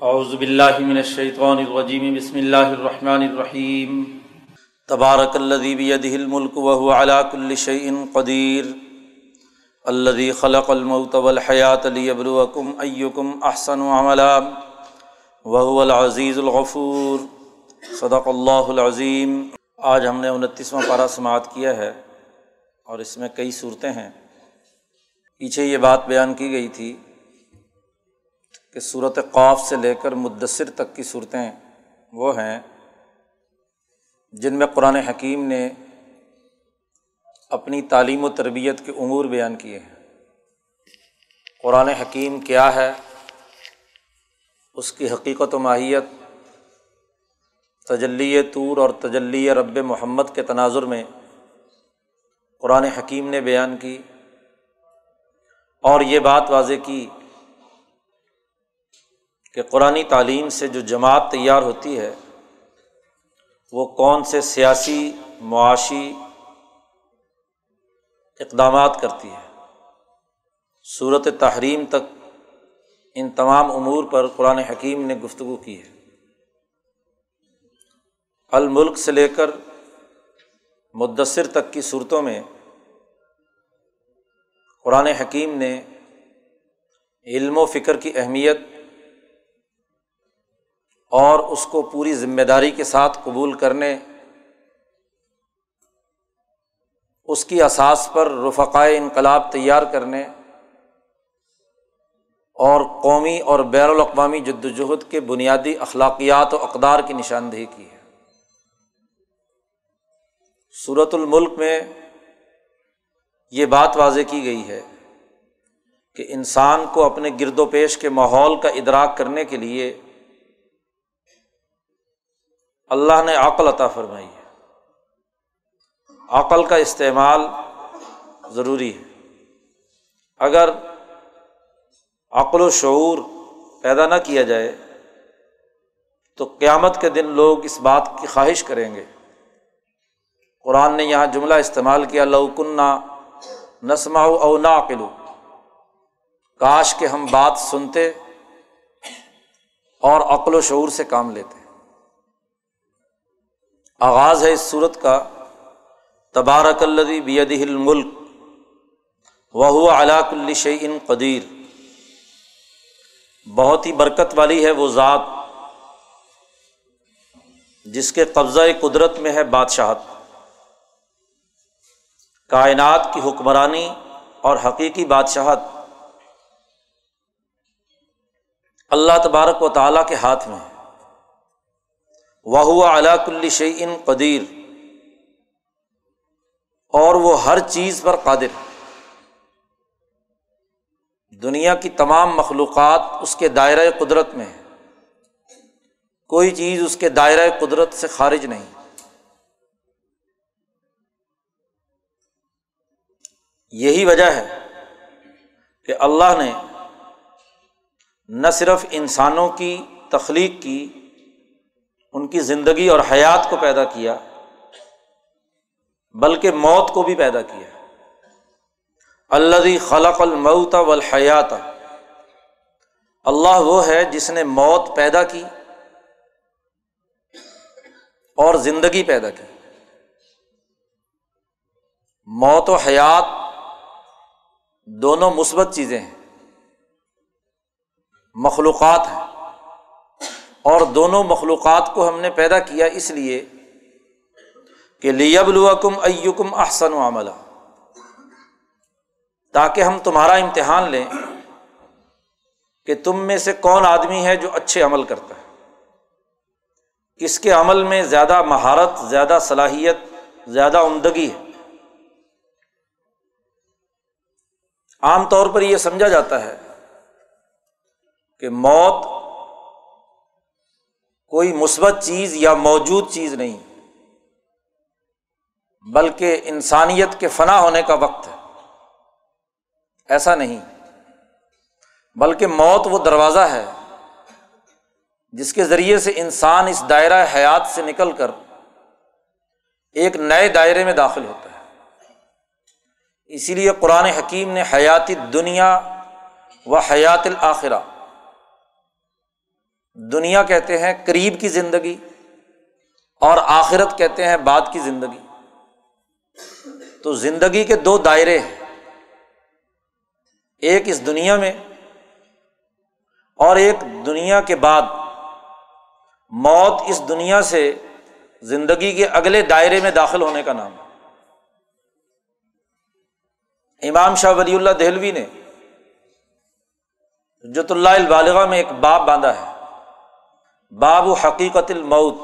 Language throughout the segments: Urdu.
اعوذ باللہ من الشیطان الرجیم، بسم اللہ الرحمن الرحیم. تبارک الذی بیدہ الملک وهو على كل شیء قدیر. الذي خلق الموت والحیات لیبلوکم ایکم احسن عملا. وهو العزیز الغفور. صدق اللہ العظیم. آج ہم نے انتیسواں پارہ سماعت کیا ہے اور اس میں کئی صورتیں ہیں۔ پیچھے یہ بات بیان کی گئی تھی کہ صورت قوف سے لے کر مدثر تک کی صورتیں وہ ہیں جن میں قرآن حکیم نے اپنی تعلیم و تربیت کے امور بیان کیے ہیں۔ قرآن حکیم کیا ہے؟ اس کی حقیقت و ماہیت، تجلی طور اور تجلی رب محمد کے تناظر میں قرآن حکیم نے بیان کی اور یہ بات واضح کی کہ قرآن تعلیم سے جو جماعت تیار ہوتی ہے، وہ کون سے سیاسی، معاشی اقدامات کرتی ہے۔ صورت تحریم تک ان تمام امور پر قرآن حکیم نے گفتگو کی ہے۔ الملک سے لے کر مدثر تک کی صورتوں میں قرآن حکیم نے علم و فکر کی اہمیت اور اس کو پوری ذمہ داری کے ساتھ قبول کرنے، اس کی اساس پر رفقائے انقلاب تیار کرنے اور قومی اور بین الاقوامی جد وجہد کے بنیادی اخلاقیات و اقدار کی نشاندہی کی ہے۔ صورت الملک میں یہ بات واضح کی گئی ہے کہ انسان کو اپنے گرد و پیش کے ماحول کا ادراک کرنے کے لیے اللہ نے عقل عطا فرمائی ہے۔ عقل کا استعمال ضروری ہے۔ اگر عقل و شعور پیدا نہ کیا جائے، تو قیامت کے دن لوگ اس بات کی خواہش کریں گے۔ قرآن نے یہاں جملہ استعمال کیا لوکنہ نسما او نا کاش کے ہم بات سنتے اور عقل و شعور سے کام لیتے۔ آغاز ہے اس صورت کا، تبارک الدی بید الملک وہ علاق الشعین قدیر۔ بہت ہی برکت والی ہے وہ ذات، جس کے قبضۂ قدرت میں ہے بادشاہت۔ کائنات کی حکمرانی اور حقیقی بادشاہت۔ اللہ تبارک و تعالیٰ کے ہاتھ میں ہے۔ وہ علاق الشعین قدیر اور وہ ہر چیز پر قادر دنیا کی تمام مخلوقات اس کے دائرۂ قدرت میں ہے کوئی چیز اس کے دائرۂ قدرت سے خارج نہیں۔ یہی وجہ ہے کہ اللہ نے نہ صرف انسانوں کی تخلیق کی ان کی زندگی اور حیات کو پیدا کیا، بلکہ موت کو بھی پیدا کیا۔ اللہ خلق المعت والحیات۔ اللہ وہ ہے جس نے موت پیدا کی اور زندگی پیدا کی۔ موت و حیات دونوں مثبت چیزیں ہیں، مخلوقات ہیں۔ اور دونوں مخلوقات کو ہم نے پیدا کیا اس لیے کہ لیب الکم ایکم احسن و عملہ تاکہ ہم تمہارا امتحان لیں کہ تم میں سے کون آدمی ہے جو اچھے عمل کرتا ہے۔ کس کے عمل میں زیادہ مہارت، زیادہ صلاحیت، زیادہ عمدگی ہے۔ عام طور پر یہ سمجھا جاتا ہے کہ موت کوئی مثبت چیز یا موجود چیز نہیں، بلکہ انسانیت کے فنا ہونے کا وقت ہے۔ ایسا نہیں، بلکہ موت وہ دروازہ ہے جس کے ذریعے سے انسان اس دائرہ حیات سے نکل کر ایک نئے دائرے میں داخل ہوتا ہے۔ اسی لیے قرآن حکیم نے حیات دنیا و حیات الآخرہ دنیا کہتے ہیں قریب کی زندگی اور آخرت کہتے ہیں بعد کی زندگی۔ تو زندگی کے دو دائرے ہیں۔ ایک اس دنیا میں اور ایک دنیا کے بعد۔ موت اس دنیا سے زندگی کے اگلے دائرے میں داخل ہونے کا نام۔ امام شاہ ولی اللہ دہلوی نے جت اللہ البالغ میں ایک باب باندھا ہے۔ باب و حقیقت الموت۔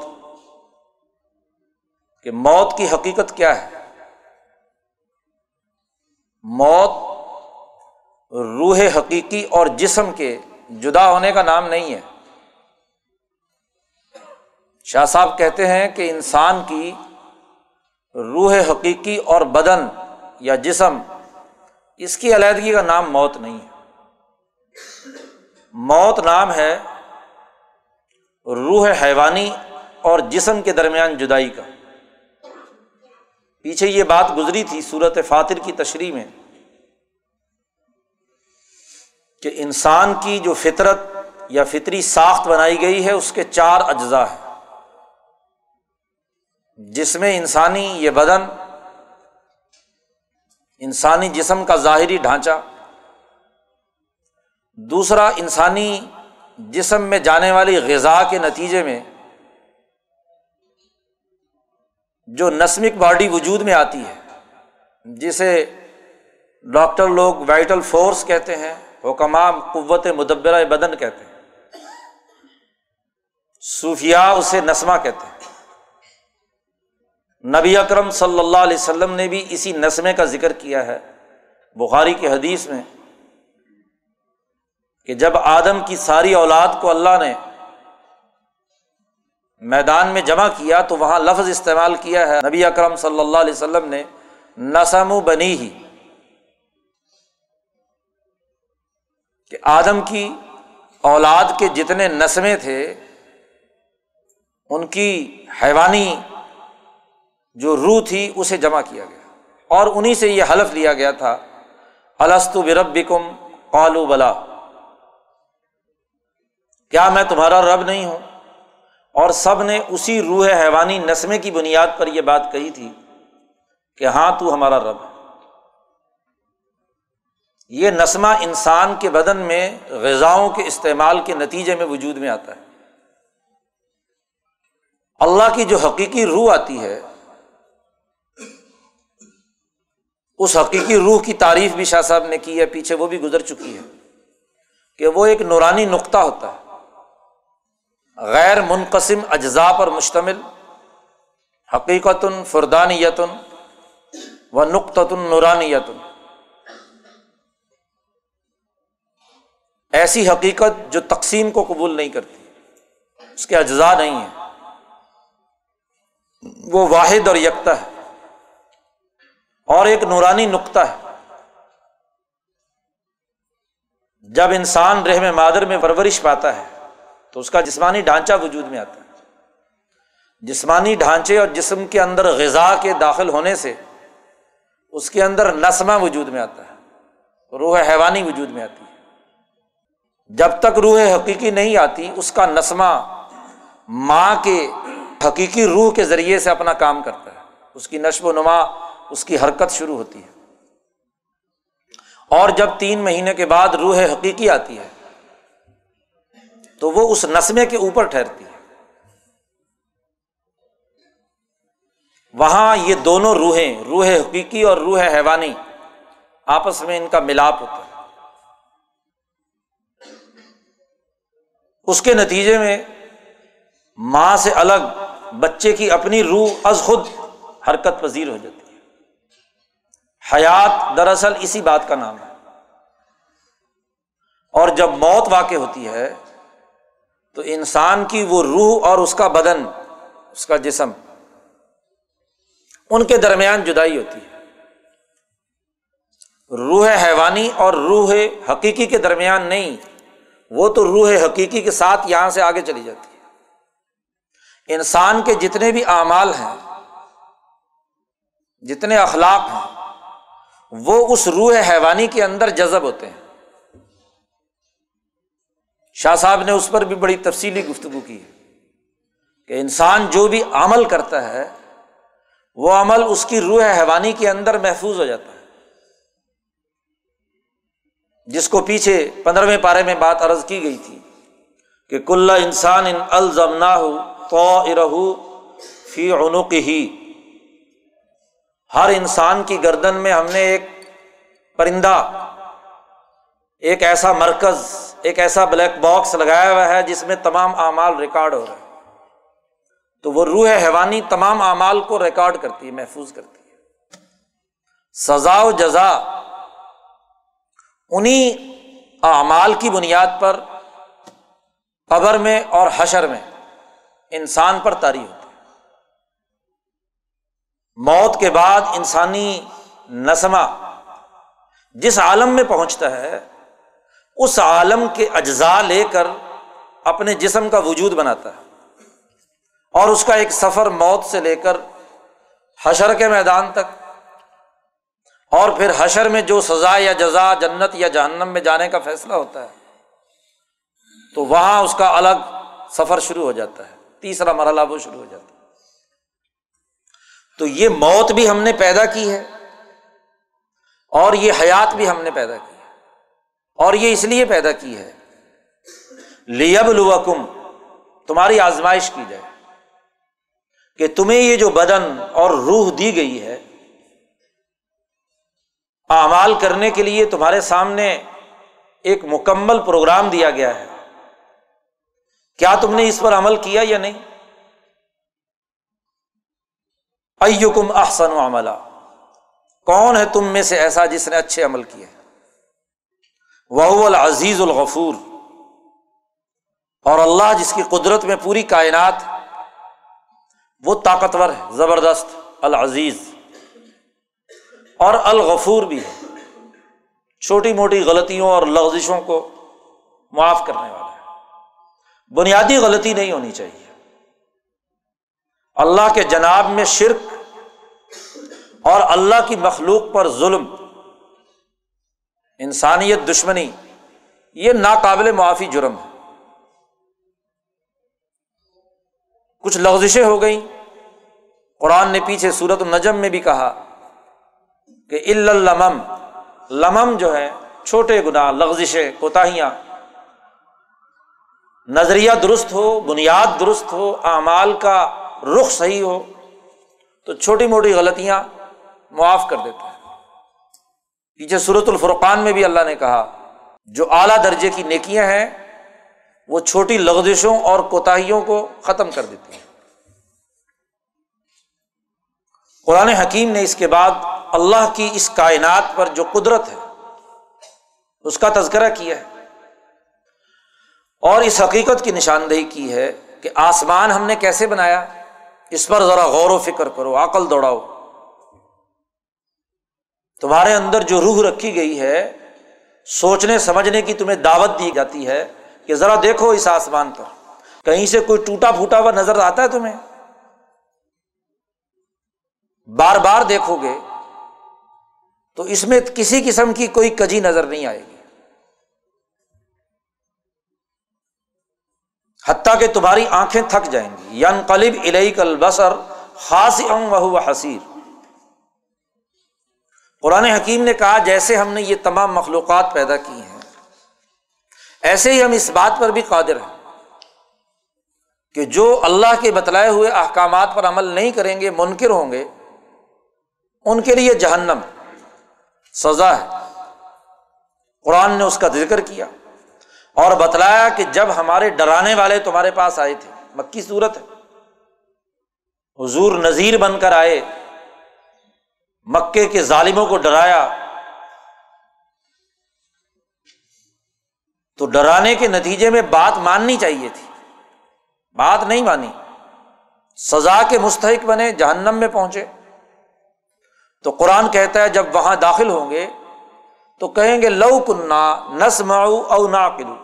کہ موت کی حقیقت کیا ہے؟ موت روح حقیقی اور جسم کے جدا ہونے کا نام نہیں ہے۔ شاہ صاحب کہتے ہیں کہ انسان کی روح حقیقی اور بدن یا جسم، اس کی علیحدگی کا نام موت نہیں ہے۔ موت نام ہے روح حیوانی اور جسم کے درمیان جدائی کا۔ پیچھے یہ بات گزری تھی صورت فاتر کی تشریح میں کہ انسان کی جو فطرت یا فطری ساخت بنائی گئی ہے، اس کے چار اجزاء ہیں۔ جس میں انسانی یہ بدن، انسانی جسم کا ظاہری ڈھانچہ، دوسرا انسانی جسم میں جانے والی غذا کے نتیجے میں جو نسمک باڈی وجود میں آتی ہے، جسے ڈاکٹر لوگ وائٹل فورس کہتے ہیں حکمہ قوت مدبرہ بدن کہتے ہیں۔ صوفیہ اسے نسمہ کہتے ہیں۔ نبی اکرم صلی اللہ علیہ وسلم نے بھی اسی نسمے کا ذکر کیا ہے۔ بخاری کی حدیث میں کہ جب آدم کی ساری اولاد کو اللہ نے میدان میں جمع کیا تو وہاں لفظ استعمال کیا ہے۔ نبی اکرم صلی اللہ علیہ وسلم نے نسم بنی ہی کہ آدم کی اولاد کے جتنے نسمیں تھے، ان کی حیوانی جو روح تھی، اسے جمع کیا گیا۔ اور انہیں سے یہ حلف لیا گیا تھا السط برب کم قالو بلا۔ کیا میں تمہارا رب نہیں ہوں؟ اور سب نے اسی روح حیوانی نسمے کی بنیاد پر یہ بات کہی تھی کہ ہاں تو ہمارا رب ہے۔ یہ نسمہ انسان کے بدن میں غذاؤں کے استعمال کے نتیجے میں وجود میں آتا ہے۔ اللہ کی جو حقیقی روح آتی ہے، اس حقیقی روح کی تعریف بھی شاہ صاحب نے کی ہے، پیچھے وہ بھی گزر چکی ہے کہ وہ ایک نورانی نقطہ ہوتا ہے۔ غیر منقسم اجزاء پر مشتمل حقیقت فردانیتن و نقطۃ نورانیتن۔ ایسی حقیقت جو تقسیم کو قبول نہیں کرتی، اس کے اجزاء نہیں ہیں۔ وہ واحد اور یکتا ہے، اور ایک نورانی نقطہ ہے۔ جب انسان رحم مادر میں پرورش پاتا ہے تو اس کا جسمانی ڈھانچہ وجود میں آتا ہے۔ جسمانی ڈھانچے اور جسم کے اندر غذا کے داخل ہونے سے اس کے اندر نسمہ وجود میں آتا ہے، روح حیوانی وجود میں آتی ہے۔ جب تک روح حقیقی نہیں آتی، اس کا نسمہ ماں کے حقیقی روح کے ذریعے سے اپنا کام کرتا ہے۔ اس کی نشو و نما، اس کی حرکت شروع ہوتی ہے۔ اور جب تین مہینے کے بعد روح حقیقی آتی ہے تو وہ اس نسمے کے اوپر ٹھہرتی ہے۔ وہاں یہ دونوں روحیں، روح حقیقی اور روح حیوانی، آپس میں ان کا ملاپ ہوتا ہے۔ اس کے نتیجے میں ماں سے الگ، بچے کی اپنی روح از خود حرکت پذیر ہو جاتی ہے۔ حیات دراصل اسی بات کا نام ہے۔ اور جب موت واقع ہوتی ہے تو انسان کی وہ روح اور اس کا بدن، اس کا جسم، ان کے درمیان جدائی ہوتی ہے۔ روح حیوانی اور روح حقیقی کے درمیان نہیں، وہ تو روح حقیقی کے ساتھ یہاں سے آگے چلی جاتی ہے۔ انسان کے جتنے بھی اعمال ہیں، جتنے اخلاق ہیں، وہ اس روح حیوانی کے اندر جذب ہوتے ہیں۔ شاہ صاحب نے اس پر بھی بڑی تفصیلی گفتگو کی ہے کہ انسان جو بھی عمل کرتا ہے، وہ عمل اس کی روح حیوانی کے اندر محفوظ ہو جاتا ہے۔ جس کو پیچھے پندرہویں پارے میں بات عرض کی گئی تھی کہ کل انسان ان الزمنا ہو تو ارہو فی عنق ہی ہر انسان کی گردن میں ہم نے ایک پرندہ، ایک ایسا مرکز ایک ایسا بلیک باکس لگایا ہوا ہے جس میں تمام اعمال ریکارڈ ہو رہے ہیں۔ تو وہ روح حیوانی تمام اعمال کو ریکارڈ کرتی ہے، محفوظ کرتی ہے۔ سزا و جزا انہیں اعمال کی بنیاد پر قبر میں اور حشر میں انسان پر تاری ہوتی ہے۔ موت کے بعد انسانی نسمہ جس عالم میں پہنچتا ہے اس عالم کے اجزاء لے کر اپنے جسم کا وجود بناتا ہے اور اس کا ایک سفر موت سے لے کر حشر کے میدان تک اور پھر حشر میں جو سزا یا جزا جنت یا جہنم میں جانے کا فیصلہ ہوتا ہے، تو وہاں اس کا الگ سفر شروع ہو جاتا ہے، تیسرا مرحلہ وہ شروع ہو جاتا ہے۔ تو یہ موت بھی ہم نے پیدا کی ہے اور یہ حیات بھی ہم نے پیدا کی اور یہ اس لیے پیدا کی ہے۔ لیب الوکم تمہاری آزمائش کی جائے۔ کہ تمہیں یہ جو بدن اور روح دی گئی ہے، اعمال کرنے کے لیے تمہارے سامنے ایک مکمل پروگرام دیا گیا ہے۔ کیا تم نے اس پر عمل کیا یا نہیں؟ ایکم احسن و عملہ کون ہے تم میں سے ایسا جس نے اچھے عمل کیے؟ وہ العزیز الغفور۔ اور اللہ جس کی قدرت میں پوری کائنات، وہ طاقتور ہے، زبردست، العزیز۔ اور الغفور بھی ہے۔ چھوٹی موٹی غلطیوں اور لغزشوں کو معاف کرنے والا ہے۔ بنیادی غلطی نہیں ہونی چاہیے۔ اللہ کے جناب میں شرک اور اللہ کی مخلوق پر ظلم۔ انسانیت دشمنی، یہ ناقابل معافی جرم ہے۔ کچھ لغزشیں ہو گئیں۔ قرآن نے پیچھے سورت النجم میں بھی کہا کہ علمم لمم جو ہے، چھوٹے گناہ، لغزشیں، کوتاہیاں۔ نظریہ درست ہو، بنیاد درست ہو، اعمال کا رخ صحیح ہو، تو چھوٹی موٹی غلطیاں معاف کر دیتا ہے۔ پیچھے صورت الفرقان میں بھی اللہ نے کہا، جو اعلیٰ درجے کی نیکیاں ہیں، وہ چھوٹی لغزشوں اور کوتاہیوں کو ختم کر دیتی ہیں۔ قرآن حکیم نے اس کے بعد اللہ کی اس کائنات پر جو قدرت ہے، اس کا تذکرہ کیا ہے۔ اور اس حقیقت کی نشاندہی کی ہے کہ آسمان ہم نے کیسے بنایا، اس پر ذرا غور و فکر کرو، عقل دوڑاؤ۔ تمہارے اندر جو روح رکھی گئی ہے، سوچنے، سمجھنے کی تمہیں دعوت دی جاتی ہے کہ ذرا دیکھو اس آسمان پر۔ کہیں سے کوئی ٹوٹا پھوٹا ہوا نظر آتا ہے تمہیں؟ بار بار دیکھو گے تو اس میں کسی قسم کی کوئی کجی نظر نہیں آئے گی۔ حتیٰ کہ تمہاری آنکھیں تھک جائیں گی۔ یون قلب الئی کل بسر خاص وہ حسیر قرآن حکیم نے کہا، جیسے ہم نے یہ تمام مخلوقات پیدا کی ہیں، ایسے ہی ہم اس بات پر بھی قادر ہیں کہ جو اللہ کے بتلائے ہوئے احکامات پر عمل نہیں کریں گے، منکر ہوں گے، ان کے لیے جہنم سزا ہے۔ قرآن نے اس کا ذکر کیا اور بتلایا کہ جب ہمارے ڈرانے والے تمہارے پاس آئے تھے، مکی صورت ہے۔ حضور نذیر بن کر آئے مکے کے ظالموں کو ڈرایا۔ تو ڈرانے کے نتیجے میں بات ماننی چاہیے تھی۔ بات نہیں مانی۔ سزا کے مستحق بنے، جہنم میں پہنچے۔ تو قرآن کہتا ہے، جب وہاں داخل ہوں گے، تو کہیں گے، لو کنہ نس او نا کلو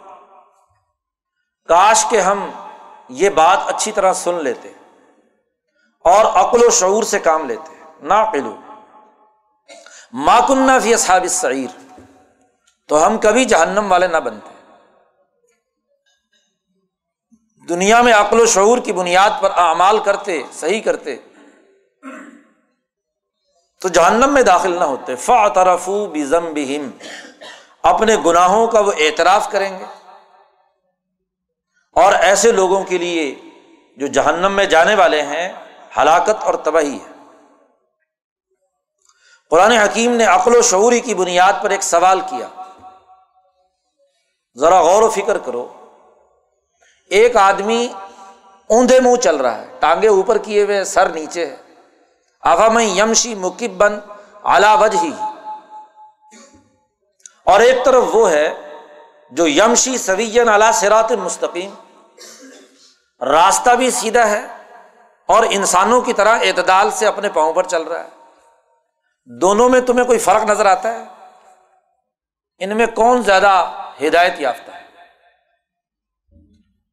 کاش کے ہم یہ بات اچھی طرح سن لیتے اور عقل و شعور سے کام لیتے۔ نا قلو ماکنہ فی اصحاب السعیر تو ہم کبھی جہنم والے نہ بنتے. دنیا میں عقل و شعور کی بنیاد پر اعمال کرتے، صحیح کرتے. تو جہنم میں داخل نہ ہوتے. فاطرف بزم بہم اپنے گناہوں کا وہ اعتراف کریں گے. اور ایسے لوگوں کے لیے جو جہنم میں جانے والے ہیں، ہلاکت اور تباہی ہے. قرآن حکیم نے عقل و شعوری کی بنیاد پر ایک سوال کیا۔ ذرا غور و فکر کرو۔ ایک آدمی اوندے منہ چل رہا ہے، ٹانگے اوپر کیے ہوئے سر نیچے ہے۔ آفا میں یمشی مکب بن اعلی وجہ ہی اور ایک طرف وہ ہے جو یمشی سویجن اعلی سرات مستقیم۔ راستہ بھی سیدھا ہے اور انسانوں کی طرح اعتدال سے اپنے پاؤں پر چل رہا ہے۔ دونوں میں تمہیں کوئی فرق نظر آتا ہے؟ ان میں کون زیادہ ہدایت یافتہ ہے؟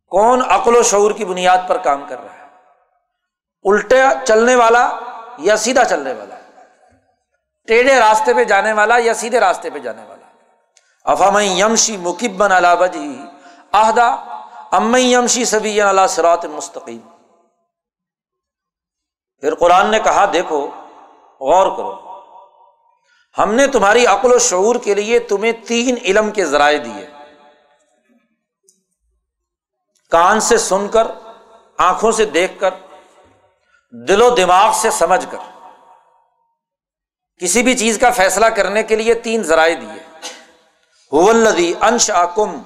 کون عقل و شعور کی بنیاد پر کام کر رہا ہے؟ الٹے چلنے والا یا سیدھا چلنے والا؟ ٹیڑھے راستے پہ جانے والا یا سیدھے راستے پہ جانے والا؟ افام یمشی مکبن علابجی آہدا ام یمشی سبی اللہ سرات مستقیم۔ پھر قرآن نے کہا، دیکھو، غور کرو۔ ہم نے تمہاری عقل و شعور کے لیے تمہیں تین علم کے ذرائع دیے۔ کان سے سن کر، آنکھوں سے دیکھ کر، دل و دماغ سے سمجھ کر۔ کسی بھی چیز کا فیصلہ کرنے کے لیے تین ذرائع دیے۔ ندی انش آکم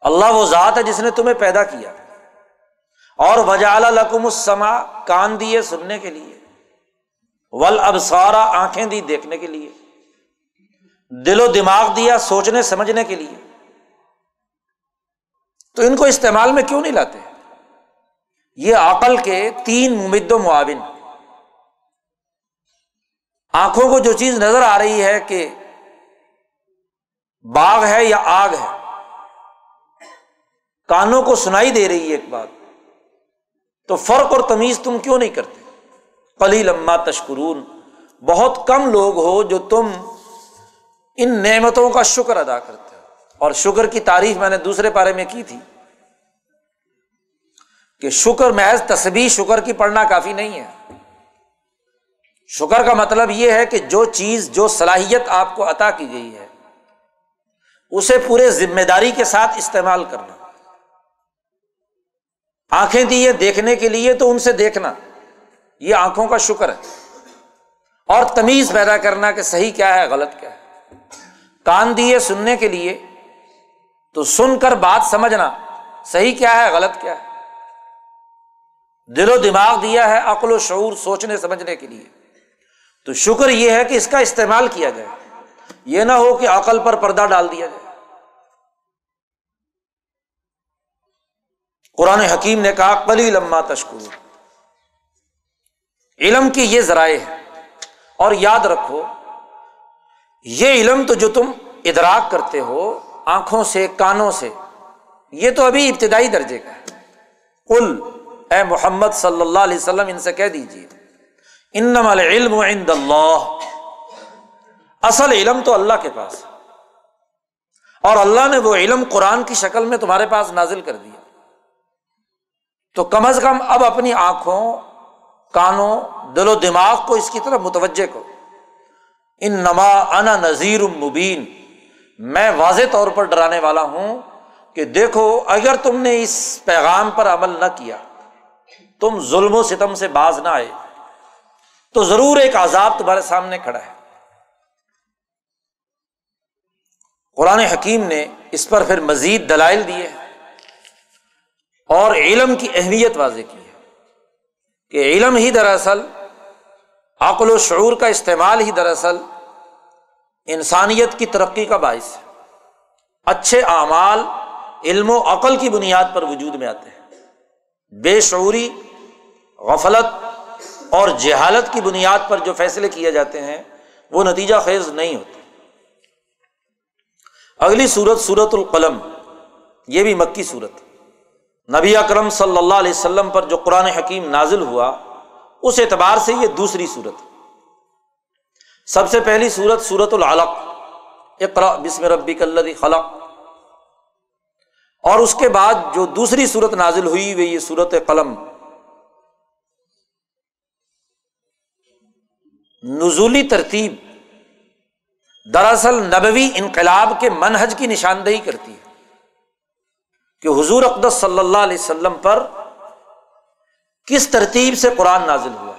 اللہ وہ ذات ہے جس نے تمہیں پیدا کیا۔ اور وجال لکم السما کان دیے سننے کے لیے۔ ول اب سارا آنکھیں دی دیکھنے کے لیے، دل و دماغ دیا سوچنے، سمجھنے کے لیے۔ تو ان کو استعمال میں کیوں نہیں لاتے؟ یہ عقل کے تین ممد و معاون۔ آنکھوں کو جو چیز نظر آ رہی ہے کہ باغ ہے یا آگ ہے، کانوں کو سنائی دے رہی ہے ایک بات۔ تو فرق اور تمیز تم کیوں نہیں کرتے؟ پلی لما تشکرون۔ بہت کم لوگ ہو جو تم ان نعمتوں کا شکر ادا کرتے ہو۔ اور شکر کی تعریف میں نے دوسرے پارے میں کی تھی کہ شکر محض تصبی شکر کی پڑھنا کافی نہیں ہے۔ شکر کا مطلب یہ ہے کہ جو چیز، جو صلاحیت آپ کو عطا کی گئی ہے، اسے پورے ذمہ داری کے ساتھ استعمال کرنا۔ آنکھیں دیے دیکھنے کے لیے تو ان سے دیکھنا۔ یہ آنکھوں کا شکر ہے۔ اور تمیز پیدا کرنا کہ صحیح کیا ہے، غلط کیا ہے۔ کان دیے سننے کے لیے تو سن کر بات سمجھنا، صحیح کیا ہے، غلط کیا ہے۔ دل و دماغ دیا ہے عقل و شعور سوچنے، سمجھنے کے لیے۔ تو شکر یہ ہے کہ اس کا استعمال کیا جائے۔ یہ نہ ہو کہ عقل پر پردہ ڈال دیا جائے۔ قرآن حکیم نے کہا کلی لما تشکر علم کی یہ ذرائع ہے اور یاد رکھو، یہ علم تو جو تم ادراک کرتے ہو آنکھوں سے، کانوں سے، یہ تو ابھی ابتدائی درجے کا ہے۔ کل اے محمد صلی اللہ علیہ وسلم، ان سے کہہ دیجیے انم العلم عند اللہ۔ اصل علم تو اللہ کے پاس اور اللہ نے وہ علم قرآن کی شکل میں تمہارے پاس نازل کر دیا۔ تو کم از کم اب اپنی آنکھوں کانوں، دل و دماغ کو اس کی طرف متوجہ کرو۔ ان نما انا نذیر مبین۔ میں واضح طور پر ڈرانے والا ہوں کہ دیکھو، اگر تم نے اس پیغام پر عمل نہ کیا، تم ظلم و ستم سے باز نہ آئے، تو ضرور ایک عذاب تمہارے سامنے کھڑا ہے۔ قرآن حکیم نے اس پر پھر مزید دلائل دیے اور علم کی اہمیت واضح کی۔ کہ علم ہی دراصل، عقل و شعور کا استعمال ہی دراصل انسانیت کی ترقی کا باعث ہے۔ اچھے اعمال علم و عقل کی بنیاد پر وجود میں آتے ہیں۔ بے شعوری، غفلت اور جہالت کی بنیاد پر جو فیصلے کیے جاتے ہیں، وہ نتیجہ خیز نہیں ہوتے۔ اگلی صورت صورت القلم، یہ بھی مکی صورت نبی اکرم صلی اللہ علیہ وسلم پر جو قرآن حکیم نازل ہوا، اس اعتبار سے یہ دوسری صورت۔ سب سے پہلی صورت صورت العلق۔ اقرا بسم ربی کلدی خلق۔ اور اس کے بعد جو دوسری صورت نازل ہوئی، وہ یہ صورت قلم۔ نزولی ترتیب۔ دراصل نبوی انقلاب کے منہج کی نشاندہی کرتی ہے۔ کہ حضور اقدس صلی اللہ علیہ وسلم پر کس ترتیب سے قرآن نازل ہوا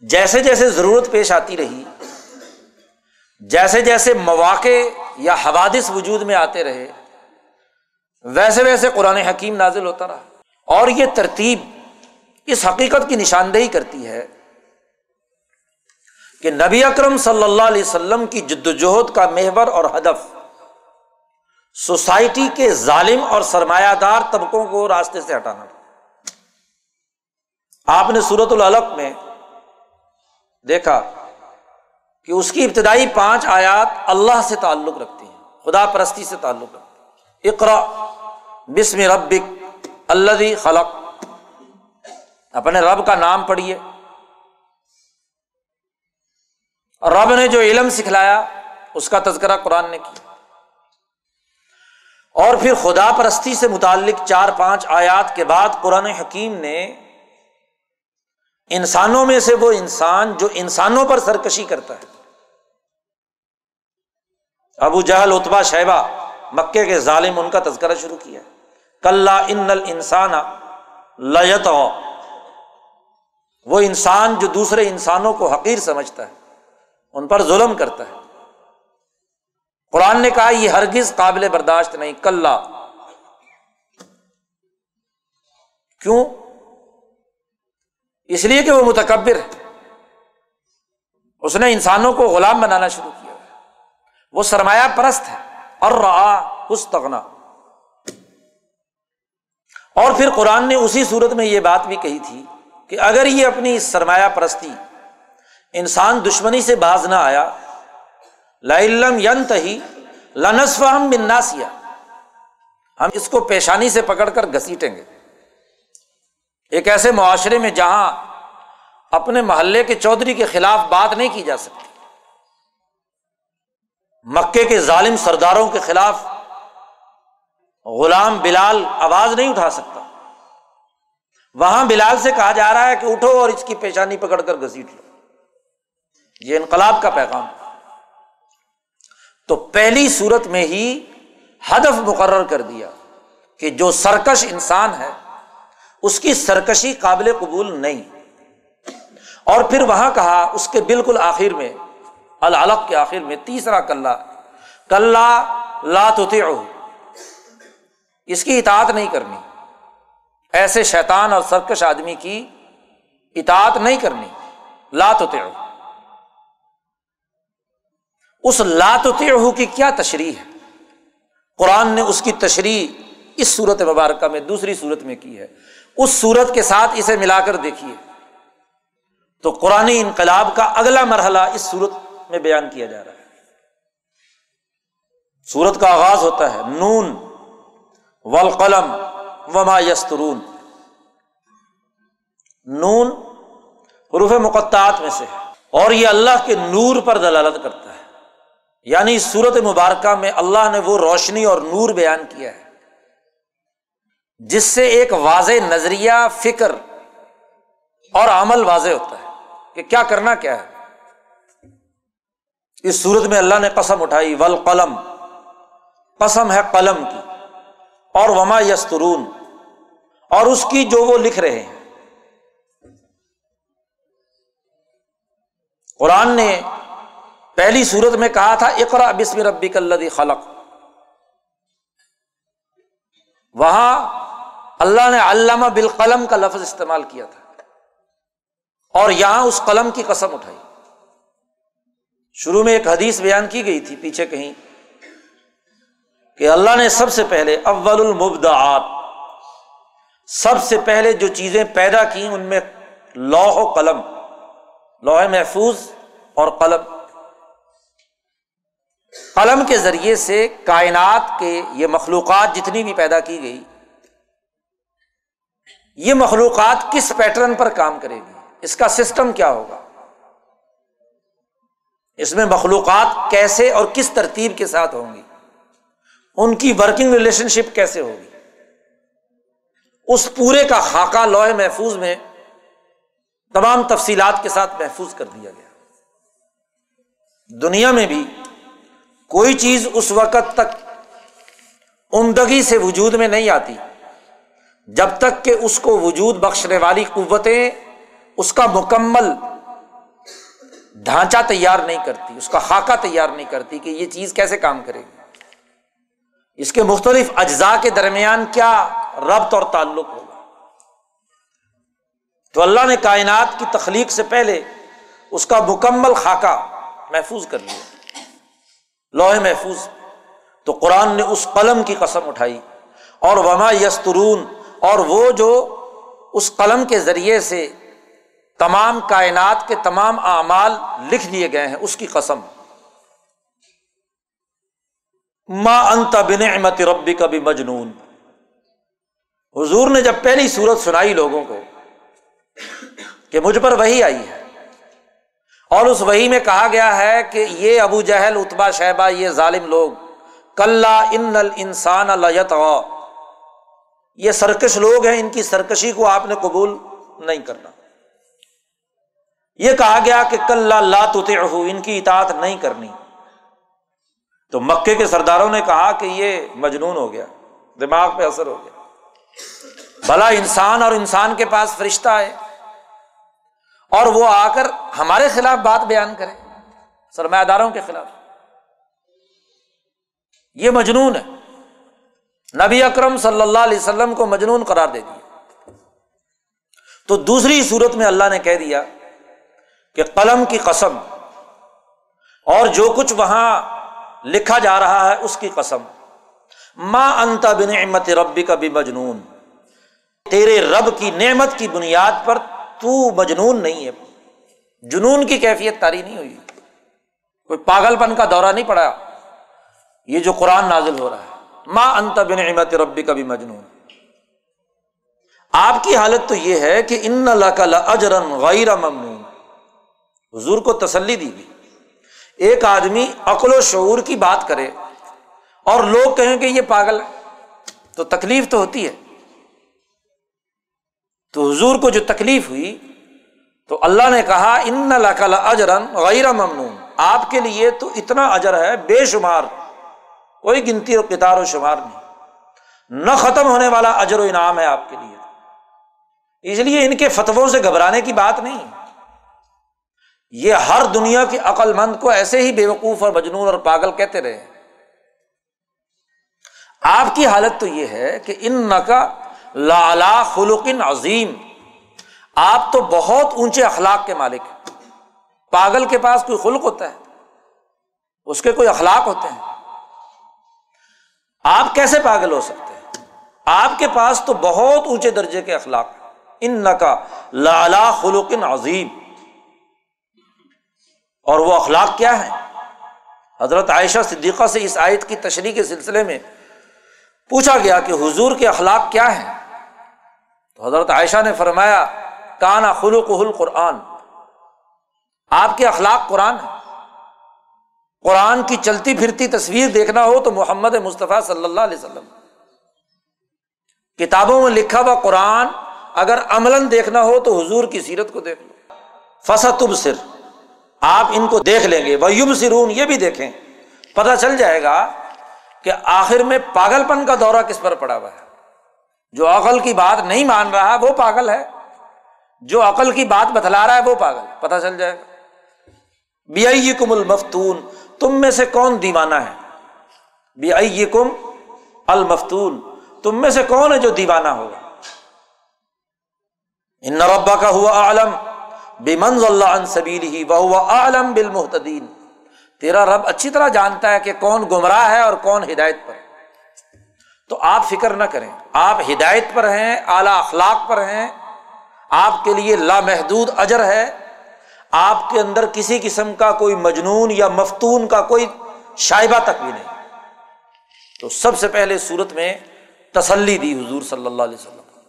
جیسے جیسے ضرورت پیش آتی رہی، جیسے جیسے مواقع یا حوادث وجود میں آتے رہے، ویسے ویسے قرآن حکیم نازل ہوتا رہا۔ اور یہ ترتیب اس حقیقت کی نشاندہی کرتی ہے کہ نبی اکرم صلی اللہ علیہ وسلم کی جد وجہد کا محور اور ہدف سوسائٹی کے ظالم اور سرمایہ دار طبقوں کو راستے سے ہٹانا آپ نے سورت العلق میں دیکھا کہ اس کی ابتدائی پانچ آیات اللہ سے تعلق رکھتی ہیں، خدا پرستی سے تعلق رکھتی اقرا بسم ربک اللہ خلق۔ اپنے رب کا نام پڑھیے۔ رب نے جو علم سکھلایا، اس کا تذکرہ قرآن نے کیا۔ اور پھر خدا پرستی سے متعلق چار پانچ آیات کے بعد قرآن حکیم نے انسانوں میں سے وہ انسان جو انسانوں پر سرکشی کرتا ہے۔ ابو جہل اتبا شہبہ مکے کے ظالم، ان کا تذکرہ شروع کیا۔ کل ان انسان لت وہ انسان جو دوسرے انسانوں کو حقیر سمجھتا ہے، ان پر ظلم کرتا ہے۔ قرآن نے کہا یہ ہرگز قابل برداشت نہیں کل کیوں؟ اس لیے کہ وہ متکبر ہے۔ اس نے انسانوں کو غلام بنانا شروع کیا۔ وہ سرمایہ پرست ہے۔ اور رہا اس تغنا اور پھر قرآن نے اسی صورت میں یہ بات بھی کہی تھی کہ اگر یہ اپنی سرمایہ پرستی انسان دشمنی سے باز نہ آیا لم ینت ہی لنسف ہم بناسیا ہم اس کو پیشانی سے پکڑ کر گھسیٹیں گے۔ ایک ایسے معاشرے میں جہاں اپنے محلے کے چودھری کے خلاف بات نہیں کی جا سکتی، مکے کے ظالم سرداروں کے خلاف غلام بلال آواز نہیں اٹھا سکتا۔ وہاں بلال سے کہا جا رہا ہے کہ اٹھو اور اس کی پیشانی پکڑ کر گھسیٹ لو۔ یہ انقلاب کا پیغام۔ تو پہلی صورت میں ہی ہدف مقرر کر دیا کہ جو سرکش انسان ہے، اس کی سرکشی قابل قبول نہیں۔ اور پھر وہاں کہا، اس کے بالکل آخر میں، العلق کے آخر میں تیسرا کلّا کلّا لات اس کی اطاعت نہیں کرنی۔ ایسے شیطان اور سرکش آدمی کی اطاعت نہیں کرنی۔ لات اس لات کی کیا تشریح ہے؟ قرآن نے اس کی تشریح اس صورت مبارکہ میں دوسری صورت میں کی ہے۔ اس صورت کے ساتھ اسے ملا کر دیکھیے۔ تو قرآن انقلاب کا اگلا مرحلہ اس صورت میں بیان کیا جا رہا ہے۔ سورت کا آغاز ہوتا ہے، نون، والقلم وما یسترون۔ نون حروف مقطعات میں سے ہے۔ اور یہ اللہ کے نور پر دلالت کرتا ہے۔ یعنی اس صورت مبارکہ میں اللہ نے وہ روشنی اور نور بیان کیا ہے، جس سے ایک واضح نظریہ، فکر اور عمل واضح ہوتا ہے کہ کیا کرنا کیا ہے۔ اس صورت میں اللہ نے قسم اٹھائی ول قلم قسم ہے قلم کی۔ اور وما یسترون۔ اور اس کی جو وہ لکھ رہے ہیں۔ قرآن نے پہلی صورت میں کہا تھا اقرا بسم ربی کلدی خلق۔ وہاں اللہ نے علامہ بالقلم کا لفظ استعمال کیا تھا۔ اور یہاں اس قلم کی قسم اٹھائی۔ شروع میں ایک حدیث بیان کی گئی تھی پیچھے کہیں کہ اللہ نے سب سے پہلے اول المبدعات، سب سے پہلے جو چیزیں پیدا کی ان میں لوح و قلم، لوح محفوظ اور قلم۔ قلم کے ذریعے سے کائنات کے یہ مخلوقات جتنی بھی پیدا کی گئی، یہ مخلوقات کس پیٹرن پر کام کرے گی؟ اس کا سسٹم کیا ہوگا؟ اس میں مخلوقات کیسے اور کس ترتیب کے ساتھ ہوں گی؟ ان کی ورکنگ ریلیشن شپ کیسے ہوگی؟ اس پورے کا خاکہ لوہے محفوظ میں تمام تفصیلات کے ساتھ محفوظ کر دیا گیا۔ دنیا میں بھی کوئی چیز اس وقت تک عمدگی سے وجود میں نہیں آتی۔ جب تک کہ اس کو وجود بخشنے والی قوتیں اس کا مکمل ڈھانچہ تیار نہیں کرتی، اس کا خاکہ تیار نہیں کرتی کہ یہ چیز کیسے کام کرے گی۔ اس کے مختلف اجزاء کے درمیان کیا ربط اور تعلق ہوگا؟ تو اللہ نے کائنات کی تخلیق سے پہلے اس کا مکمل خاکہ محفوظ کر لیا۔ لوہے محفوظ۔ تو قرآن نے اس قلم کی قسم اٹھائی۔ اور وما یسترون اور وہ جو اس قلم کے ذریعے سے تمام کائنات کے تمام اعمال لکھ دیے گئے ہیں، اس کی قسم۔ ما انت بنعمت ربی کا بھی مجنون حضور نے جب پہلی صورت سنائی لوگوں کو کہ مجھ پر وہی آئی ہے اور اس وہی میں کہا گیا ہے کہ یہ ابو جہل اتبا شہبہ یہ ظالم لوگ کل ان انسان یہ سرکش لوگ ہیں، ان کی سرکشی کو آپ نے قبول نہیں کرنا۔ یہ کہا گیا کہ کل لا تو ان کی اطاعت نہیں کرنی۔ تو مکے کے سرداروں نے کہا کہ یہ مجنون ہو گیا، دماغ پہ اثر ہو گیا۔ بھلا انسان اور انسان کے پاس فرشتہ ہے۔ اور وہ آ کر ہمارے خلاف بات بیان کرے سرمایہ داروں کے خلاف۔ یہ مجنون ہے۔ نبی اکرم صلی اللہ علیہ وسلم کو مجنون قرار دے دیا۔ تو دوسری صورت میں اللہ نے کہہ دیا کہ قلم کی قسم اور جو کچھ وہاں لکھا جا رہا ہے اس کی قسم۔ ماں انتا بنعمت ربی کا بھی مجنون تیرے رب کی نعمت کی بنیاد پر تو مجنون نہیں ہے۔ جنون کی کیفیت تاری نہیں ہوئی۔ کوئی پاگل پن کا دورہ نہیں پڑا۔ یہ جو قرآن نازل ہو رہا ہے۔ ماں انت بن احمد ربی کا بھی مجنون آپ کی حالت تو یہ ہے کہ ان اللہ اجرن غیر ممنون۔ حضور کو تسلی دی گئی۔ ایک آدمی عقل و شعور کی بات کرے اور لوگ کہیں کہ یہ پاگل ہے۔ تو تکلیف تو ہوتی ہے۔ تو حضور کو جو تکلیف ہوئی، تو اللہ نے کہا ان اجرن غیر ممنون. آپ کے لیے تو اتنا اجر ہے، بے شمار، کوئی گنتی اور کتار و شمار نہیں۔ نہ ختم ہونے والا اجر و انعام ہے آپ کے لیے۔ اس لیے ان کے فتووں سے گھبرانے کی بات نہیں۔ یہ ہر دنیا کی عقل مند کو ایسے ہی بے وقوف اور مجنون اور پاگل کہتے رہے۔ آپ کی حالت تو یہ ہے کہ ان نقا لالا خلقن عظیم۔ آپ تو بہت اونچے اخلاق کے مالک ہیں۔ پاگل کے پاس کوئی خلق ہوتا ہے؟ اس کے کوئی اخلاق ہوتے ہیں؟ آپ کیسے پاگل ہو سکتے ہیں؟ آپ کے پاس تو بہت اونچے درجے کے اخلاق ان نقا لالا خلوقن عظیم۔ اور وہ اخلاق کیا ہے حضرت عائشہ صدیقہ سے اس آیت کی تشریح کے سلسلے میں پوچھا گیا کہ حضور کے اخلاق کیا ہیں؟ تو حضرت عائشہ نے فرمایا، کانا خلوق قرآن آپ کے اخلاق قرآن ہے قرآن کی چلتی پھرتی تصویر دیکھنا ہو تو محمد مصطفیٰ صلی اللہ علیہ وسلم۔ کتابوں میں لکھا ہوا قرآن اگر عمل دیکھنا ہو تو حضور کی سیرت کو دیکھ لو۔ فصب سر آپ ان کو دیکھ لیں گے۔ وہ یوب سرون یہ بھی دیکھیں۔ پتہ چل جائے گا کہ آخر میں پاگل پن کا دورہ کس پر پڑا ہوا ہے۔ جو عقل کی بات نہیں مان رہا وہ پاگل ہے۔ جو عقل کی بات بتلا رہا ہے وہ پاگل، پتہ چل جائے۔ گا بی کم المفتون، تم میں سے کون دیوانہ ہے؟ بی کم المفتون، تم میں سے کون ہے جو دیوانہ ہوگا؟ ان ربا کا ہوا عالم بے منز اللہ سبیل ہی وہ عالم بال محتدین تیرا رب اچھی طرح جانتا ہے کہ کون گمراہ ہے اور کون ہدایت پر۔ تو آپ فکر نہ کریں۔ آپ ہدایت پر ہیں، اعلی اخلاق پر ہیں۔ آپ کے لیے لامحدود اجر ہے۔ آپ کے اندر کسی قسم کا کوئی مجنون یا مفتون کا کوئی شائبہ تک بھی نہیں۔ تو سب سے پہلے صورت میں تسلی دی حضور صلی اللہ علیہ وسلم۔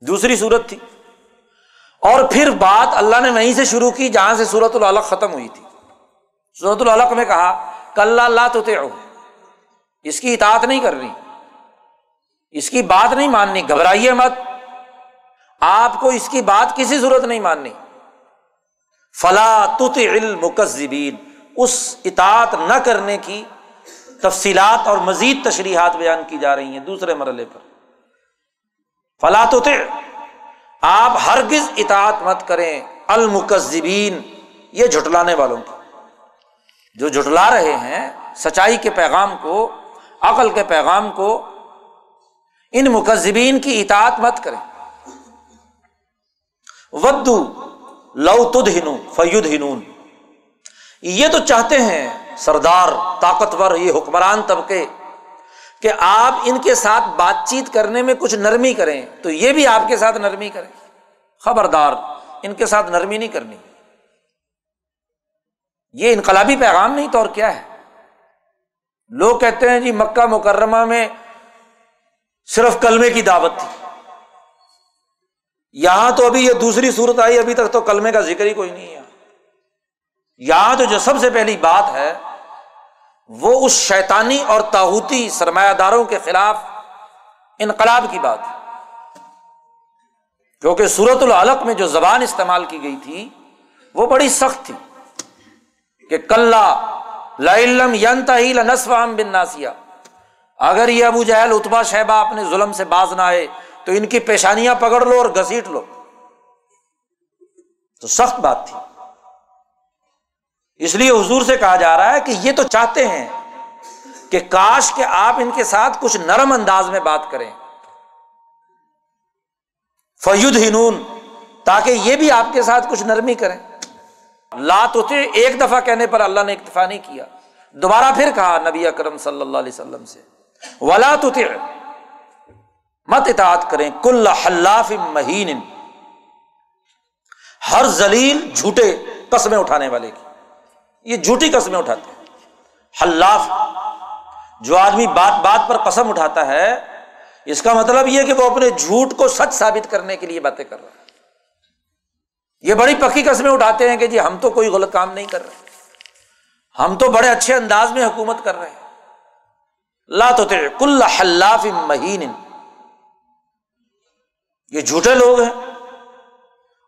دوسری صورت تھی۔ اور پھر بات اللہ نے وہیں سے شروع کی جہاں سے سورت العلق ختم ہوئی تھی۔ سورت العلق میں کہا کل اللہ تو اس کی اطاعت نہیں کرنی، اس کی بات نہیں ماننی، گھبرائیے مت۔ آپ کو اس کی بات کسی ضرورت نہیں ماننی۔ فلا تت علم اس اطاعت نہ کرنے کی تفصیلات اور مزید تشریحات بیان کی جا رہی ہیں دوسرے مرحلے پر۔ فلا تو آپ ہرگز اطاعت مت کریں۔ المکذبین یہ جھٹلانے والوں کی۔ جو جھٹلا رہے ہیں، سچائی کے پیغام کو عقل کے پیغام کو ان مکذبین کی اطاعت مت کریں۔ ودو لو تد ہنو فیود ہنون یہ تو چاہتے ہیں سردار، طاقتور، یہ حکمران طبقے کہ آپ ان کے ساتھ بات چیت کرنے میں کچھ نرمی کریں۔ تو یہ بھی آپ کے ساتھ نرمی کریں۔ خبردار، ان کے ساتھ نرمی نہیں کرنی۔ یہ انقلابی پیغام نہیں تو اور کیا ہے؟ لوگ کہتے ہیں جی مکہ مکرمہ میں صرف کلمے کی دعوت تھی۔ یہاں تو ابھی یہ دوسری صورت آئی، ابھی تک تو کلمے کا ذکر ہی کوئی نہیں ہے۔ یہاں تو جو سب سے پہلی بات ہے، وہ اس شیطانی اور تاحوتی سرمایہ داروں کے خلاف انقلاب کی بات کیونکہ سورت العلق میں جو زبان استعمال کی گئی تھی، وہ بڑی سخت تھی کہ کل لم ینتا ہی بن ناسیا اگر یہ ابو جہل اتبا شہبہ اپنے ظلم سے باز نہ آئے، تو ان کی پیشانیاں پکڑ لو اور گھسیٹ لو۔ تو سخت بات تھی۔ اس لیے حضور سے کہا جا رہا ہے کہ یہ تو چاہتے ہیں کہ کاش کہ آپ ان کے ساتھ کچھ نرم انداز میں بات کریں۔ فیود ہنون تاکہ یہ بھی آپ کے ساتھ کچھ نرمی کریں۔ لات ہوتے ایک دفعہ کہنے پر اللہ نے اکتفا نہیں کیا۔ دوبارہ پھر کہا نبی اکرم صلی اللہ علیہ وسلم سے، ولا تو مت اطاعت کریں۔ کل حلاف مہین ہر زلیل جھوٹے قسمیں اٹھانے والے کی۔ یہ جھوٹی قسمیں اٹھاتے ہیں۔ حلاف، جو آدمی بات بات پر قسم اٹھاتا ہے، اس کا مطلب یہ کہ وہ اپنے جھوٹ کو سچ ثابت کرنے کے لیے باتیں کر رہا ہے۔ یہ بڑی پکی قسمیں اٹھاتے ہیں کہ جی ہم تو کوئی غلط کام نہیں کر رہے۔ ہم تو بڑے اچھے انداز میں حکومت کر رہے ہیں۔ لا تو کل حلاف مہین۔ یہ جھوٹے لوگ ہیں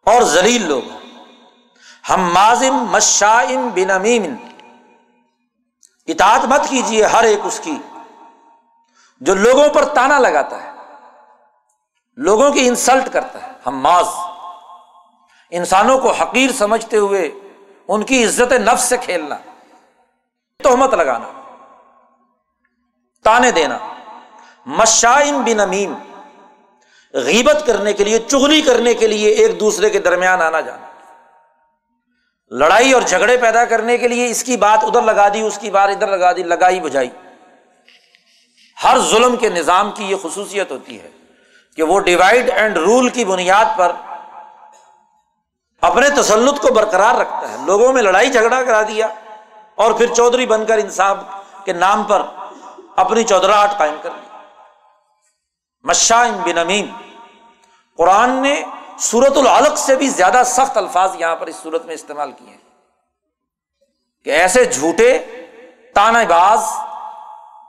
اور زلیل لوگ ہیں۔ ہم مازم مشائم بن امیم اطاعت مت کیجیے ہر ایک اس کی جو لوگوں پر تانا لگاتا ہے، لوگوں کی انسلٹ کرتا ہے۔ ہم ماز انسانوں کو حقیر سمجھتے ہوئے ان کی عزت نفس سے کھیلنا، تہمت لگانا، تانے دینا، مشائم بن امیم، غیبت کرنے کے لیے، چغلی کرنے کے لیے ایک دوسرے کے درمیان آنا جانا۔ لڑائی اور جھگڑے پیدا کرنے کے لیے اس کی بات ادھر لگا دی، اس کی بات ادھر لگا دی، لگائی بجائی ہر ظلم کے نظام کی یہ خصوصیت ہوتی ہے کہ وہ ڈیوائڈ اینڈ رول کی بنیاد پر اپنے تسلط کو برقرار رکھتا ہے۔ لوگوں میں لڑائی جھگڑا کرا دیا۔ اور پھر چودھری بن کر انصاف کے نام پر اپنی چودراہٹ قائم کر لی۔ مشا بن امین۔ قرآن نے سورت العلق سے بھی زیادہ سخت الفاظ یہاں پر اس صورت میں استعمال کیے ہیں۔ کہ ایسے جھوٹے تانا باز،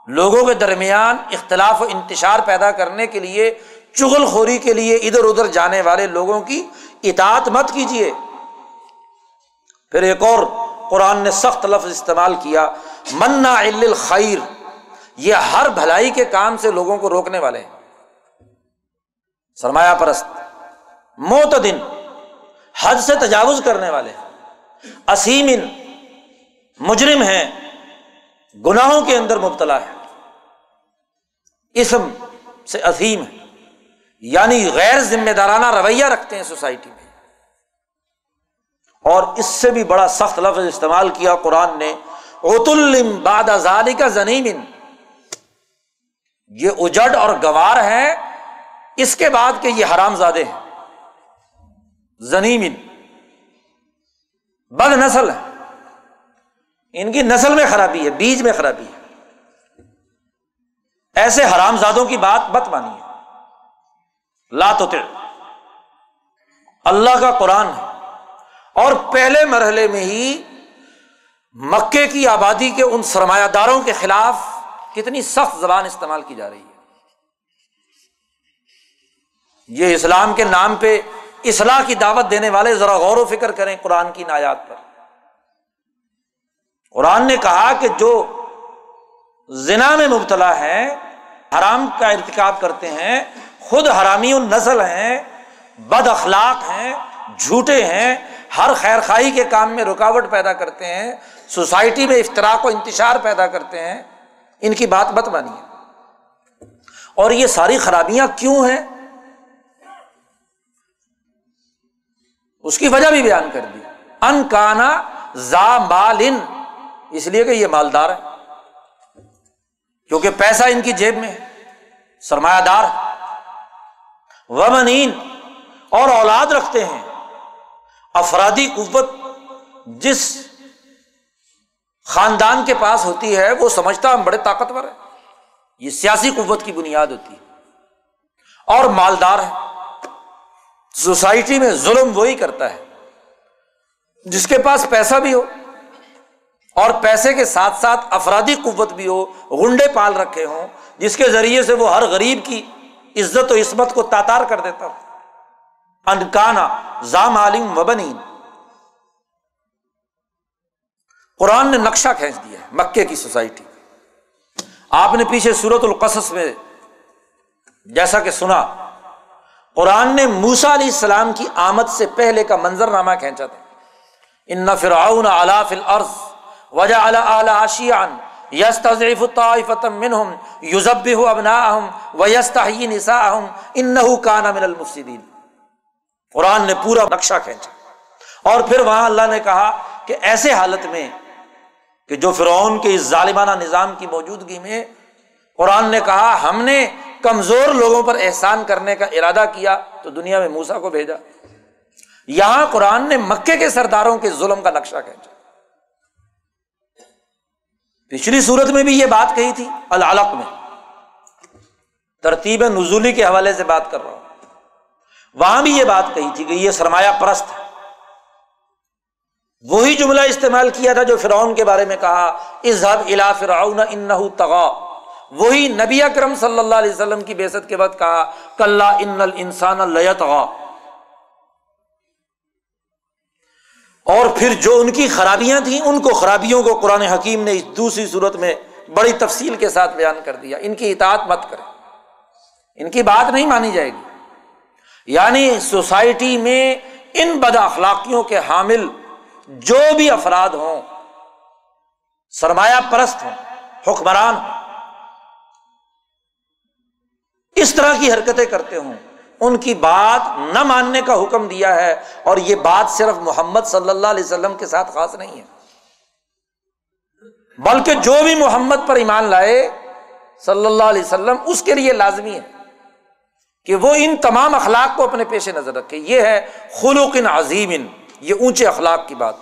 لوگوں کے درمیان اختلاف و انتشار پیدا کرنے کے لیے، چغل خوری کے لیے ادھر ادھر جانے والے لوگوں کی اطاعت مت کیجیے پھر ایک اور قرآن نے سخت لفظ استعمال کیا منا خیر یہ ہر بھلائی کے کام سے لوگوں کو روکنے والے ہیں۔ سرمایہ پرست موتدن حد سے تجاوز کرنے والے اسیم مجرم ہیں، گناہوں کے اندر مبتلا ہے اسم سے عظیم ہے یعنی غیر ذمہ دارانہ رویہ رکھتے ہیں سوسائٹی میں۔ اور اس سے بھی بڑا سخت لفظ استعمال کیا قرآن نے اوت الم باد ازالی کا زنیم یہ اجڑ اور گوار ہے، اس کے بعد کہ یہ حرام زادے ہیں۔ زنیم بد نسل ہے۔ ان کی نسل میں خرابی ہے، بیج میں خرابی ہے۔ ایسے حرام زادوں کی بات بت مانی ہے لات اللہ کا قرآن ہے۔ اور پہلے مرحلے میں ہی مکے کی آبادی کے ان سرمایہ داروں کے خلاف کتنی سخت زبان استعمال کی جا رہی ہے۔ یہ اسلام کے نام پہ اصلاح کی دعوت دینے والے ذرا غور و فکر کریں قرآن کی نایات پر۔ قرآن نے کہا کہ جو زنا میں مبتلا ہے حرام کا ارتکاب کرتے ہیں خود حرامی النسل ہیں، بد اخلاق ہیں، جھوٹے ہیں، ہر خیر خائی کے کام میں رکاوٹ پیدا کرتے ہیں، سوسائٹی میں افطراک و انتشار پیدا کرتے ہیں، ان کی بات بت بانی ہے اور یہ ساری خرابیاں کیوں ہیں؟ اس کی وجہ بھی بیان کر دی۔ ان کانا زا مال ان اس لیے کہ یہ مالدار ہے کیونکہ پیسہ ان کی جیب میں ہے۔ سرمایہ دار۔ ومنین اور اولاد رکھتے ہیں۔ افرادی قوت جس خاندان کے پاس ہوتی ہے، وہ سمجھتا ہم بڑے طاقتور ہیں۔ یہ سیاسی قوت کی بنیاد ہوتی ہے۔ اور مالدار ہے۔ سوسائٹی میں ظلم وہی کرتا ہے۔ جس کے پاس پیسہ بھی ہو اور پیسے کے ساتھ ساتھ افرادی قوت بھی ہو گنڈے پال رکھے ہوں، جس کے ذریعے سے وہ ہر غریب کی عزت و عصمت کو تاتار کر دیتا ہو انکانا زام عالم وبنی قرآن نے نقشہ کھینچ دیا ہے، مکے کی سوسائٹی۔ آپ نے پیچھے سورت القصص میں جیسا کہ سنا، قرآن نے موسا علیہ السلام کی آمد سے پہلے کا منظر نامہ کھینچا تھا۔ ان فرعون علاف الارض وجہ اعلی آشیان یس تضیف الطائفۃ منہم، یذبح ابناءہم ویستحیی نساءہم انہ کان من المفسدین۔ قرآن نے پورا نقشہ کھینچا۔ اور پھر وہاں اللہ نے کہا کہ ایسے حالت میں کہ جو فرعون کے اس ظالمانہ نظام کی موجودگی میں قرآن نے کہا ہم نے کمزور لوگوں پر احسان کرنے کا ارادہ کیا تو دنیا میں موسا کو بھیجا۔ یہاں قرآن نے مکے کے سرداروں کے ظلم کا نقشہ کھینچا۔ پچھلی صورت میں بھی یہ بات کہی تھی، العلق میں۔ ترتیب نزولی کے حوالے سے بات کر رہا ہوں۔ وہاں بھی یہ بات کہی تھی کہ یہ سرمایہ پرست ہے۔ وہی جملہ استعمال کیا تھا جو فرعون کے بارے میں کہا اظہب الا فرعون انہ تغا وہی نبی اکرم صلی اللہ علیہ وسلم کی بےسط کے بعد کہا کل ان الانسان لیتغا اور پھر جو ان کی خرابیاں تھیں، ان کو خرابیوں کو قرآن حکیم نے اس دوسری صورت میں بڑی تفصیل کے ساتھ بیان کر دیا۔ ان کی اطاعت مت کرے ان کی بات نہیں مانی جائے گی۔ یعنی سوسائٹی میں ان بد اخلاقیوں کے حامل جو بھی افراد ہوں، سرمایہ پرست ہوں، حکمران ہوں، اس طرح کی حرکتیں کرتے ہوں۔ ان کی بات نہ ماننے کا حکم دیا ہے اور یہ بات صرف محمد صلی اللہ علیہ وسلم کے ساتھ خاص نہیں ہے۔ بلکہ جو بھی محمد پر ایمان لائے صلی اللہ علیہ وسلم، اس کے لیے لازمی ہے کہ وہ ان تمام اخلاق کو اپنے پیش نظر رکھے۔ یہ ہے خلوق عظیم، یہ اونچے اخلاق کی بات۔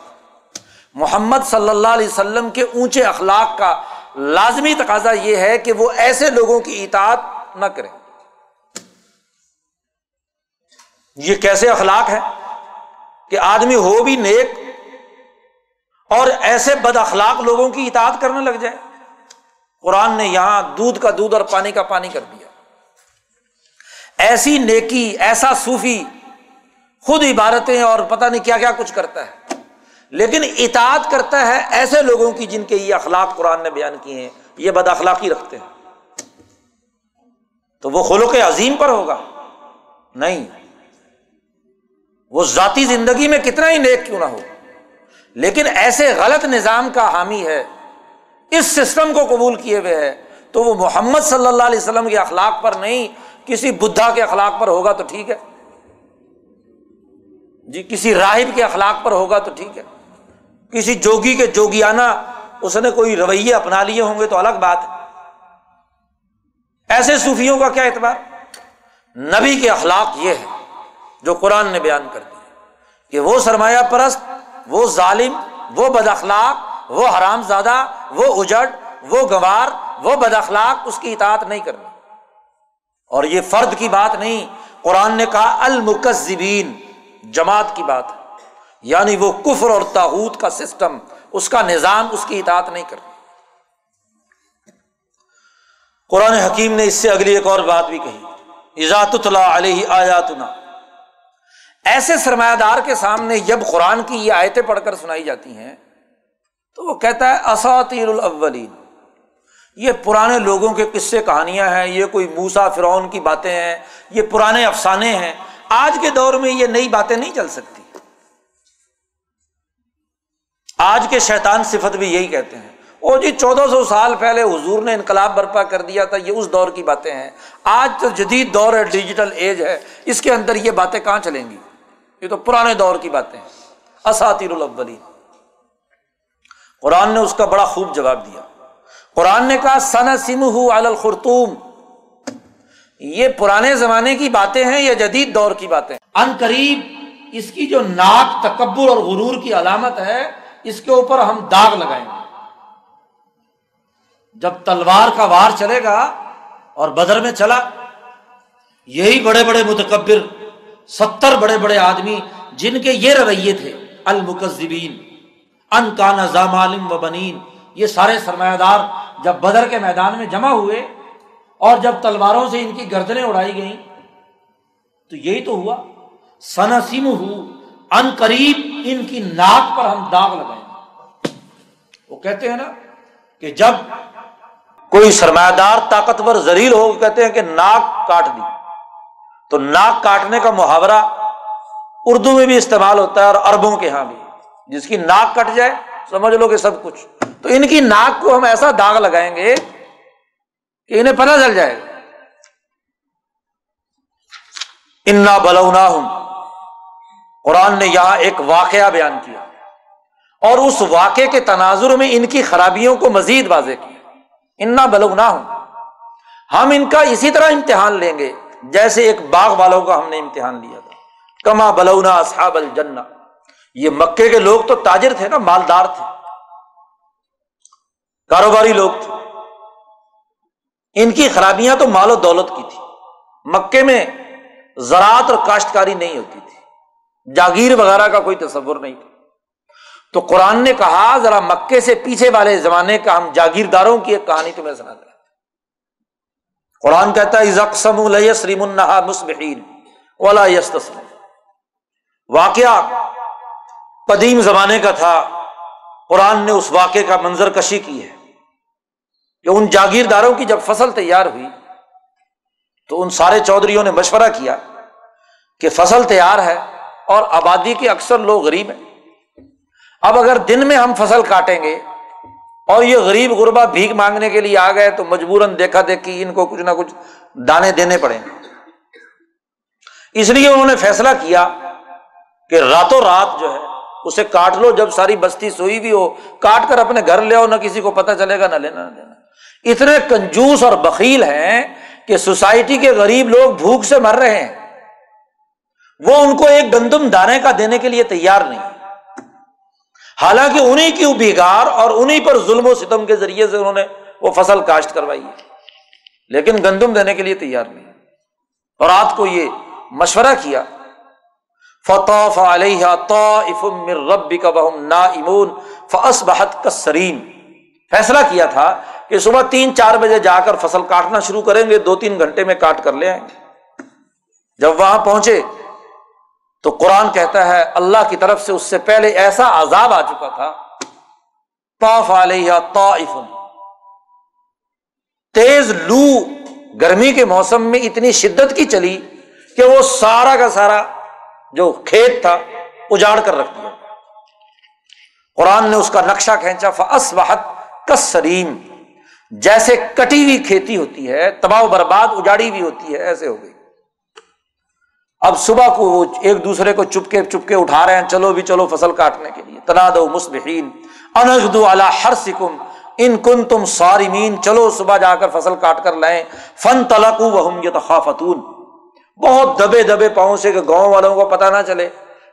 محمد صلی اللہ علیہ وسلم کے اونچے اخلاق کا لازمی تقاضا یہ ہے کہ وہ ایسے لوگوں کی اطاعت نہ کرے۔ یہ کیسے اخلاق ہے کہ آدمی ہو بھی نیک اور ایسے بد اخلاق لوگوں کی اطاعت کرنے لگ جائے؟ قرآن نے یہاں دودھ کا دودھ اور پانی کا پانی کر دیا۔ ایسی نیکی، ایسا صوفی خود عبارتیں اور پتہ نہیں کیا کیا کچھ کرتا ہے۔ لیکن اطاعت کرتا ہے ایسے لوگوں کی جن کے یہ اخلاق قرآن نے بیان کیے ہیں، یہ بد اخلاقی رکھتے ہیں۔ تو وہ خلوق عظیم پر ہوگا؟ نہیں۔ وہ ذاتی زندگی میں کتنا ہی نیک کیوں نہ ہو۔ لیکن ایسے غلط نظام کا حامی ہے، اس سسٹم کو قبول کیے ہوئے ہے، تو وہ محمد صلی اللہ علیہ وسلم کے اخلاق پر نہیں، کسی بدھا کے اخلاق پر ہوگا تو ٹھیک ہے۔ جی کسی راہب کے اخلاق پر ہوگا تو ٹھیک ہے۔ کسی جوگی کے جوگیانہ اس نے کوئی رویے اپنا لیے ہوں گے تو الگ بات ہے۔ ایسے صوفیوں کا کیا اعتبار؟ نبی کے اخلاق یہ ہے جو قرآن نے بیان کر دیا کہ وہ سرمایہ پرست، وہ ظالم، وہ بد اخلاق، وہ حرام زادہ، وہ اجڑ، وہ گوار، وہ بد اخلاق، اس کی اطاعت نہیں کرنی اور یہ فرد کی بات نہیں، قرآن نے کہا المکذبین، جماعت کی بات یعنی وہ کفر اور تاحود کا سسٹم، اس کا نظام، اس کی اطاعت نہیں کرنی قرآن حکیم نے اس سے اگلی ایک اور بات بھی کہی۔ ایزات اللہ علیہ آیاتنا ایسے سرمایہ دار کے سامنے جب قرآن کی یہ آیتیں پڑھ کر سنائی جاتی ہیں، تو وہ کہتا ہے اساتیر الاولین۔ یہ پرانے لوگوں کے قصے کہانیاں ہیں، یہ کوئی موسا فرعون کی باتیں ہیں، یہ پرانے افسانے ہیں۔ آج کے دور میں یہ نئی باتیں نہیں چل سکتی۔ آج کے شیطان صفت بھی یہی کہتے ہیں۔ او جی چودہ سو سال پہلے حضور نے انقلاب برپا کر دیا تھا، یہ اس دور کی باتیں ہیں۔ آج تو جدید دور ہے، ڈیجیٹل ایج ہے۔ اس کے اندر یہ باتیں کہاں چلیں گی؟ یہ تو پرانے دور کی باتیں ہیں۔ اساتیر الاولین۔ قرآن نے اس کا بڑا خوب جواب دیا۔ قرآن نے کہا سن سم الخرتوم یہ پرانے زمانے کی باتیں ہیں یا جدید دور کی باتیں ان قریب اس کی جو ناک تکبر اور غرور کی علامت ہے، اس کے اوپر ہم داغ لگائیں گے۔ جب تلوار کا وار چلے گا اور بدر میں چلا، یہی بڑے بڑے متکبر ستر بڑے بڑے آدمی جن کے یہ رویے تھے، المکذبین، ان کا نظام عالم و بنین۔ یہ سارے سرمایہ دار جب بدر کے میدان میں جمع ہوئے اور جب تلواروں سے ان کی گردنیں اڑائی گئیں، تو یہی تو ہوا۔ سنسم ہو ان قریب ان کی ناک پر ہم داغ لگائیں وہ کہتے ہیں نا کہ جب کوئی سرمایہ دار طاقتور زریل ہو کہتے ہیں کہ ناک کاٹ دی۔ تو ناک کاٹنے کا محاورہ اردو میں بھی استعمال ہوتا ہے اور اربوں کے یہاں بھی۔ جس کی ناک کٹ جائے، سمجھ لو کہ سب کچھ۔ تو ان کی ناک کو ہم ایسا داغ لگائیں گے کہ انہیں پتہ چل جائے۔ گا انا بلونا ہوں قرآن نے یہاں ایک واقعہ بیان کیا۔ اور اس واقعے کے تناظر میں ان کی خرابیوں کو مزید واضح کیا۔ انا بلونا ہوں ہم ان کا اسی طرح امتحان لیں گے۔ جیسے ایک باغ والوں کا ہم نے امتحان لیا تھا۔ کما بلونا اصحاب الجنہ۔ یہ مکے کے لوگ تو تاجر تھے نا، مالدار تھے۔ کاروباری لوگ تھے۔ ان کی خرابیاں تو مال و دولت کی تھی۔ مکے میں زراعت اور کاشتکاری نہیں ہوتی تھی۔ جاگیر وغیرہ کا کوئی تصور نہیں تھا۔ تو قرآن نے کہا، ذرا مکے سے پیچھے والے زمانے کا ہم جاگیرداروں کی ایک کہانی تمہیں سنا دیں۔ قرآن کہتا ہے مسبحین ولا واقعہ قدیم زمانے کا تھا۔ قرآن نے اس واقعے کا منظر کشی کی ہے کہ ان جاگیرداروں کی جب فصل تیار ہوئی تو ان سارے چودھریوں نے مشورہ کیا کہ فصل تیار ہے اور آبادی کے اکثر لوگ غریب ہیں۔ اب اگر دن میں ہم فصل کاٹیں گے اور یہ غریب غربا بھیک مانگنے کے لیے آ گئے تو مجبوراً دیکھا دیکھی ان کو کچھ نہ کچھ دانے دینے پڑیں۔ گے اس لیے انہوں نے فیصلہ کیا کہ راتوں رات جو ہے اسے کاٹ لو، جب ساری بستی سوئی بھی ہو، کاٹ کر اپنے گھر لے آؤ، نہ کسی کو پتا چلے گا، نہ لینا، نہ دینا۔ اتنے کنجوس اور بکیل ہیں کہ سوسائٹی کے غریب لوگ بھوک سے مر رہے ہیں۔ وہ ان کو ایک گندم دانے کا دینے کے لیے تیار نہیں۔ حالانکہ انہیں کی بگار اور انہیں پر ظلم و ستم کے ذریعے سے انہوں نے وہ فصل کاشت کروائی ہے۔ لیکن گندم دینے کے لیے تیار نہیں۔ اور رات کو یہ مشورہ کیا فطوف علیہ ربی کا بہم نا امون فس بحت فیصلہ کیا تھا کہ صبح تین چار بجے جا کر فصل کاٹنا شروع کریں گے، دو تین گھنٹے میں کاٹ کر لے آئیں گے۔ جب وہاں پہنچے تو قرآن کہتا ہے اللہ کی طرف سے اس سے پہلے ایسا عذاب آ چکا تھا۔ طوف علیہ طائف۔ تیز لو گرمی کے موسم میں اتنی شدت کی چلی کہ وہ سارا کا سارا جو کھیت تھا اجاڑ کر رکھ دیا۔ قرآن نے اس کا نقشہ کھینچا فس وحت کسریم جیسے کٹی ہوئی کھیتی ہوتی ہے، تباہ و برباد اجاڑی ہوئی ہوتی ہے، ایسے ہو گئی۔ اب صبح کو وہ ایک دوسرے کو چپکے چپکے اٹھا رہے ہیں، چلو بھی چلو فصل کاٹنے کے لیے۔ تناد مسبحین انجدو اللہ ہر سکم ان کن تم سارمین چلو صبح جا کر فصل کاٹ کر لائیں۔ فن تلق وہم خافتون بہت دبے دبے پاؤں سے کہ گاؤں والوں کو پتا نہ چلے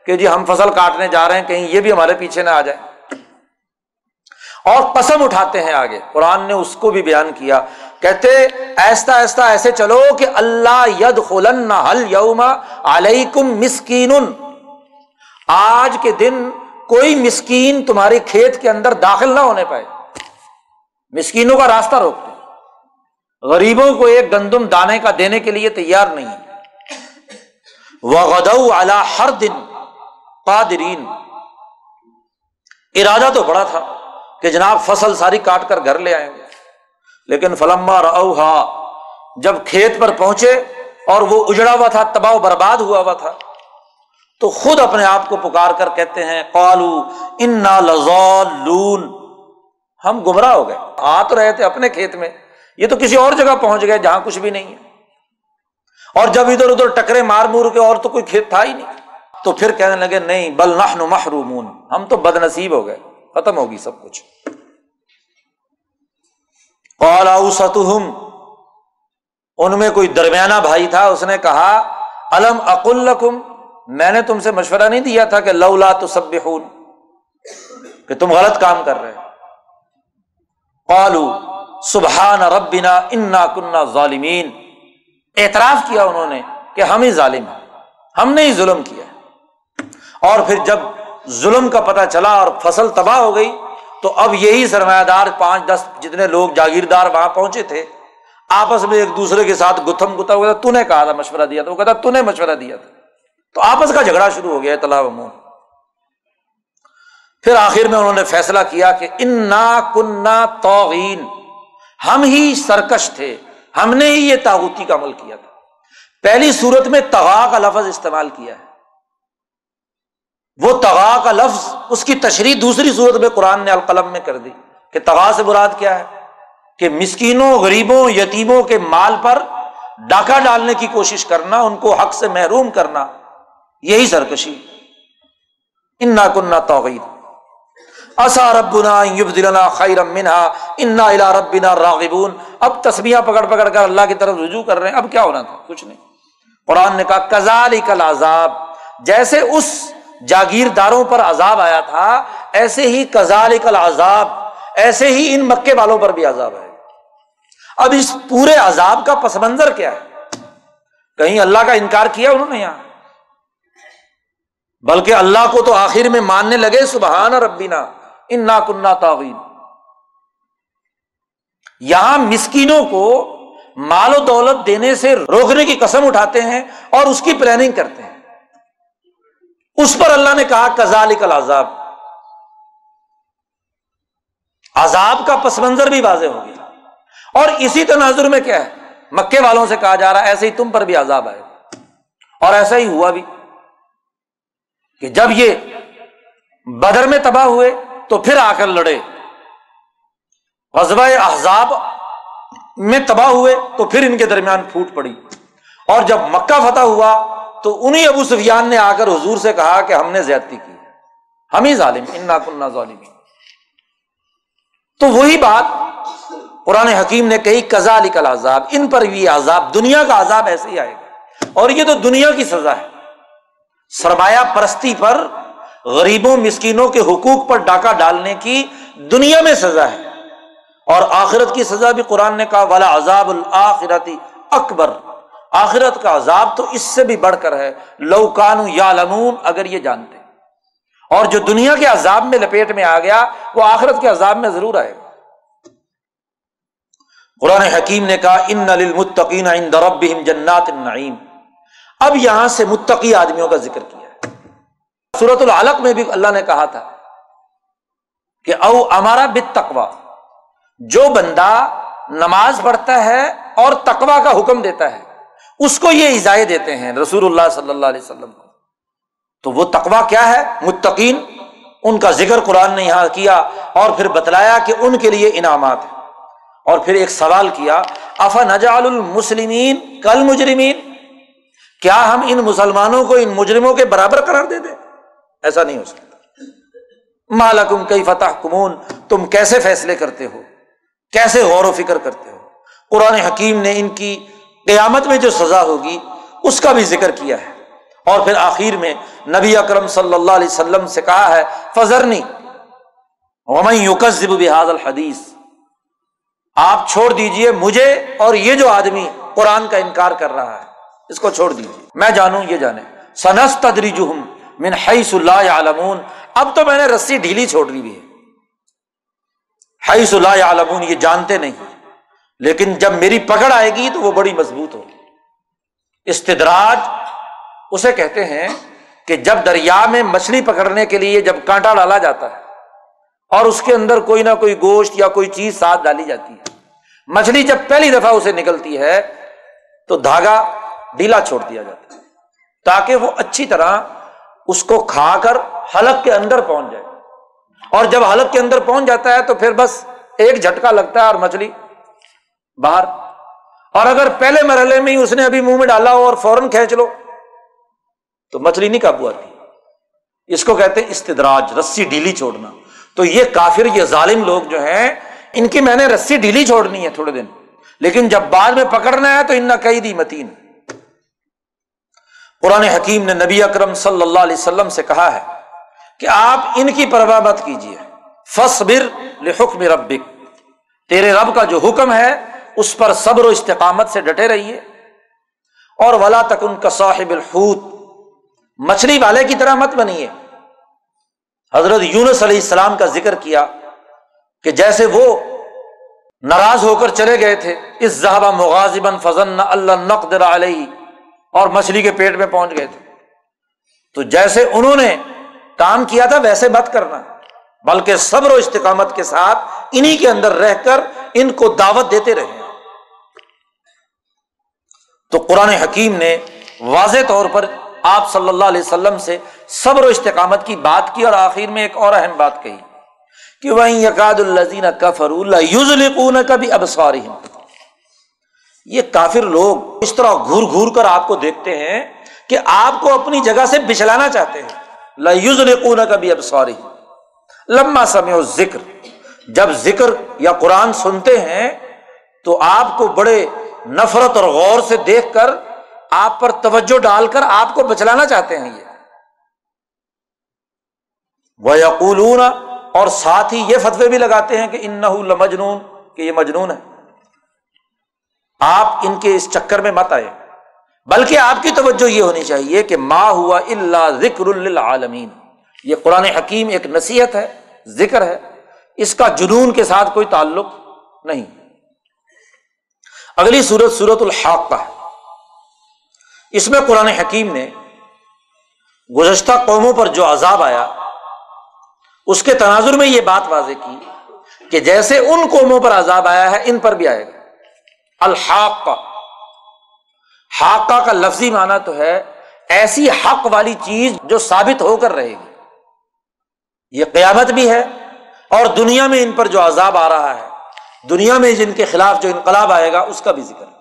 کہ جی ہم فصل کاٹنے جا رہے ہیں، کہیں یہ بھی ہمارے پیچھے نہ آ جائے اور قسم اٹھاتے ہیں آگے۔ قرآن نے اس کو بھی بیان کیا۔ کہتے ایستا ایستا ایسے چلو کہ اللہ ید خلن حل یوما علیکم مسکین آج کے دن کوئی مسکین تمہارے کھیت کے اندر داخل نہ ہونے پائے۔ مسکینوں کا راستہ روکتے۔ غریبوں کو ایک گندم دانے کا دینے کے لیے تیار نہیں۔ وہ اعلی ہر دن قادرین۔ ارادہ تو بڑا تھا کہ جناب فصل ساری کاٹ کر گھر لے آئیں گے لیکن فلما روحا جب کھیت پر پہنچے اور وہ اجڑا ہوا تھا، تباہ برباد ہوا ہوا تھا، تو خود اپنے آپ کو پکار کر کہتے ہیں، قالو انا لون ہم گمراہ ہو گئے۔ آ تو رہے تھے اپنے کھیت میں۔ یہ تو کسی اور جگہ پہنچ گئے جہاں کچھ بھی نہیں ہے۔ اور جب ادھر ادھر ٹکرے مار مور کے اور تو کوئی کھیت تھا ہی نہیں۔ تو پھر کہنے لگے، نہیں، بل نحن محرومون۔ ہم تو بد نصیب ہو گئے۔ ختم ہوگی سب کچھ۔ قال ان میں کوئی درمیانہ بھائی تھا، اس نے کہا، الم اقل لکم؟ میں نے تم سے مشورہ نہیں دیا تھا کہ لولا تسبحون، کہ تم غلط کام کر رہے قالو سبحان ربنا، انا کننا ظالمین۔ اعتراف کیا انہوں نے کہ ہم ہی ظالم ہیں، ہم نے ہی ظلم کیا اور پھر جب ظلم کا پتہ چلا اور فصل تباہ ہو گئی تو اب یہی سرمایہ دار پانچ دس جتنے لوگ جاگیردار وہاں پہنچے تھے، آپس میں ایک دوسرے کے ساتھ گتھم گتا ہوا تو نے کہا تھا مشورہ دیا تھا؟ وہ کہتا تو نے مشورہ دیا تھا۔ تو آپس کا جھگڑا شروع ہو گیا تلا منہ پھر آخر میں انہوں نے فیصلہ کیا کہ انا کنہ توغین ہم ہی سرکش تھے، ہم نے ہی یہ تاغوتی کا عمل کیا تھا۔ پہلی صورت میں تغا کا لفظ استعمال کیا ہے۔ وہ تغا کا لفظ اس کی تشریح دوسری صورت میں قرآن نے القلم میں کر دی کہ تغا سے براد کیا ہے؟ کہ مسکینوں، غریبوں، یتیموں کے مال پر ڈاکہ ڈالنے کی کوشش کرنا، ان کو حق سے محروم کرنا، یہی سرکشی۔ انا کنہ توغیر اصا ربنا یبدلنا خیر منہا، انا الا ربنا راغبون۔ اب تسمیاں پکڑ پکڑ کر اللہ کی طرف رجوع کر رہے ہیں۔ اب کیا ہونا تھا؟ کچھ نہیں۔ قرآن نے کہا کزال کل عذاب جیسے اس جاگیرداروں پر عذاب آیا تھا، ایسے ہی کزال کل عذاب ایسے ہی ان مکے والوں پر بھی عذاب آئے اب اس پورے عذاب کا پس منظر کیا ہے؟ کہیں اللہ کا انکار کیا انہوں نے یہاں؟ بلکہ اللہ کو تو آخر میں ماننے لگے، سبحان ربینا ان نا کنہ تعوین یہاں مسکینوں کو مال و دولت دینے سے روکنے کی قسم اٹھاتے ہیں اور اس کی پلاننگ کرتے ہیں۔ اس پر اللہ نے کہا کزال کل عذاب عذاب کا پس منظر بھی واضح ہو گیا۔ اور اسی تناظر میں کیا ہے؟ مکے والوں سے کہا جا رہا ہے، ایسے ہی تم پر بھی عذاب آئے اور ایسا ہی ہوا بھی کہ جب یہ بدر میں تباہ ہوئے تو پھر آ کر لڑے۔ غزبۂ احزاب میں تباہ ہوئے تو پھر ان کے درمیان پھوٹ پڑی۔ اور جب مکہ فتح ہوا تو انہیں ابو سفیان نے آ کر حضور سے کہا کہ ہم نے زیادتی کی ہم ہی ظالم، انا کنہ ظالم تو وہی بات قرآن حکیم نے کہی کزا علی عذاب ان پر بھی عذاب، دنیا کا عذاب ایسے ہی آئے گا۔ اور یہ تو دنیا کی سزا ہے۔ سرمایہ پرستی پر غریبوں، مسکینوں کے حقوق پر ڈاکہ ڈالنے کی دنیا میں سزا ہے۔ اور آخرت کی سزا بھی قرآن نے کہا والا عذاب الآخرتی اکبر۔ آخرت کا عذاب تو اس سے بھی بڑھ کر ہے۔ لو کانو یا لمون اگر یہ جانتے۔ اور جو دنیا کے عذاب میں لپیٹ میں آ گیا، وہ آخرت کے عذاب میں ضرور آئے۔ گا قرآن حکیم نے کہا، ان للمتقین عند ربهم جنات النعیم۔ اب یہاں سے متقی آدمیوں کا ذکر کیا سورت العلق میں بھی اللہ نے کہا تھا کہ، او ہمارا بت تقوا جو بندہ نماز پڑھتا ہے اور تقوا کا حکم دیتا ہے اس کو یہ ایزائے دیتے ہیں رسول اللہ صلی اللہ علیہ وسلم کو۔ تو وہ تقوا کیا ہے؟ متقین۔ ان کا ذکر قرآن نے یہاں کیا اور پھر بتلایا کہ ان کے لیے انعامات ہیں۔ اور پھر ایک سوال کیا، افا نجال المسلمین کل مجرمین کیا ہم ان مسلمانوں کو، ان مجرموں کے برابر قرار دے دیں؟ ایسا نہیں ہو سکتا۔ مالکم کئی فتح کمون تم کیسے فیصلے کرتے ہو؟ کیسے غور و فکر کرتے ہو؟ قرآن حکیم نے ان کی قیامت میں جو سزا ہوگی، اس کا بھی ذکر کیا ہے۔ اور پھر آخر میں نبی اکرم صلی اللہ علیہ وسلم سے کہا ہے فضرنی بحاد الحدیث آپ چھوڑ دیجیے مجھے اور یہ جو آدمی قرآن کا انکار کر رہا ہے، اس کو چھوڑ دیجیے میں جانوں، یہ جانے۔ سنس تدری من حیث اللہ عالمون اب تو میں نے رسی ڈھیلی چھوڑ دی ہے۔ حیث اللہ عالمون یہ جانتے نہیں۔ لیکن جب میری پکڑ آئے گی تو وہ بڑی مضبوط ہوگی۔ استدراج اسے کہتے ہیں کہ جب دریا میں مچھلی پکڑنے کے لیے جب کانٹا ڈالا جاتا ہے اور اس کے اندر کوئی نہ کوئی گوشت یا کوئی چیز ساتھ ڈالی جاتی ہے، مچھلی جب پہلی دفعہ اسے نکلتی ہے تو دھاگا ڈھیلا چھوڑ دیا جاتا ہے تاکہ وہ اچھی طرح اس کو کھا کر حلق کے اندر پہنچ جائے۔ اور جب حلق کے اندر پہنچ جاتا ہے تو پھر بس ایک جھٹکا لگتا ہے اور مچھلی باہر۔ اور اگر پہلے مرحلے میں ہی اس نے ابھی منہ میں ڈالا ہو اور فوراً کھینچ لو، تو مچھلی نہیں قابو آتی۔ اس کو کہتے ہیں استدراج، رسی ڈھیلی چھوڑنا۔ تو یہ کافر، یہ ظالم لوگ جو ہیں، ان کی میں نے رسی ڈھیلی چھوڑنی ہے تھوڑے دن۔ لیکن جب بعد میں پکڑنا ہے تو ان کئی دی متین۔ قرآن حکیم نے نبی اکرم صلی اللہ علیہ وسلم سے کہا ہے کہ آپ ان کی پرواہ مت کیجیے فصبر لحکم ربک۔ تیرے رب کا جو حکم ہے اس پر صبر و استقامت سے ڈٹے رہیے۔ اور ولا تک ان کا صاحب الحوت، مچھلی والے کی طرح مت بنیے۔ حضرت یونس علیہ السلام کا ذکر کیا کہ جیسے وہ ناراض ہو کر چلے گئے تھے اس زہبہ مغازبن فضن اللہ نقدر علیہ اور مچھلی کے پیٹ میں پہنچ گئے تھے۔ تو جیسے انہوں نے کام کیا تھا، ویسے مت کرنا، بلکہ صبر و استقامت کے ساتھ انہیں کے اندر رہ کر ان کو دعوت دیتے رہے۔ تو قرآن حکیم نے واضح طور پر آپ صلی اللہ علیہ وسلم سے صبر و استقامت کی بات کی اور آخر میں ایک اور اہم بات کہی کہ وہ یقاد الزین کفر اللہ یوز کا یہ کافر لوگ اس طرح گور گور کر آپ کو دیکھتے ہیں کہ آپ کو اپنی جگہ سے بچلانا چاہتے ہیں لز کا بھی اب سوری لمبا سمے ذکر جب ذکر یا قرآن سنتے ہیں تو آپ کو بڑے نفرت اور غور سے دیکھ کر آپ پر توجہ ڈال کر آپ کو بچلانا چاہتے ہیں یہ۔ وہ یقول اور ساتھ ہی یہ فتوے بھی لگاتے ہیں کہ ان نہ مجنون کہ یہ مجنون ہے۔ آپ ان کے اس چکر میں مت آئے۔ بلکہ آپ کی توجہ یہ ہونی چاہیے کہ ماں ہوا اللہ ذکر العالمین یہ قرآن حکیم ایک نصیحت ہے، ذکر ہے۔ اس کا جنون کے ساتھ کوئی تعلق نہیں۔ اگلی صورت سورت الحاق کا ہے۔ اس میں قرآن حکیم نے گزشتہ قوموں پر جو عذاب آیا، اس کے تناظر میں یہ بات واضح کی کہ جیسے ان قوموں پر عذاب آیا ہے، ان پر بھی آئے گا۔ الحاق کا حاقہ کا لفظی معنی تو ہے ایسی حق والی چیز جو ثابت ہو کر رہے گی۔ یہ قیامت بھی ہے اور دنیا میں ان پر جو عذاب آ رہا ہے دنیا میں جن کے خلاف جو انقلاب آئے گا، اس کا بھی ذکر ہے۔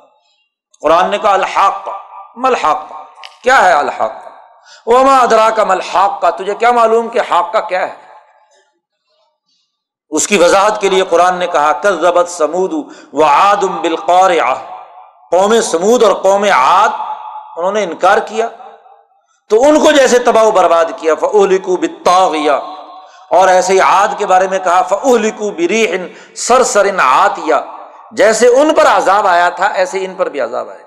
قرآن نے کہا، الحاق کا ملحاق کا کیا ہے الحاق؟ کا وما ادرا کا ملحاق کا تجھے کیا معلوم کہ حاق کا کیا ہے؟ اس کی وضاحت کے لیے قرآن نے کہا کزبت سمود و آدم بالقور قوم سمود اور قوم عاد، انہوں نے انکار کیا۔ تو ان کو جیسے تباہ و برباد کیا فلکو بتاغیا اور ایسے ہی عاد کے بارے میں کہا فلکو بریحن سر سرن آتیا جیسے ان پر عذاب آیا تھا، ایسے ان پر بھی عذاب آیا۔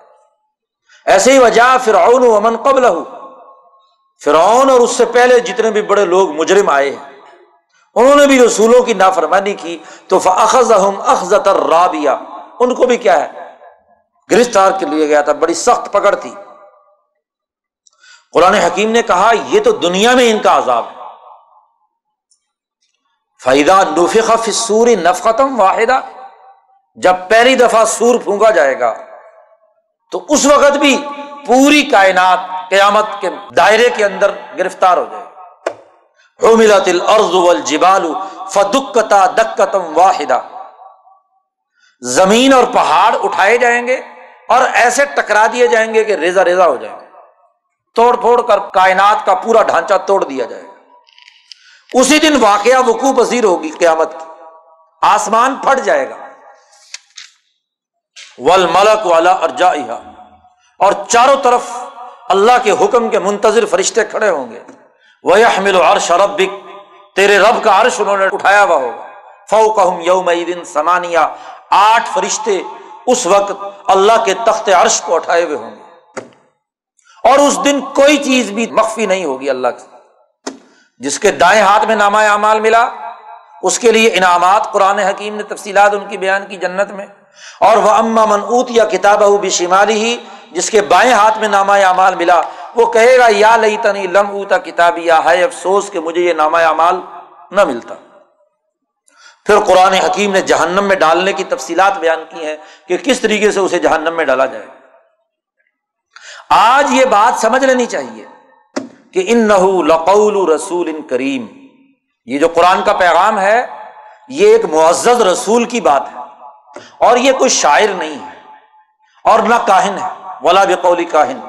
ایسے ہی وجہ فرعون و امن قبل ہو فرعون اور اس سے پہلے جتنے بھی بڑے لوگ مجرم آئے ہیں، انہوں نے بھی رسولوں کی نافرمانی کی۔ تو فخذ اخذت رابیا ان کو بھی کیا ہے؟ گرفتار کے لیے گیا تھا، بڑی سخت پکڑ تھی۔ قرآن حکیم نے کہا، یہ تو دنیا میں ان کا عذاب ہے۔ فائدہ نفق سور نفقتم واحدہ جب پہلی دفعہ سور پھونکا جائے گا، تو اس وقت بھی پوری کائنات قیامت کے دائرے کے اندر گرفتار ہو جائے گا فدکتا دکتم واحدہ زمین اور پہاڑ اٹھائے جائیں گے اور ایسے ٹکرا دیے جائیں گے کہ ریزا ریزا ہو جائیں گے۔ توڑ پھوڑ کر کائنات کا پورا ڈھانچہ توڑ دیا جائے گا۔ اسی دن واقعہ وقوع پذیر ہوگی قیامت۔ کی آسمان پھٹ جائے گا۔ ول ملک والا ارجا اور چاروں طرف اللہ کے حکم کے منتظر فرشتے کھڑے ہوں گے۔ وہ حمل عرش ربک تیرے رب کا عرش انہوں نے اٹھایا ہوا ہوگا۔ فو کہ یوم دن سمانیہ آٹھ فرشتے اس وقت اللہ کے تخت عرش کو اٹھائے ہوئے ہوں گے۔ اور اس دن کوئی چیز بھی مخفی نہیں ہوگی اللہ سے جس کے دائیں ہاتھ میں نامہ اعمال ملا، اس کے لیے انعامات قرآن حکیم نے تفصیلات ان کی بیان کی جنت میں۔ اور وہ اما من اوت یا کتاب بھی شمالی ہی جس کے بائیں ہاتھ میں نامہ اعمال ملا، وہ کہے گا، یا لئی تنی لم اوتا کتابی، یا ہے افسوس کہ مجھے یہ نامہ اعمال نہ ملتا پھر قرآن حکیم نے جہنم میں ڈالنے کی تفصیلات بیان کی ہیں کہ کس طریقے سے اسے جہنم میں ڈالا جائے۔ آج یہ بات سمجھ لینی چاہیے۔ کہ ان نہ لقول رسول ان کریم۔ یہ جو قرآن کا پیغام ہے، یہ ایک معزز رسول کی بات ہے، اور یہ کوئی شاعر نہیں ہے، اور نہ کاہن ہے، ولا بقولی کاہن۔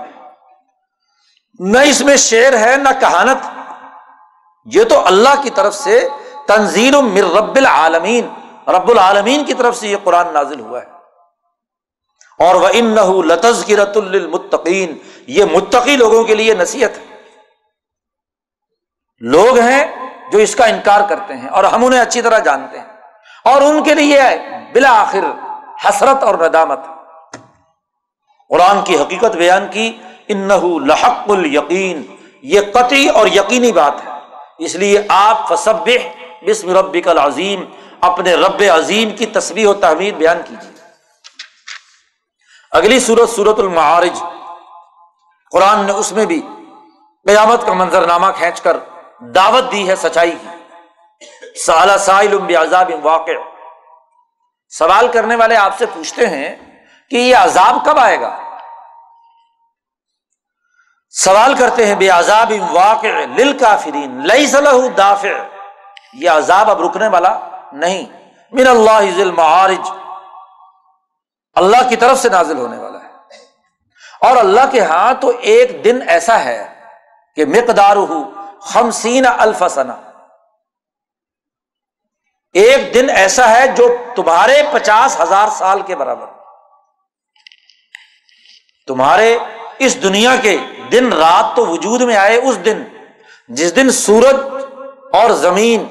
نہ اس میں شعر ہے، نہ کہانت۔ یہ تو اللہ کی طرف سے تنظیر مر رب العالمین۔ رب العالمین کی طرف سے یہ قرآن نازل ہوا ہے۔ اور وہ ان لتذکرت المتقین یہ متقی لوگوں کے لیے نصیحت ہے۔ لوگ ہیں جو اس کا انکار کرتے ہیں اور ہم انہیں اچھی طرح جانتے ہیں اور ان کے لیے بالآخر حسرت اور ندامت۔ قرآن کی حقیقت بیان کی ان لحق القین یہ قطعی اور یقینی بات ہے۔ اس لیے آپ فصب بسم ربک العظیم، اپنے رب عظیم کی تصویر و تحمید بیان کیجیے۔ اگلی صورت صورت المعارج۔ قرآن نے اس میں بھی قیامت کا منظرنامہ کھینچ کر دعوت دی ہے، سچائی کی۔ سال سائل عذاب واقع۔ سوال کرنے والے آپ سے پوچھتے ہیں کہ یہ عذاب کب آئے گا؟ سوال کرتے ہیں، بے عذاب واقع لل کافرین لئی صلاح دافع۔ یہ عذاب اب رکنے والا نہیں۔ من اللہ معارج اللہ کی طرف سے نازل ہونے والا ہے۔ اور اللہ کے ہاں تو ایک دن ایسا ہے کہ مقدار ہو خمسین الفسنا ایک دن ایسا ہے جو تمہارے پچاس ہزار سال کے برابر۔ تمہارے اس دنیا کے دن رات تو وجود میں آئے اس دن، جس دن سورج اور زمین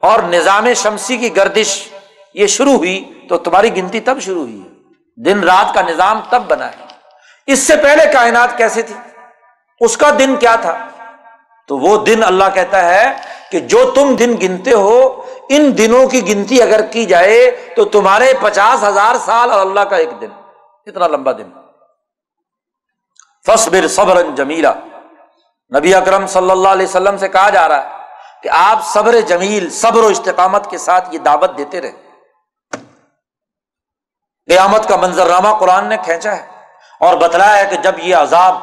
اور نظام شمسی کی گردش یہ شروع ہوئی تو تمہاری گنتی تب شروع ہوئی دن رات کا نظام تب بنا ہے۔ اس سے پہلے کائنات کیسے تھی؟ اس کا دن کیا تھا؟ تو وہ دن اللہ کہتا ہے کہ جو تم دن گنتے ہو، ان دنوں کی گنتی اگر کی جائے تو تمہارے پچاس ہزار سال اور اللہ کا ایک دن۔ اتنا لمبا دن۔ فصبر صبر جمیلا۔ نبی اکرم صلی اللہ علیہ وسلم سے کہا جا رہا ہے کہ آپ صبر جمیل، صبر و استقامت کے ساتھ یہ دعوت دیتے رہے۔ قیامت کا منظرنامہ قرآن نے کھینچا ہے اور بتلایا ہے کہ جب یہ عذاب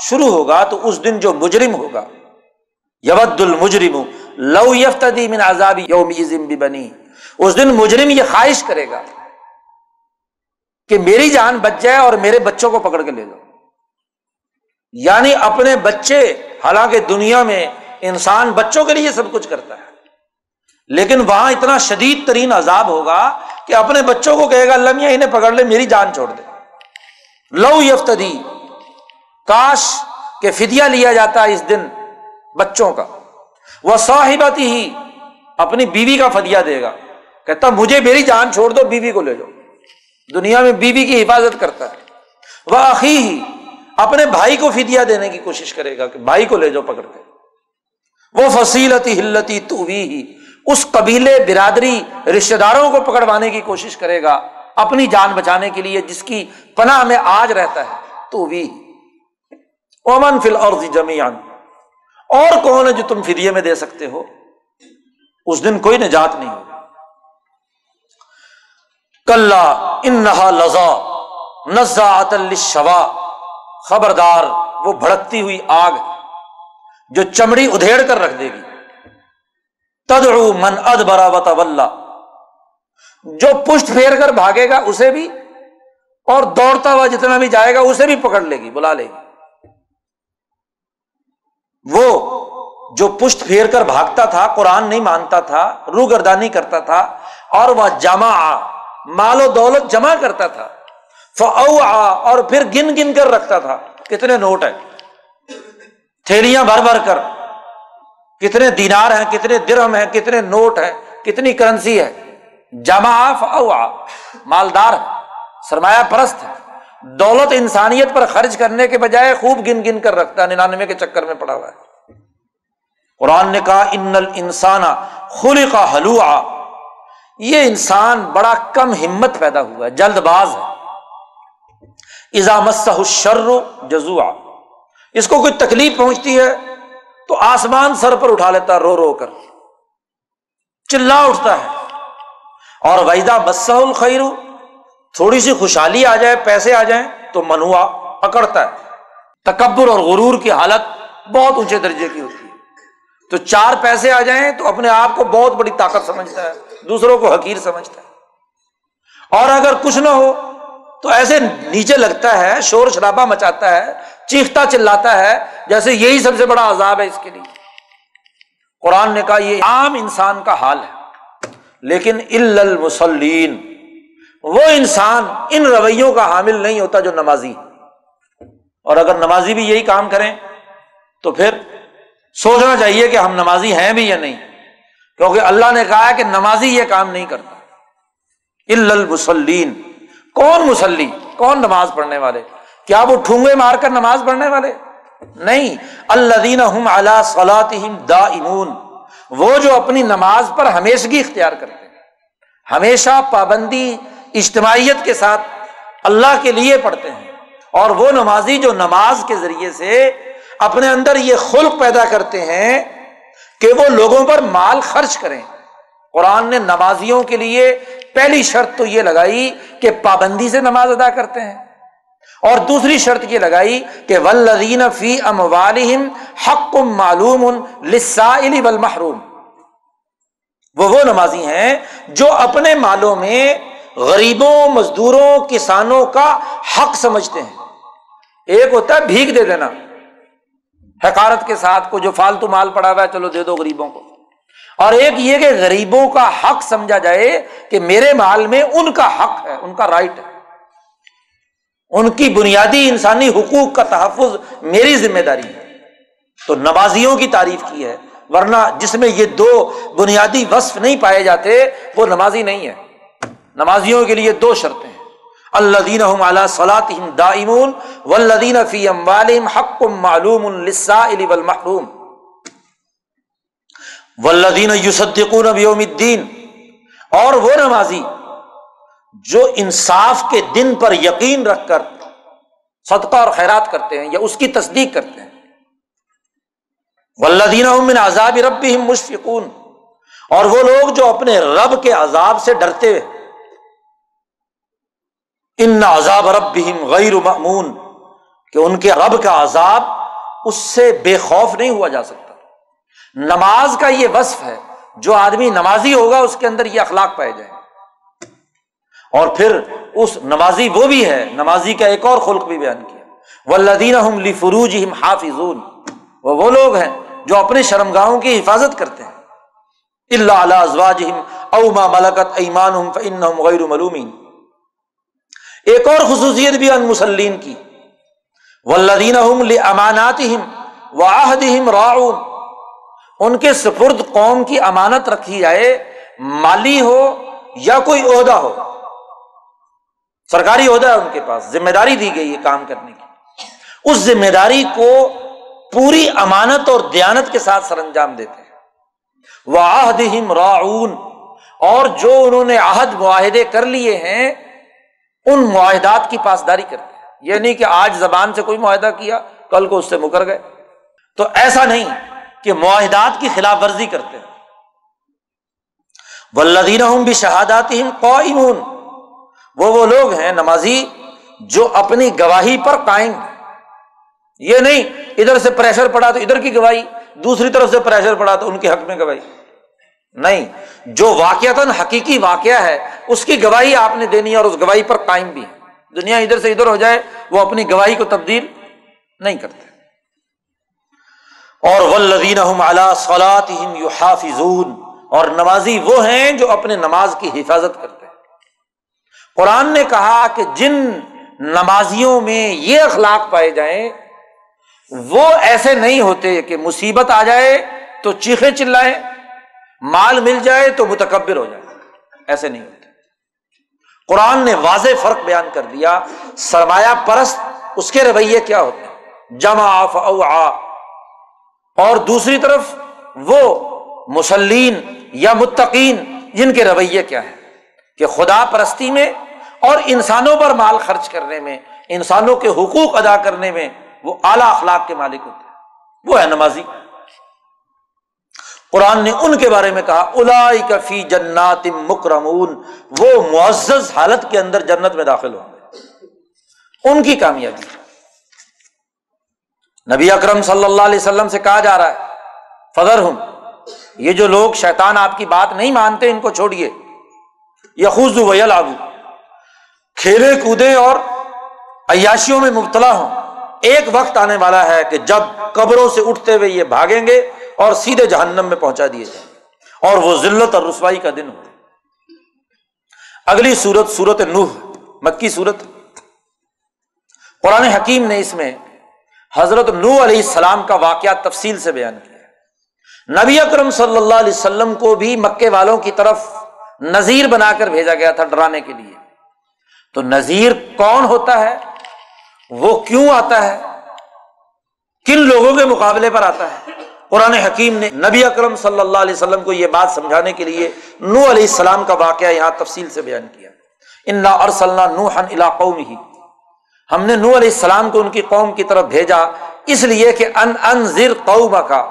شروع ہوگا تو اس دن جو مجرم ہوگا یود المجرم لو یفتدی من عذاب یوم بھی بنی اس دن مجرم یہ خواہش کرے گا کہ میری جان بچ جائے اور میرے بچوں کو پکڑ کے لے جاؤ۔ یعنی اپنے بچے، حالانکہ دنیا میں انسان بچوں کے لیے سب کچھ کرتا ہے، لیکن وہاں اتنا شدید ترین عذاب ہوگا کہ اپنے بچوں کو کہے گا لمیا انہیں پکڑ لے، میری جان چھوڑ دے۔ لو یفتدی، کاش کے فدیہ لیا جاتا اس دن۔ بچوں کا۔ وہ صاحبت ہی اپنی بیوی کا فدیہ دے گا۔ کہتا مجھے میری جان چھوڑ دو، بیوی کو لے جاؤ۔ دنیا میں بیوی کی حفاظت کرتا ہے۔ وہ ہی اپنے بھائی کو فدیا دینے کی کوشش کرے گا کہ بھائی کو لے جاؤ پکڑ کے۔ وہ فصیلتی ہلتی تو بھی ہی اس قبیلے برادری رشتے داروں کو پکڑوانے کی کوشش کرے گا۔ اپنی جان بچانے کے لیے جس کی پناہ میں آج رہتا ہے تو بھی اومن فل اور جمیان اور کون ہے جو تم فدیے میں دے سکتے ہو؟ اس دن کوئی نجات نہیں ہوگا کل ان لذا نزا شوا خبردار، وہ بھڑکتی ہوئی آگ جو چمڑی ادھیڑ کر رکھ دے گی۔ تدعو من اد برا و جو پشت پھیر کر بھاگے گا اسے بھی، اور دوڑتا ہوا جتنا بھی جائے گا اسے بھی پکڑ لے گی، بلا لے گی۔ وہ جو پشت پھیر کر بھاگتا تھا، قرآن نہیں مانتا تھا رو گردانی کرتا تھا، اور وہ جمع، مال و دولت جمع کرتا تھا فو اور پھر گن گن کر رکھتا تھا۔ کتنے نوٹ ہیں؟ تھیلیاں بھر بھر کر۔ کتنے دینار ہیں، کتنے درم ہیں، کتنے نوٹ ہیں، کتنی کرنسی ہے۔ جمع مالدار ہے سرمایہ پرست ہے دولت انسانیت پر خرچ کرنے کے بجائے خوب گن گن کر رکھتا ہے ننانوے کے چکر میں پڑا ہوا ہے۔ قرآن نے کہا، ان انسان خلی کا حلوا یہ انسان بڑا کم ہمت پیدا ہوا ہے جلد باز ہے۔ ایزامت شرو جزوا اس کو کوئی تکلیف پہنچتی ہے تو آسمان سر پر اٹھا لیتا، رو رو کر۔ چلا اٹھتا ہے۔ اور ویدا مسح الخیر تھوڑی سی خوشحالی آ جائے، پیسے آ جائیں تو منوا پکڑتا ہے۔ تکبر اور غرور کی حالت بہت اونچے درجے کی ہوتی ہے۔ تو چار پیسے آ جائیں تو اپنے آپ کو بہت بڑی طاقت سمجھتا ہے، دوسروں کو حقیر سمجھتا ہے۔ اور اگر کچھ نہ ہو تو ایسے نیچے لگتا ہے، شور شرابہ مچاتا ہے، چیختا چلاتا ہے، جیسے یہی سب سے بڑا عذاب ہے اس کے لیے۔ قرآن نے کہا، یہ عام انسان کا حال ہے۔ لیکن المسلین وہ انسان ان رویوں کا حامل نہیں ہوتا جو نمازی اور اگر نمازی بھی یہی کام کریں، تو پھر سوچنا چاہیے کہ ہم نمازی ہیں بھی یا نہیں۔ کیونکہ اللہ نے کہا کہ نمازی یہ کام نہیں کرتا۔ المسلین کون مسلی کون نماز پڑھنے والے؟ کیا وہ ٹھونگے مار کر نماز پڑھنے والے؟ نہیں۔ اللہ دین دا امون وہ جو اپنی نماز پر ہمیشگی اختیار کرتے ہیں۔ ہمیشہ پابندی اجتماعیت کے ساتھ اللہ کے لیے پڑھتے ہیں اور وہ نمازی جو نماز کے ذریعے سے اپنے اندر یہ خلق پیدا کرتے ہیں کہ وہ لوگوں پر مال خرچ کریں۔ قرآن نے نمازیوں کے لیے پہلی شرط تو یہ لگائی کہ پابندی سے نماز ادا کرتے ہیں اور دوسری شرط یہ لگائی کہ ولدین فی ام والم حق معلوم محروم وہ وہ نمازی ہیں جو اپنے مالوں میں غریبوں، مزدوروں، کسانوں کا حق سمجھتے ہیں۔ ایک ہوتا ہے بھیگ دے دینا۔ حکارت کے ساتھ کو جو فالتو مال پڑا ہوا ہے، چلو دے دو غریبوں کو۔ اور ایک یہ کہ غریبوں کا حق سمجھا جائے کہ میرے مال میں ان کا حق ہے، ان کا رائٹ ہے۔ ان کی بنیادی انسانی حقوق کا تحفظ میری ذمہ داری ہے۔ تو نمازیوں کی تعریف کی ہے، ورنہ جس میں یہ دو بنیادی وصف نہیں پائے جاتے، وہ نمازی نہیں ہے۔ نمازیوں کے لیے دو شرطیں اللہ دین دائمون ولدین فی ام حق معلوم محروم ولدین یوسدقون بیوم الدین۔ اور وہ نمازی جو انصاف کے دن پر یقین رکھ کر صدقہ اور خیرات کرتے ہیں یا اس کی تصدیق کرتے ہیں۔ ولدین من عذاب رب مشفقون۔ اور وہ لوگ جو اپنے رب کے عذاب سے ڈرتے ہوئے ان عذاب رب غیر معمون کہ ان کے رب کا عذاب اس سے بے خوف نہیں ہوا جا سکتا۔ نماز کا یہ وصف ہے، جو آدمی نمازی ہوگا، اس کے اندر یہ اخلاق پائے جائے اور پھر اس نمازی وہ بھی ہے، نمازی کا ایک اور خلق بھی بیان کیا۔ وہ لدین فروج حافظ وہ وہ لوگ ہیں جو اپنے شرمگاہوں کی حفاظت کرتے ہیں۔ اللہ علیہ ازواج اوما ملکت ایمان غیر ملومین ایک اور خصوصیت بھی ان مسلین کی۔ ولدین امانات راعون۔ ان کے سپرد قوم کی امانت رکھی جائے، مالی ہو یا کوئی عہدہ ہو۔ سرکاری عہدہ ہے ان کے پاس ذمہ داری دی گئی ہے کام کرنے کی۔ اس ذمہ داری کو پوری امانت اور دیانت کے ساتھ سر انجام دیتے ہیں۔ وہ عہد راعون۔ اور جو انہوں نے عہد معاہدے کر لیے ہیں ان معاہدات کی پاسداری کرتے ہیں یہ نہیں کہ آج زبان سے کوئی معاہدہ کیا، کل کو اس سے مکر گئے۔ تو ایسا نہیں کہ معاہدات کی خلاف ورزی کرتے ہیں۔ ولدین بھی شہادات وہ وہ لوگ ہیں نمازی جو اپنی گواہی پر قائم یہ نہیں، ادھر سے پریشر پڑا تو ادھر کی گواہی، دوسری طرف سے پریشر پڑا تو ان کے حق میں گواہی۔ نہیں، جو واقعات حقیقی واقعہ ہے، اس کی گواہی آپ نے دینی ہے اور اس گواہی پر قائم بھی ہے دنیا ادھر سے ادھر ہو جائے، وہ اپنی گواہی کو تبدیل نہیں کرتے۔ اور ولدین اور نمازی وہ ہیں جو اپنے نماز کی حفاظت کرتے ہیں۔ قرآن نے کہا کہ جن نمازیوں میں یہ اخلاق پائے جائیں، وہ ایسے نہیں ہوتے کہ مصیبت آ جائے تو چیخے چلائے مال مل جائے تو متکبر ہو جائے۔ ایسے نہیں ہوتے قرآن نے واضح فرق بیان کر دیا۔ سرمایہ پرست، اس کے رویے کیا ہوتے ہیں؟ جمع اور دوسری طرف وہ مسلین یا متقین، جن کے رویے کیا ہے کہ خدا پرستی میں اور انسانوں پر مال خرچ کرنے میں، انسانوں کے حقوق ادا کرنے میں وہ اعلیٰ اخلاق کے مالک ہوتے ہیں۔ وہ ہے نمازی۔ قرآن نے ان کے بارے میں کہا الائی کفی جنات مکرمون، وہ معزز حالت کے اندر جنت میں داخل ہوں گے۔ ان کی کامیابی۔ نبی اکرم صلی اللہ علیہ وسلم سے کہا جا رہا ہے فضر ہوں یہ جو لوگ شیطان آپ کی بات نہیں مانتے، ان کو چھوڑیے۔ یخوز ویل آبو کھیلے کودے اور عیاشیوں میں مبتلا ہوں۔ ایک وقت آنے والا ہے کہ جب قبروں سے اٹھتے ہوئے یہ بھاگیں گے اور سیدھے جہنم میں پہنچا دیے جائیں گے۔ اور وہ ذلت اور رسوائی کا دن ہو۔ اگلی سورت سورت نوح، مکی سورت۔ قرآن حکیم نے اس میں حضرت نو علیہ السلام کا واقعہ تفصیل سے بیان کیا نبی اکرم صلی اللہ علیہ وسلم کو بھی مکے والوں کی طرف نذیر بنا کر بھیجا گیا تھا ڈرانے کے لیے۔ تو نذیر کون ہوتا ہے؟ وہ کیوں آتا ہے؟ کن لوگوں کے مقابلے پر آتا ہے؟ قرآن حکیم نے نبی اکرم صلی اللہ علیہ وسلم کو یہ بات سمجھانے کے لیے نو علیہ السلام کا واقعہ یہاں تفصیل سے بیان کیا۔ ان ارسلنا نوحن علاقوں ہی ہم نے نو علیہ السلام کو ان کی قوم کی طرف بھیجا۔ اس لیے کہ ان انذر قوم کا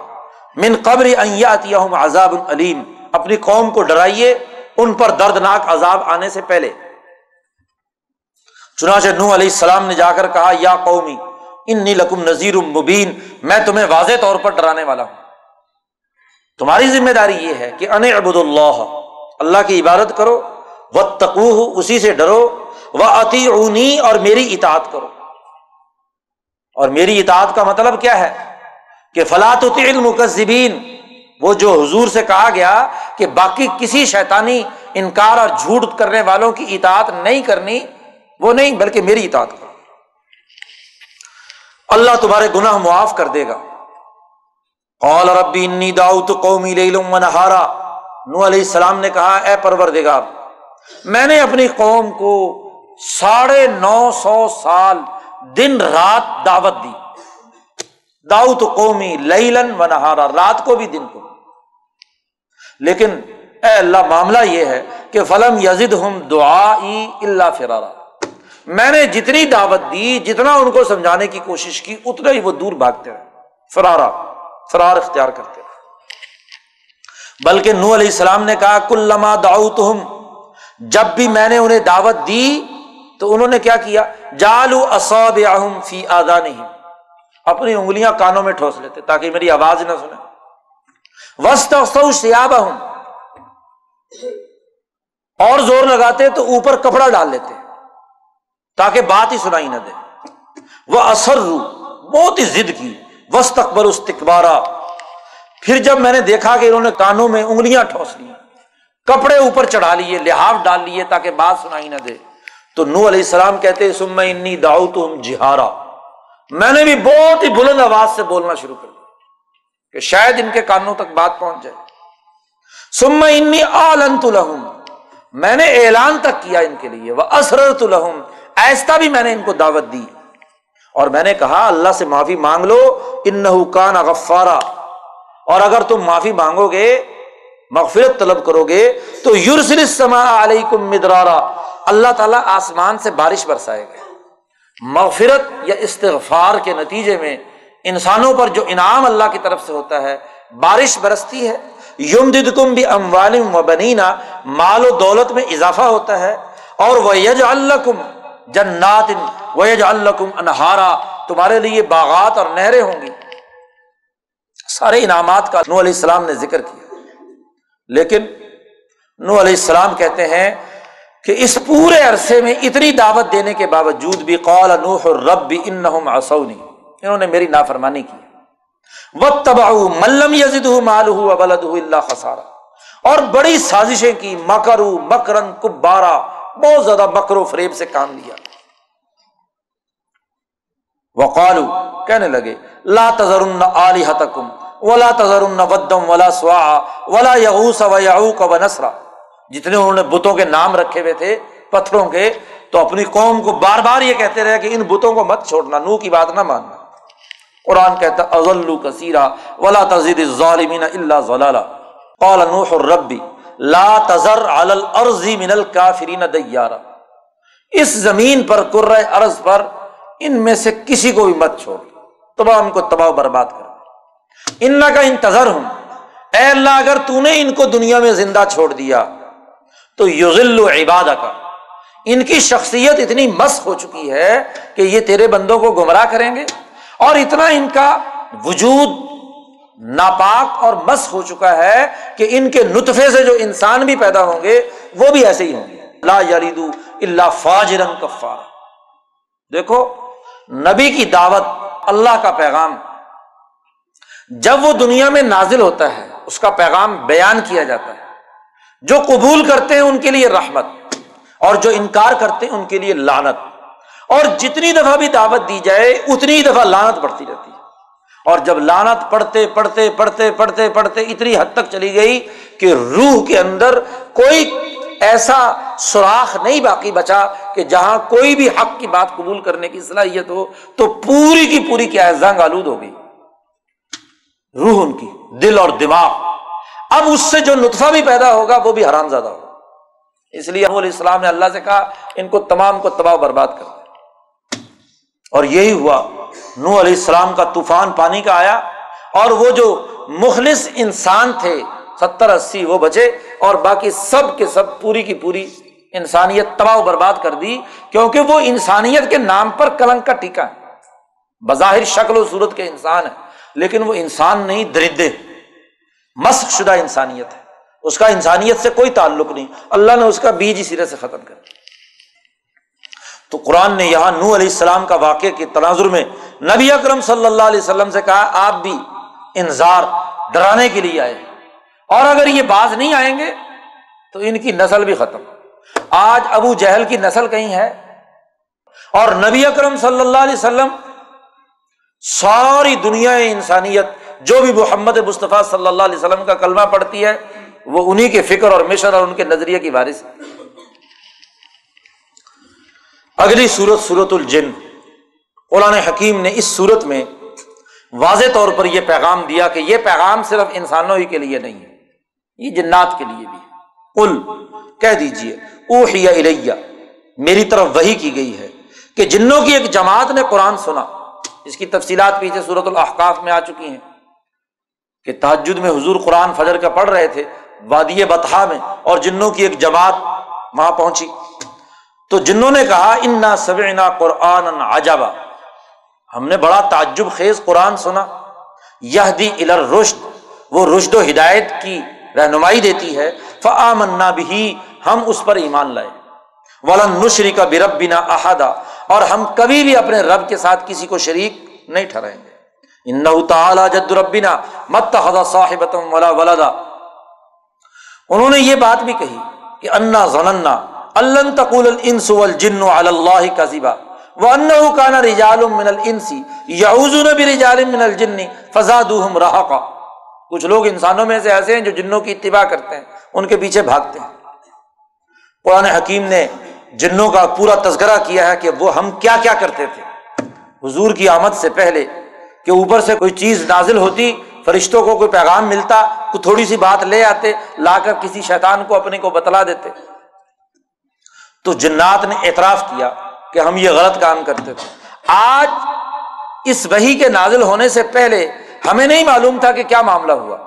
من قبر ان یاتیہم عذاب علیم اپنی قوم کو ڈرائیے ان پر دردناک عذاب آنے سے پہلے۔ چنانچہ نو علیہ السلام نے جا کر کہا، یا قومی انی لکم نذیر مبین میں تمہیں واضح طور پر ڈرانے والا ہوں۔ تمہاری ذمہ داری یہ ہے کہ ان ابود اللہ اللہ کی عبادت کرو و تقو اسی سے ڈرو و عطی اور میری اطاعت کرو۔ اور میری اطاعت کا مطلب کیا ہے؟ کہ فلاط المکذبین، وہ جو حضور سے کہا گیا کہ باقی کسی شیطانی انکار اور جھوٹ کرنے والوں کی اطاعت نہیں کرنی، وہ نہیں، بلکہ میری اطاعت کرو۔ اللہ تمہارے گناہ معاف کر دے گا۔ قال ربی انی داؤت قومی لیلم نہارا۔ نو علیہ السلام نے کہا، اے پروردگار، میں نے اپنی قوم کو ساڑھے نو سو سال دن رات دعوت دی۔ داؤت قومی لیلن و نہارا، رات کو بھی دن کو۔ لیکن اے اللہ، معاملہ یہ ہے کہ فلم یزد ہم دعا اللہ فرارا۔ میں نے جتنی دعوت دی، جتنا ان کو سمجھانے کی کوشش کی، اتنا ہی وہ دور بھاگتے رہے۔ فرارا فرار اختیار کرتے رہے۔ بلکہ نو علیہ السلام نے کہا کل لما تم جب بھی میں نے انہیں دعوت دی، تو انہوں نے کیا کیا؟ جالو اصاب فی آدھا نہیں اپنی انگلیاں کانوں میں ٹھوس لیتے، تاکہ میری آواز نہ سنے۔ وسط سیاب ہوں اور زور لگاتے تو اوپر کپڑا ڈال لیتے۔ تاکہ بات ہی سنائی نہ دے۔ وہ اثر رو بہت ہی ضد کی۔ وسط اکبر استقبارا پھر جب میں نے دیکھا کہ انہوں نے کانوں میں انگلیاں ٹھوس لی کپڑے اوپر چڑھا لیے، لحاف ڈال لیے تاکہ بات سنائی نہ دے، تو نو علیہ السلام کہتے سم انی داؤ تو جہارا میں نے بھی بہت ہی بلند آواز سے بولنا شروع کر دیا کہ شاید ان کے کانوں تک بات پہنچ جائے۔ سم انی آلنت لہم میں نے اعلان تک کیا ان کے لیے۔ وہ اسرت لہم ایسا بھی میں نے ان کو دعوت دی اور میں نے کہا اللہ سے معافی مانگ لو ان کان غفارا۔ اور اگر تم معافی مانگو گے، مغفرت طلب کرو گے، تو یورسل سما علیکم مدرارا۔ اللہ تعالیٰ آسمان سے بارش برسائے گا مغفرت یا استغفار کے نتیجے میں انسانوں پر جو انعام اللہ کی طرف سے ہوتا ہے، بارش برستی ہے۔ یم دد کم بھی اموالم و بنینا مال و دولت میں اضافہ ہوتا ہے۔ اور وہ یج اللہ کم جنات ویج الکم انہارا، تمہارے لیے باغات اور نہریں ہوں گی۔ سارے انعامات کا نو علیہ السلام نے ذکر کیا۔ لیکن نو علیہ السلام کہتے ہیں کہ اس پورے عرصے میں اتنی دعوت دینے کے باوجود بھی قول نوح رب بھی ان آسونی انہوں نے میری نافرمانی کی۔ وہ تباہ ملم یزد مال ولد اللہ خسارا اور بڑی سازشیں کی مکرو مکرن کبارا بہت زیادہ بکر و فریب سے کام لیا۔ وقالو کہنے لگے، لا تذر علی حتکم ولا تذر ودم ولا سوا ولا یغوس و یعوق و نسرا۔ جتنے انہوں نے بتوں کے نام رکھے ہوئے تھے، پتھروں کے، تو اپنی قوم کو بار بار یہ کہتے رہے کہ ان بتوں کو مت چھوڑنا، نو کی بات نہ ماننا۔ قرآن کہتا ازلو کثیرا ولا تزید الظالمین الا ضلالا قال نوح الربی لا تذر الارضی من الکافرین دیارہ اس زمین پر کر ارض پر ان میں سے کسی کو بھی مت چھوڑ۔ تمام کو تباہ برباد کر۔ ان کا انتظر ہوں اے اللہ، اگر تو نے ان کو دنیا میں زندہ چھوڑ دیا، تو یغل عباد کا ان کی شخصیت اتنی مست ہو چکی ہے کہ یہ تیرے بندوں کو گمراہ کریں گے۔ اور اتنا ان کا وجود ناپاک اور مس ہو چکا ہے کہ ان کے نطفے سے جو انسان بھی پیدا ہوں گے، وہ بھی ایسے ہی ہوں گے۔ لا یریدو اللہ فاجرن کفار دیکھو، نبی کی دعوت اللہ کا پیغام، جب وہ دنیا میں نازل ہوتا ہے، اس کا پیغام بیان کیا جاتا ہے۔ جو قبول کرتے ہیں، ان کے لیے رحمت، اور جو انکار کرتے ہیں، ان کے لیے لانت اور جتنی دفعہ بھی دعوت دی جائے، اتنی دفعہ لانت بڑھتی رہتی ہے۔ اور جب لانت پڑھتے پڑھتے پڑھتے پڑھتے پڑھتے اتنی حد تک چلی گئی کہ روح کے اندر کوئی ایسا سوراخ نہیں باقی بچا کہ جہاں کوئی بھی حق کی بات قبول کرنے کی صلاحیت ہو تو پوری کی پوری کیا ہے، زنگ آلود ہو گئی۔ روح ان کی، دل اور دماغ۔ اب اس سے جو نطفہ بھی پیدا ہوگا، وہ بھی حرام زیادہ ہوگا۔ اس لیے ابو علیہ السلام نے اللہ سے کہا، ان کو تمام کو تباہ برباد کر اور یہی ہوا نو علیہ السلام کا طوفان پانی کا آیا اور وہ جو مخلص انسان تھے، ستر، اسی، وہ بچے اور باقی سب کے سب پوری کی پوری انسانیت تباہ و برباد کر دی، کیونکہ وہ انسانیت کے نام پر کلنک کا ٹیکا ہے۔ بظاہر شکل و صورت کے انسان ہے لیکن وہ انسان نہیں، درندے۔ مسق شدہ انسانیت ہے۔ اس کا انسانیت سے کوئی تعلق نہیں۔ اللہ نے اس کا بیج ہی سرے سے ختم کر دیا۔ تو قرآن نے یہاں نو علیہ السلام کا واقعے کے تناظر میں نبی اکرم صلی اللہ علیہ وسلم سے کہا، آپ بھی انضار ڈرانے کے لیے آئے اور اگر یہ باز نہیں آئیں گے تو ان کی نسل بھی ختم۔ آج ابو جہل کی نسل کہیں ہے؟ اور نبی اکرم صلی اللہ علیہ وسلم ساری دنیا انسانیت، جو بھی محمد مصطفیٰ صلی اللہ علیہ وسلم کا کلمہ پڑتی ہے، وہ انہیں کے فکر اور مشن اور ان کے نظریے کی بارش اگلی صورت صورت الجن۔ قرآن حکیم نے اس صورت میں واضح طور پر یہ پیغام دیا کہ یہ پیغام صرف انسانوں ہی کے لیے نہیں ہے، یہ جنات کے لیے بھی کل کہہ دیجیے اوہ اریا میری طرف وہی کی گئی ہے کہ جنوں کی ایک جماعت نے قرآن سنا۔ اس کی تفصیلات پیچھے صورت الحقاف میں آ چکی ہیں۔ کہ تحجد میں حضور قرآن فجر کا پڑھ رہے تھے، وادی بتہا میں، اور جنوں کی ایک جماعت وہاں پہنچی۔ تو جنہوں نے کہا، انا سبنا قرآن عجبا. ہم نے بڑا تعجب خیز قرآن سنا۔ یہ دی الر رشد وہ رشد و ہدایت کی رہنمائی دیتی ہے۔ فعمنا بھی ہم اس پر ایمان لائے۔ ولن نشری کا برب بنا احدا اور ہم کبھی بھی اپنے رب کے ساتھ کسی کو شریک نہیں ٹھہرائیں گے۔ ان تعالی جد ربنا مت صاحب ولا ولدا۔ انہوں نے یہ بات بھی کہی کہ انا ضننا اللہ تقول الانس والجن علی اللہ کذبا وانه كان رجال من الانس يعوذون برجال من الجن فزادوهم رهقا کچھ لوگ انسانوں میں سے ایسے ہیں جو جنوں کی اتباع کرتے ہیں، ان کے پیچھے بھاگتے ہیں۔ قرآن حکیم نے جنوں کا پورا تذکرہ کیا ہے کہ وہ ہم کیا کیا کرتے تھے۔ حضور کی آمد سے پہلے کہ اوپر سے کوئی چیز نازل ہوتی، فرشتوں کو کوئی پیغام ملتا، کوئی تھوڑی سی بات لے آتے، لا کر کسی شیطان کو اپنے کو بتلا دیتے۔ تو جنات نے اعتراف کیا کہ ہم یہ غلط کام کرتے تھے۔ آج اس وہی کے نازل ہونے سے پہلے ہمیں نہیں معلوم تھا کہ کیا معاملہ ہوا۔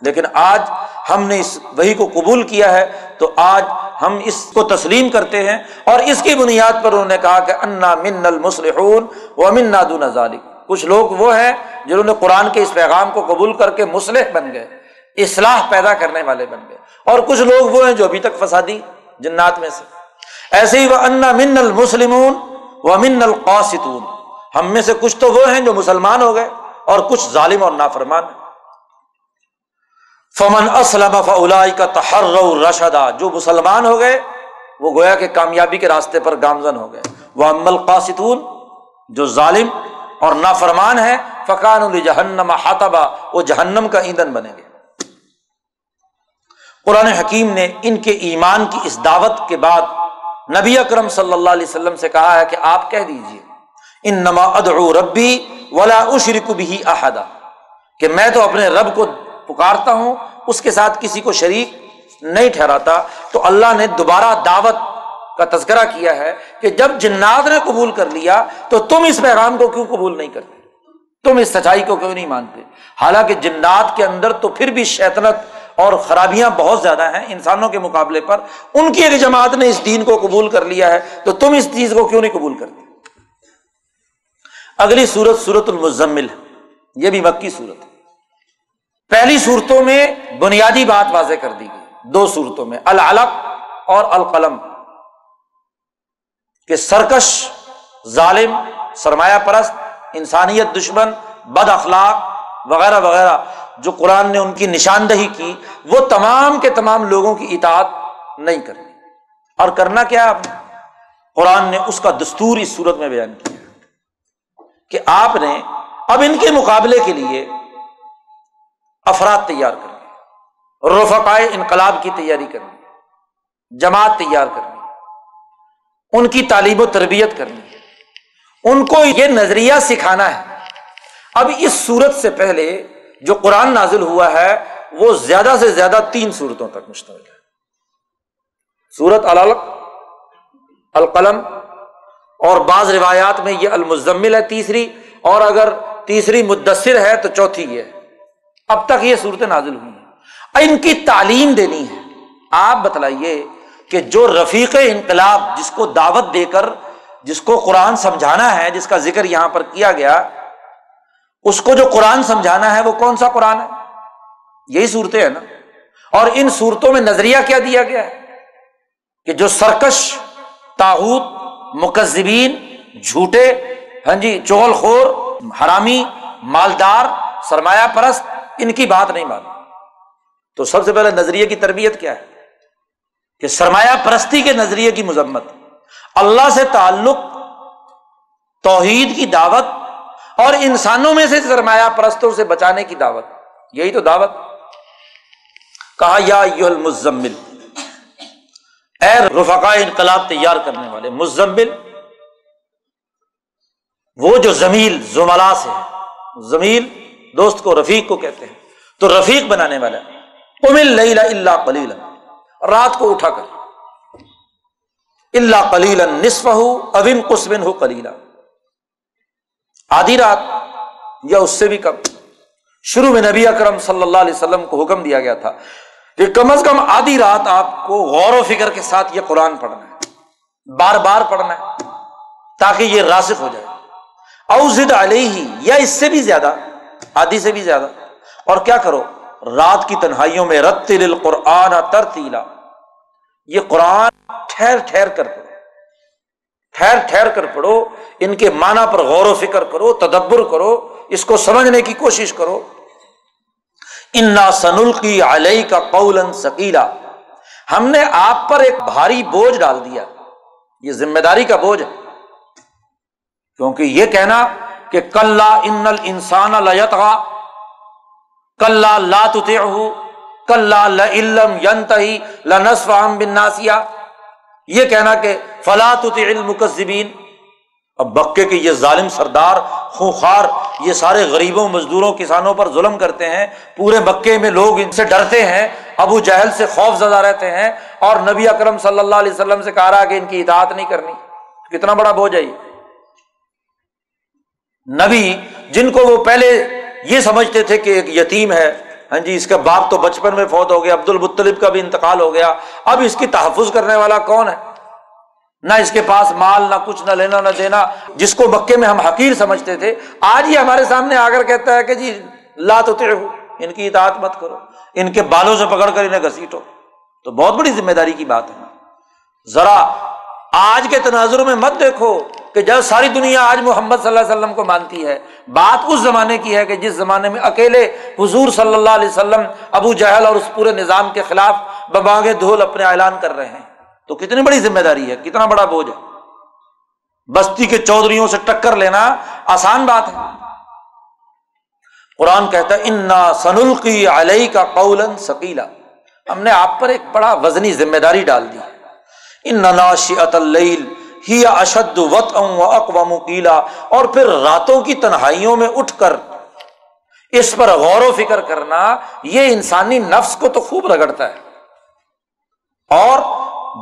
لیکن آج ہم نے اس وہی کو قبول کیا ہے، تو آج ہم اس کو تسلیم کرتے ہیں۔ اور اس کی بنیاد پر انہوں نے کہا کہ انا من المسلحون و من نادون ذالک۔ کچھ لوگ وہ ہیں جنہوں نے قرآن کے اس پیغام کو قبول کر کے مسلح بن گئے، اصلاح پیدا کرنے والے بن گئے۔ اور کچھ لوگ وہ ہیں جو ابھی تک فسادی جنات میں سے۔ ایسے ہی وہ انا من المسلم و من القاصتون ہم میں سے کچھ تو وہ ہیں جو مسلمان ہو گئے اور کچھ ظالم اور نافرمان فمن اسلم فلائی کا تحر رشدا جو مسلمان ہو گئے، وہ گویا کہ کامیابی کے راستے پر گامزن ہو گئے۔ وہ ام القاصتون جو ظالم اور نافرمان ہے فقان الجہنم حتبہ وہ جہنم کا ایندھن بنے گے۔ قرآن حکیم نے ان کے ایمان کی اس دعوت کے بعد نبی اکرم صلی اللہ علیہ وسلم سے کہا ہے کہ آپ کہہ دیجیے ان نما ادعو ربی ولا اشرک بھی احدا، کہ میں تو اپنے رب کو پکارتا ہوں، اس کے ساتھ کسی کو شریک نہیں ٹھہراتا۔ تو اللہ نے دوبارہ دعوت کا تذکرہ کیا ہے کہ جب جنات نے قبول کر لیا، تو تم اس پیغام کو کیوں قبول نہیں کرتے؟ تم اس سچائی کو کیوں نہیں مانتے؟ حالانکہ جنات کے اندر تو پھر بھی شیطنت اور خرابیاں بہت زیادہ ہیں انسانوں کے مقابلے پر، ان کی ایک جماعت نے اس دین کو قبول کر لیا ہے، تو تم اس چیز کو کیوں نہیں قبول کرتے؟ اگلی صورت سورت المزمل یہ بھی مکی صورت پہلی صورتوں میں بنیادی بات واضح کر دی گئی، دو صورتوں میں، العلق اور القلم۔ کہ سرکش، ظالم، سرمایہ پرست، انسانیت دشمن، بد اخلاق، وغیرہ وغیرہ۔ جو قرآن نے ان کی نشاندہی کی، وہ تمام کے تمام لوگوں کی اطاعت نہیں کرنی۔ اور کرنا کیا آپ؟ نے قرآن نے اس کا دستور اس صورت میں بیان کیا کہ آپ نے اب ان کے مقابلے کے لیے افراد تیار کرنی رفقائے انقلاب کی تیاری کرنی جماعت تیار کرنی ان کی تعلیم و تربیت کرنی ان کو یہ نظریہ سکھانا ہے۔ اب اس صورت سے پہلے جو قرآن نازل ہوا ہے، وہ زیادہ سے زیادہ تین صورتوں تک مشتمل ہے۔ سورت الق القلم اور بعض روایات میں یہ المزمل ہے تیسری، اور اگر تیسری مدثر ہے تو چوتھی یہ ہے۔ اب تک یہ صورت نازل ہوئی ہیں۔ ان کی تعلیم دینی ہے۔ آپ بتلائیے کہ جو رفیق انقلاب جس کو دعوت دے کر، جس کو قرآن سمجھانا ہے، جس کا ذکر یہاں پر کیا گیا اس کو جو قرآن سمجھانا ہے وہ کون سا قرآن ہے؟ یہی صورتیں ہیں نا۔ اور ان صورتوں میں نظریہ کیا دیا گیا ہے؟ کہ جو سرکش تاحت مکذبین، جھوٹے ہاں جی چغل خور حرامی، مالدار، سرمایہ پرست، ان کی بات نہیں مانی تو سب سے پہلے نظریے کی تربیت کیا ہے؟ کہ سرمایہ پرستی کے نظریے کی مذمت۔ اللہ سے تعلق، توحید کی دعوت اور انسانوں میں سے سرمایہ پرستوں سے بچانے کی دعوت۔ یہی تو دعوت۔ کہا، یا مزمل، اے رفقا انقلاب تیار کرنے والے، مزمل، وہ جو زمیل، زملا سے ہے، زمیل دوست کو رفیق کو کہتے ہیں، تو رفیق بنانے والا امل اللہ کلیل رات کو اٹھا کر اللہ کلیل نصف ہو ابن قسمن ہو کلیلہ آدھی رات یا اس سے بھی کم۔ شروع میں نبی اکرم صلی اللہ علیہ وسلم کو حکم دیا گیا تھا کہ کم از کم آدھی رات آپ کو غور و فکر کے ساتھ یہ قرآن پڑھنا ہے، بار بار پڑھنا ہے تاکہ یہ راسک ہو جائے۔ اوزد علیہ یا اس سے بھی زیادہ، آدھی سے بھی زیادہ۔ اور کیا کرو، رات کی تنہائیوں میں رت قرآن ترتیلا۔ یہ قرآن ٹھہر ٹھہر کر پڑھو۔ ٹھہر ٹھہر کر پڑھو، ان کے معنی پر غور و فکر کرو، تدبر کرو، اس کو سمجھنے کی کوشش کرو۔ انا سنل کی علیہ کا قول سکیلا ہم نے آپ پر ایک بھاری بوجھ ڈال دیا۔ یہ ذمہ داری کا بوجھ ہے۔ کیونکہ یہ کہنا کہ کل ان انسان لتغا کل لا کل علم ینت بن ناسیا یہ کہنا کہ فلاں علم کذبین اب بکے کے یہ ظالم سردار خونخار یہ سارے غریبوں، مزدوروں، کسانوں پر ظلم کرتے ہیں۔ پورے مکے میں لوگ ان سے ڈرتے ہیں۔ ابو جہل سے خوف زدہ رہتے ہیں۔ اور نبی اکرم صلی اللہ علیہ وسلم سے کہا رہا کہ ان کی اطاعت نہیں کرنی۔ کتنا بڑا بوجھ ہے نبی جن کو وہ پہلے یہ سمجھتے تھے کہ ایک یتیم ہے ہاں جی اس کا باپ تو بچپن میں فوت ہو گیا عبد المطلب کا بھی انتقال ہو گیا۔ اب اس کی تحفظ کرنے والا کون ہے؟ نہ اس کے پاس مال، نہ کچھ، نہ لینا، نہ دینا، جس کو مکے میں ہم حقیر سمجھتے تھے۔ آج یہ ہمارے سامنے آ کر کہتا ہے کہ جی لات ہوتے ہو ان کی اطاعت مت کرو، ان کے بالوں سے پکڑ کر انہیں گھسیٹو۔ تو بہت بڑی ذمہ داری کی بات ہے۔ ذرا آج کے تناظر میں مت دیکھو۔ کہ جب ساری دنیا آج محمد صلی اللہ علیہ وسلم کو مانتی ہے، بات اس زمانے کی ہے کہ جس زمانے میں اکیلے حضور صلی اللہ علیہ وسلم، ابو جہل اور اس پورے نظام کے خلاف بباغ دھول اپنے اعلان کر رہے ہیں۔ تو کتنی بڑی ذمہ داری ہے، کتنا بڑا بوجھ ہے۔ بستی کے چودھریوں سے ٹکر لینا آسان بات ہے۔ قرآن کہتا ہے، انا سنل کی علیہ کا قول سکیلا ہم نے آپ پر ایک بڑا وزنی ذمہ داری ڈال دی۔ ان ہی اشد وط اقوام کیلا اور پھر راتوں کی تنہائیوں میں اٹھ کر۔ اس پر غور و فکر کرنا، یہ انسانی نفس کو تو خوب رگڑتا ہے۔ اور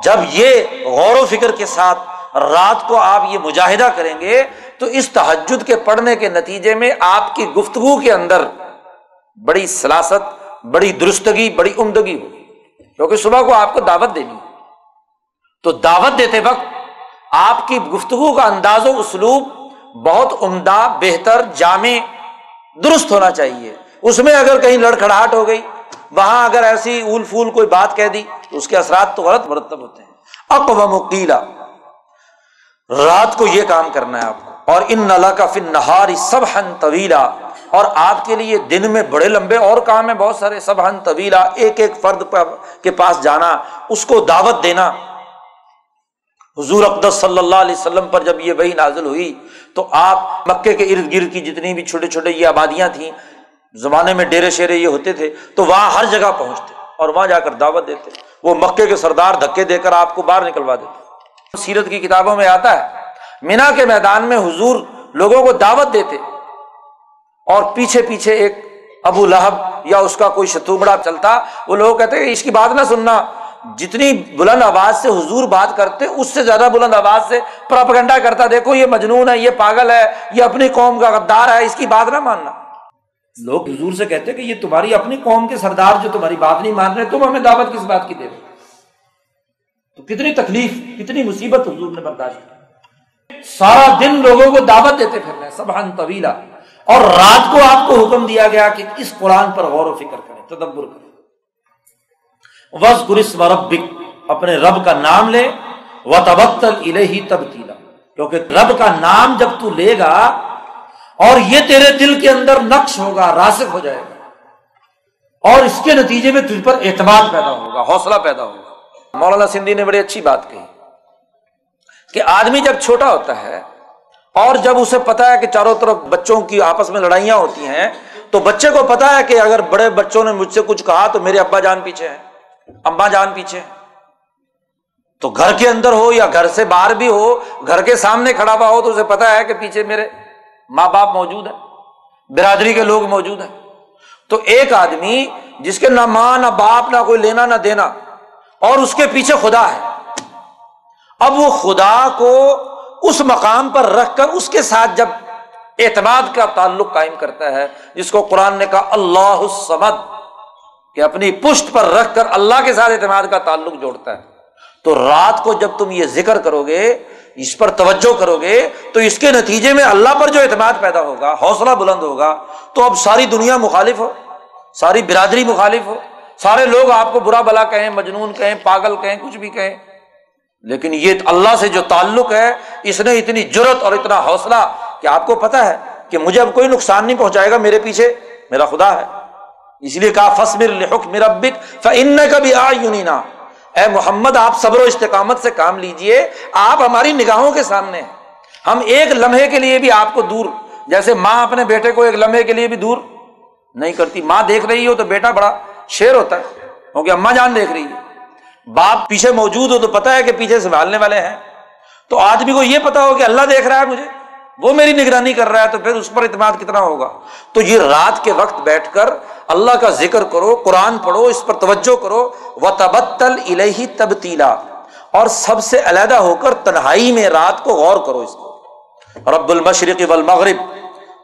جب یہ غور و فکر کے ساتھ رات کو آپ یہ مجاہدہ کریں گے، تو اس تحجد کے پڑھنے کے نتیجے میں آپ کی گفتگو کے اندر بڑی سلاست، بڑی درستگی، بڑی عمدگی ہوگی۔ کیونکہ صبح کو آپ کو دعوت دینی تو دعوت دیتے وقت آپ کی گفتگو کا انداز و اسلوب بہت عمدہ، بہتر، جامع، درست ہونا چاہیے۔ اس میں اگر کہیں لڑکھڑاہٹ ہو گئی، وہاں اگر ایسی اول پھول کوئی بات کہہ دی، تو اس کے اثرات تو غلط مرتب ہوتے ہیں۔ اقوام مکیلا رات کو یہ کام کرنا ہے آپ کو۔ اور ان نلا کا فن نہاری سب ہن طویلا۔ اور آپ کے لیے دن میں بڑے لمبے اور کام ہے بہت سارے سب ہن طویلا۔ ایک ایک فرد کے پاس جانا، اس کو دعوت دینا۔ حضور اقدس صلی اللہ علیہ وسلم پر جب یہ وہی نازل ہوئی تو آپ مکے کے ارد گرد کی جتنی بھی چھوٹے چھوٹے یہ آبادیاں تھیں، زمانے میں ڈیرے شیرے یہ ہوتے تھے، تو وہاں ہر جگہ پہنچتے اور وہاں جا کر دعوت دیتے۔ وہ مکے کے سردار دھکے دے کر آپ کو باہر نکلوا دیتے۔ سیرت کی کتابوں میں آتا ہے، مینا کے میدان میں حضور لوگوں کو دعوت دیتے اور پیچھے پیچھے ایک ابو لہب یا اس کا کوئی شتوبڑا چلتا، وہ لوگ کہتے کہ اس کی بات نہ سننا۔ جتنی بلند آواز سے حضور بات کرتے اس سے زیادہ بلند آواز سے پراپگنڈا کرتا دیکھو، یہ مجنون ہے، یہ پاگل ہے، یہ اپنی قوم کا غدار ہے، اس کی بات نہ ماننا۔ لوگ حضور سے کہتے کہ یہ تمہاری اپنی قوم کے سردار جو تمہاری بات نہیں مان رہے، تم ہمیں دعوت کس بات کی دے رہے تو کتنی تکلیف، کتنی مصیبت حضور نے برداشت کی۔ سارا دن لوگوں کو دعوت دیتے پھر سب طویلا۔ اور رات کو آپ کو حکم دیا گیا کہ اس قرآن پر غور و فکر کریں، تدبر کریں۔ وز گرس و رب اپنے رب کا نام لے و تبتل الہی تبتیلا، کیونکہ رب کا نام جب تو لے گا، اور یہ تیرے دل کے اندر نقش ہوگا راسک ہو جائے گا، اور اس کے نتیجے میں تجھ پر اعتماد پیدا ہوگا، حوصلہ پیدا ہوگا۔ مولانا سندھی نے بڑی اچھی بات کہی کہ آدمی جب چھوٹا ہوتا ہے، اور جب اسے پتا ہے کہ چاروں طرف بچوں کی آپس میں لڑائیاں ہوتی ہیں، تو بچے کو پتا ہے کہ اگر بڑے بچوں نے مجھ سے کچھ کہا تو میرے ابا جان پیچھے ہیں۔ امبا جان پیچھے۔ تو گھر کے اندر ہو یا گھر سے باہر بھی ہو، گھر کے سامنے کھڑا ہوا ہو تو اسے پتا ہے کہ پیچھے میرے ماں باپ موجود ہے برادری کے لوگ موجود ہیں۔ تو ایک آدمی جس کے نہ ماں، نہ باپ، نہ کوئی لینا، نہ دینا، اور اس کے پیچھے خدا ہے۔ اب وہ خدا کو اس مقام پر رکھ کر اس کے ساتھ جب اعتماد کا تعلق قائم کرتا ہے، جس کو قرآن نے کہا، اللہ السمد کہ اپنی پشت پر رکھ کر اللہ کے ساتھ اعتماد کا تعلق جوڑتا ہے۔ تو رات کو جب تم یہ ذکر کرو گے اس پر توجہ کرو گے تو اس کے نتیجے میں اللہ پر جو اعتماد پیدا ہوگا، حوصلہ بلند ہوگا، تو اب ساری دنیا مخالف ہو، ساری برادری مخالف ہو۔ سارے لوگ آپ کو برا بلا کہیں، مجنون کہیں، پاگل کہیں، کچھ بھی کہیں۔ لیکن یہ اللہ سے جو تعلق ہے، اس نے اتنی جرت اور اتنا حوصلہ کہ آپ کو پتا ہے کہ مجھے اب کوئی نقصان نہیں پہنچائے گا، میرے پیچھے میرا خدا ہے۔ اس لیے کہا فصبر لحکم ربک فن کا بھی آ یونینا اے محمد، آپ صبر و استقامت سے کام لیجیے۔ آپ ہماری نگاہوں کے سامنے ہیں۔ ہم ایک لمحے کے لیے بھی آپ کو دور، جیسے ماں اپنے بیٹے کو ایک لمحے کے لیے بھی دور نہیں کرتی۔ ماں دیکھ رہی ہو تو بیٹا بڑا شیر ہوتا ہے، کیونکہ اماں جان دیکھ رہی ہے۔ باپ پیچھے موجود ہو تو پتا ہے کہ پیچھے سنبھالنے والے ہیں۔ تو آدمی کو یہ پتا ہو کہ اللہ دیکھ رہا ہے مجھے۔ وہ میری نگرانی کر رہا ہے تو پھر اس پر اعتماد کتنا ہوگا؟ تو یہ رات کے وقت بیٹھ کر اللہ کا ذکر کرو، قرآن پڑھو، اس پر توجہ کرو و تبتل الہی تبتیلا اور سب سے علیحدہ ہو کر تنہائی میں رات کو غور کرو اس کو۔ رب المشرق والمغرب،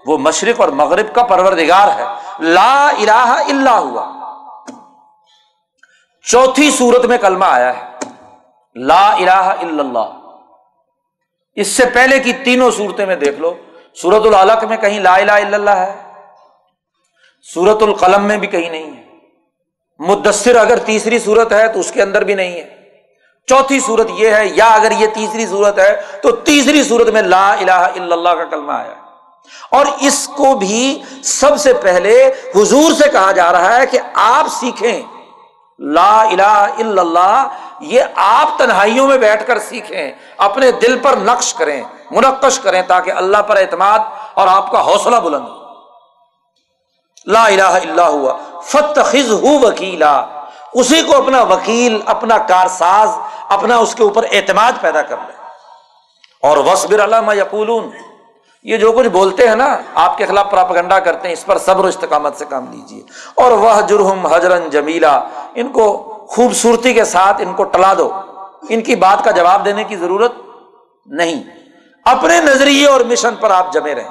وہ مشرق اور مغرب کا پروردگار ہے۔ لا الہ الا ہوا چوتھی صورت میں کلمہ آیا ہے۔ لا الہ الا اللہ۔ اس سے پہلے کی تینوں صورتیں میں دیکھ لو۔ سورت العلق میں کہیں لا الہ الا اللہ ہے۔ سورت القلم میں بھی کہیں نہیں ہے۔ مدثر اگر تیسری صورت ہے تو اس کے اندر بھی نہیں ہے۔ چوتھی صورت یہ ہے، یا اگر یہ تیسری صورت ہے تو تیسری صورت میں لا الہ الا اللہ کا کلمہ آیا۔ ہے اور اس کو بھی سب سے پہلے حضور سے کہا جا رہا ہے کہ آپ سیکھیں۔ لا الہ الا اللہ یہ آپ تنہائیوں میں بیٹھ کر سیکھیں، اپنے دل پر نقش کریں، منقش کریں تاکہ اللہ پر اعتماد اور آپ کا حوصلہ بلند ہو۔ لا الہ الا ہوا فتخذ ہو وکیلا۔ اسی کو اپنا وکیل، اپنا کارساز، اپنا اس کے اوپر اعتماد پیدا کر لے اور وصبر علامہ یقولون۔ یہ جو کچھ بولتے ہیں نا، آپ کے خلاف پراپگنڈا کرتے ہیں، اس پر صبر و استقامت سے کام لیجیے اور وہ جرہم حجرن جمیلا۔ ان کو خوبصورتی کے ساتھ ان کو ٹلا دو۔ ان کی بات کا جواب دینے کی ضرورت نہیں۔ اپنے نظریے اور مشن پر آپ جمے رہیں۔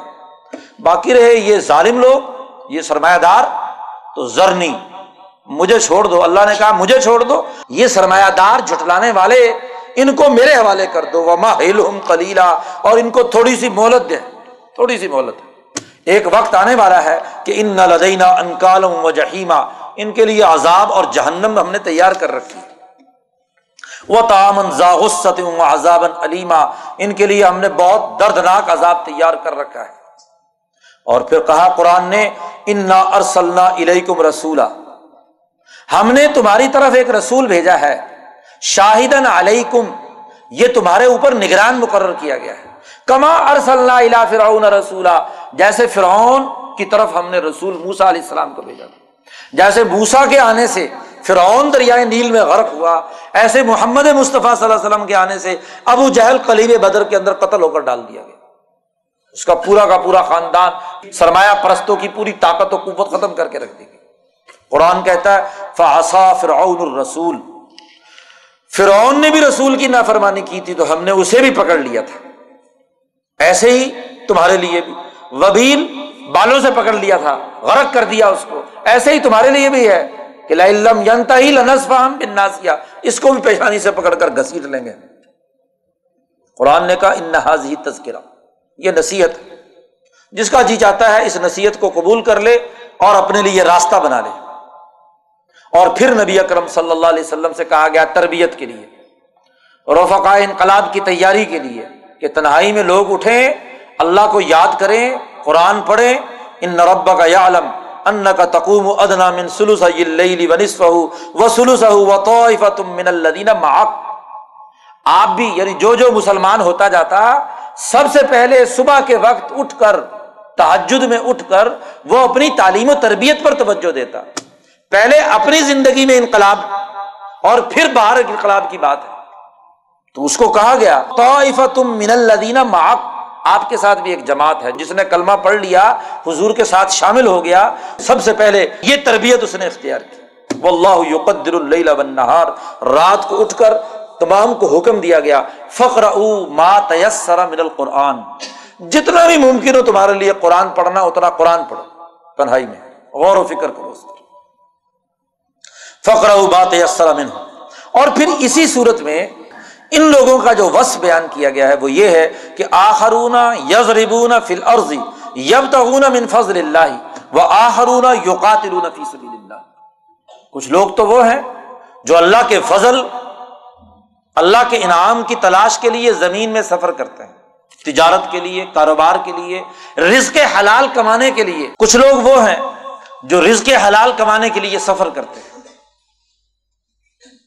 باقی رہے یہ ظالم لوگ، یہ سرمایہ دار، تو زرنی مجھے چھوڑ دو۔ اللہ نے کہا، مجھے چھوڑ دو۔ یہ سرمایہ دار جھٹلانے والے، ان کو میرے حوالے کر دو۔ وما کلیلا اور ان کو تھوڑی سی مہلت دیں۔ تھوڑی سی مہلت۔ ایک وقت آنے والا ہے کہ ان نہ لدینا انکالم و جہیما ان کے لیے عذاب اور جہنم ہم نے تیار کر رکھی۔ وہ تامن ذاغست عذاب علیما ان کے لیے ہم نے بہت دردناک عذاب تیار کر رکھا ہے۔ اور پھر کہا قرآن نے انا ارسلنا الیکم رسولا۔ ہم نے تمہاری طرف ایک رسول بھیجا ہے۔ شاہدن علیکم۔ یہ تمہارے اوپر نگران مقرر کیا گیا ہے۔ کما ارسلنا الا فرعون رسولا۔ جیسے فرعون کی طرف ہم نے رسول موسا علیہ السلام کو بھیجا جیسے موسا کے آنے سے فرعون دریائے نیل میں غرق ہوا، ایسے محمد مصطفیٰ صلی اللہ علیہ وسلم کے آنے سے ابو جہل قلیب بدر کے اندر قتل ہو کر ڈال دیا گیا۔ اس کا پورا کا پورا خاندان سرمایہ پرستوں کی پوری طاقت و قوت ختم کر کے رکھ دی گئی قرآن کہتا ہے فاسا فرعون الرسول۔ فرعون نے بھی رسول کی نافرمانی کی تھی تو ہم نے اسے بھی پکڑ لیا تھا۔ ایسے ہی تمہارے لیے بھی۔ وبیل بالوں سے پکڑ لیا تھا، غرق کر دیا اس کو۔ ایسے ہی تمہارے لیے بھی ہے کہ لم ینتا ہی لنس فہم اس کو بھی پیشانی سے پکڑ کر گھسیٹ لیں گے۔ قرآن نے کہا، ان نہاز ہی تذکرہ یہ نصیحت جس کا جی چاہتا ہے اس نصیحت کو قبول کر لے اور اپنے لیے راستہ بنا لے۔ اور پھر نبی اکرم صلی اللہ علیہ وسلم سے کہا گیا، تربیت کے لیے رفقا انقلاب کی تیاری کے لیے کہ تنہائی میں لوگ اٹھیں اللہ کو یاد کریں، قرآن پڑھیں، ان نرب کا یا علم ان کا تقوم ادنا من سلوس ونصف و سلوس و طوف تم من الدین آپ بھی یعنی جو جو مسلمان ہوتا جاتا، سب سے پہلے صبح کے وقت اٹھ کر تحجد میں اٹھ کر، وہ اپنی تعلیم و تربیت پر توجہ دیتا۔ پہلے اپنی زندگی میں انقلاب اور پھر باہر انقلاب کی بات ہے۔ تو اس کو کہا گیا تو تم من الدینہ معق آپ کے ساتھ بھی ایک جماعت ہے، جس نے کلمہ پڑھ لیا، حضور کے ساتھ شامل ہو گیا۔ سب سے پہلے یہ تربیت اس نے اختیار کی۔ وہ اللہ یقدر النہار رات کو اٹھ کر تمام کو حکم دیا گیا فخر او ما تیسر من القرآن۔ جتنا بھی ممکن ہو تمہارے لیے قرآن پڑھنا، اتنا قرآن پڑھو۔ تنہائی میں۔ غور و فکر کرو اس پر۔ فخر او بات من اور پھر اسی صورت میں ان لوگوں کا جو وس بیان کیا گیا ہے وہ یہ ہے کہ آخرون یزربون فل عرضی یب تغون من فضل اللہ و آخرون یوقاتلون فی سبیل اللہ۔ کچھ لوگ تو وہ ہیں جو اللہ کے فضل، اللہ کے انعام کی تلاش کے لیے زمین میں سفر کرتے ہیں، تجارت کے لیے، کاروبار کے لیے، رزق حلال کمانے کے لیے۔ کچھ لوگ وہ ہیں جو رزق حلال کمانے کے لیے سفر کرتے ہیں۔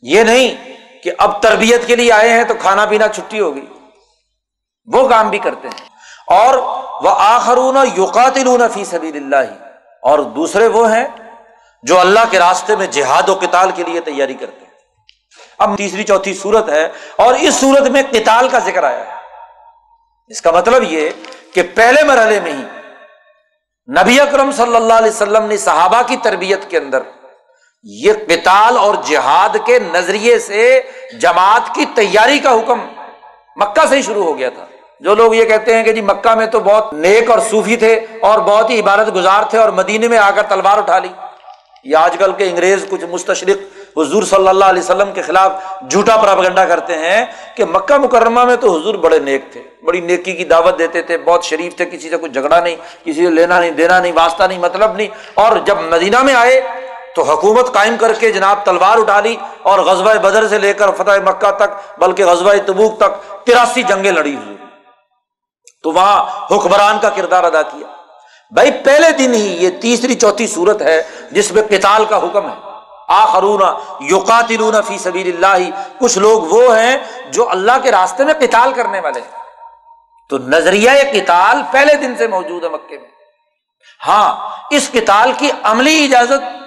یہ نہیں کہ اب تربیت کے لیے آئے ہیں تو کھانا پینا چھٹی ہوگی۔ وہ کام بھی کرتے ہیں۔ اور وہ آخرون یوقاتلون فی سبیل اللہ اور دوسرے وہ ہیں جو اللہ کے راستے میں جہاد و کتال کے لیے تیاری کرتے ہیں۔ اب تیسری چوتھی صورت ہے اور اس صورت میں کتال کا ذکر آیا ہے۔ اس کا مطلب یہ کہ پہلے مرحلے میں ہی نبی اکرم صلی اللہ علیہ وسلم نے صحابہ کی تربیت کے اندر یہ قتال اور جہاد کے نظریے سے جماعت کی تیاری کا حکم مکہ سے ہی شروع ہو گیا تھا۔ جو لوگ یہ کہتے ہیں کہ جی مکہ میں تو بہت نیک اور صوفی تھے اور بہت ہی عبادت گزار تھے اور مدینے میں آ کر تلوار اٹھا لی۔ یہ آج کل کے انگریز کچھ مستشرق حضور صلی اللہ علیہ وسلم کے خلاف جھوٹا پراپگنڈا کرتے ہیں کہ مکہ مکرمہ میں تو حضور بڑے نیک تھے، بڑی نیکی کی دعوت دیتے تھے، بہت شریف تھے، کسی سے کچھ جھگڑا نہیں، کسی سے لینا نہیں، دینا نہیں، واسطہ نہیں مطلب نہیں۔ اور جب مدینہ میں آئے تو حکومت قائم کر کے جناب تلوار اٹھا لی اور غزبۂ بدر سے لے کر فتح مکہ تک، بلکہ غزبۂ تبوک تک تراسی جنگیں لڑی ہوئی۔ تو وہاں حکمران کا کردار ادا کیا۔ بھائی، پہلے دن ہی یہ تیسری چوتھی صورت ہے جس میں کتال کا حکم ہے۔ آخرون یوقاتلون فی سبیل اللہ کچھ لوگ وہ ہیں جو اللہ کے راستے میں کتال کرنے والے ہیں۔ تو نظریہ کتال پہلے دن سے موجود ہے مکے میں۔ ہاں اس کتال کی عملی اجازت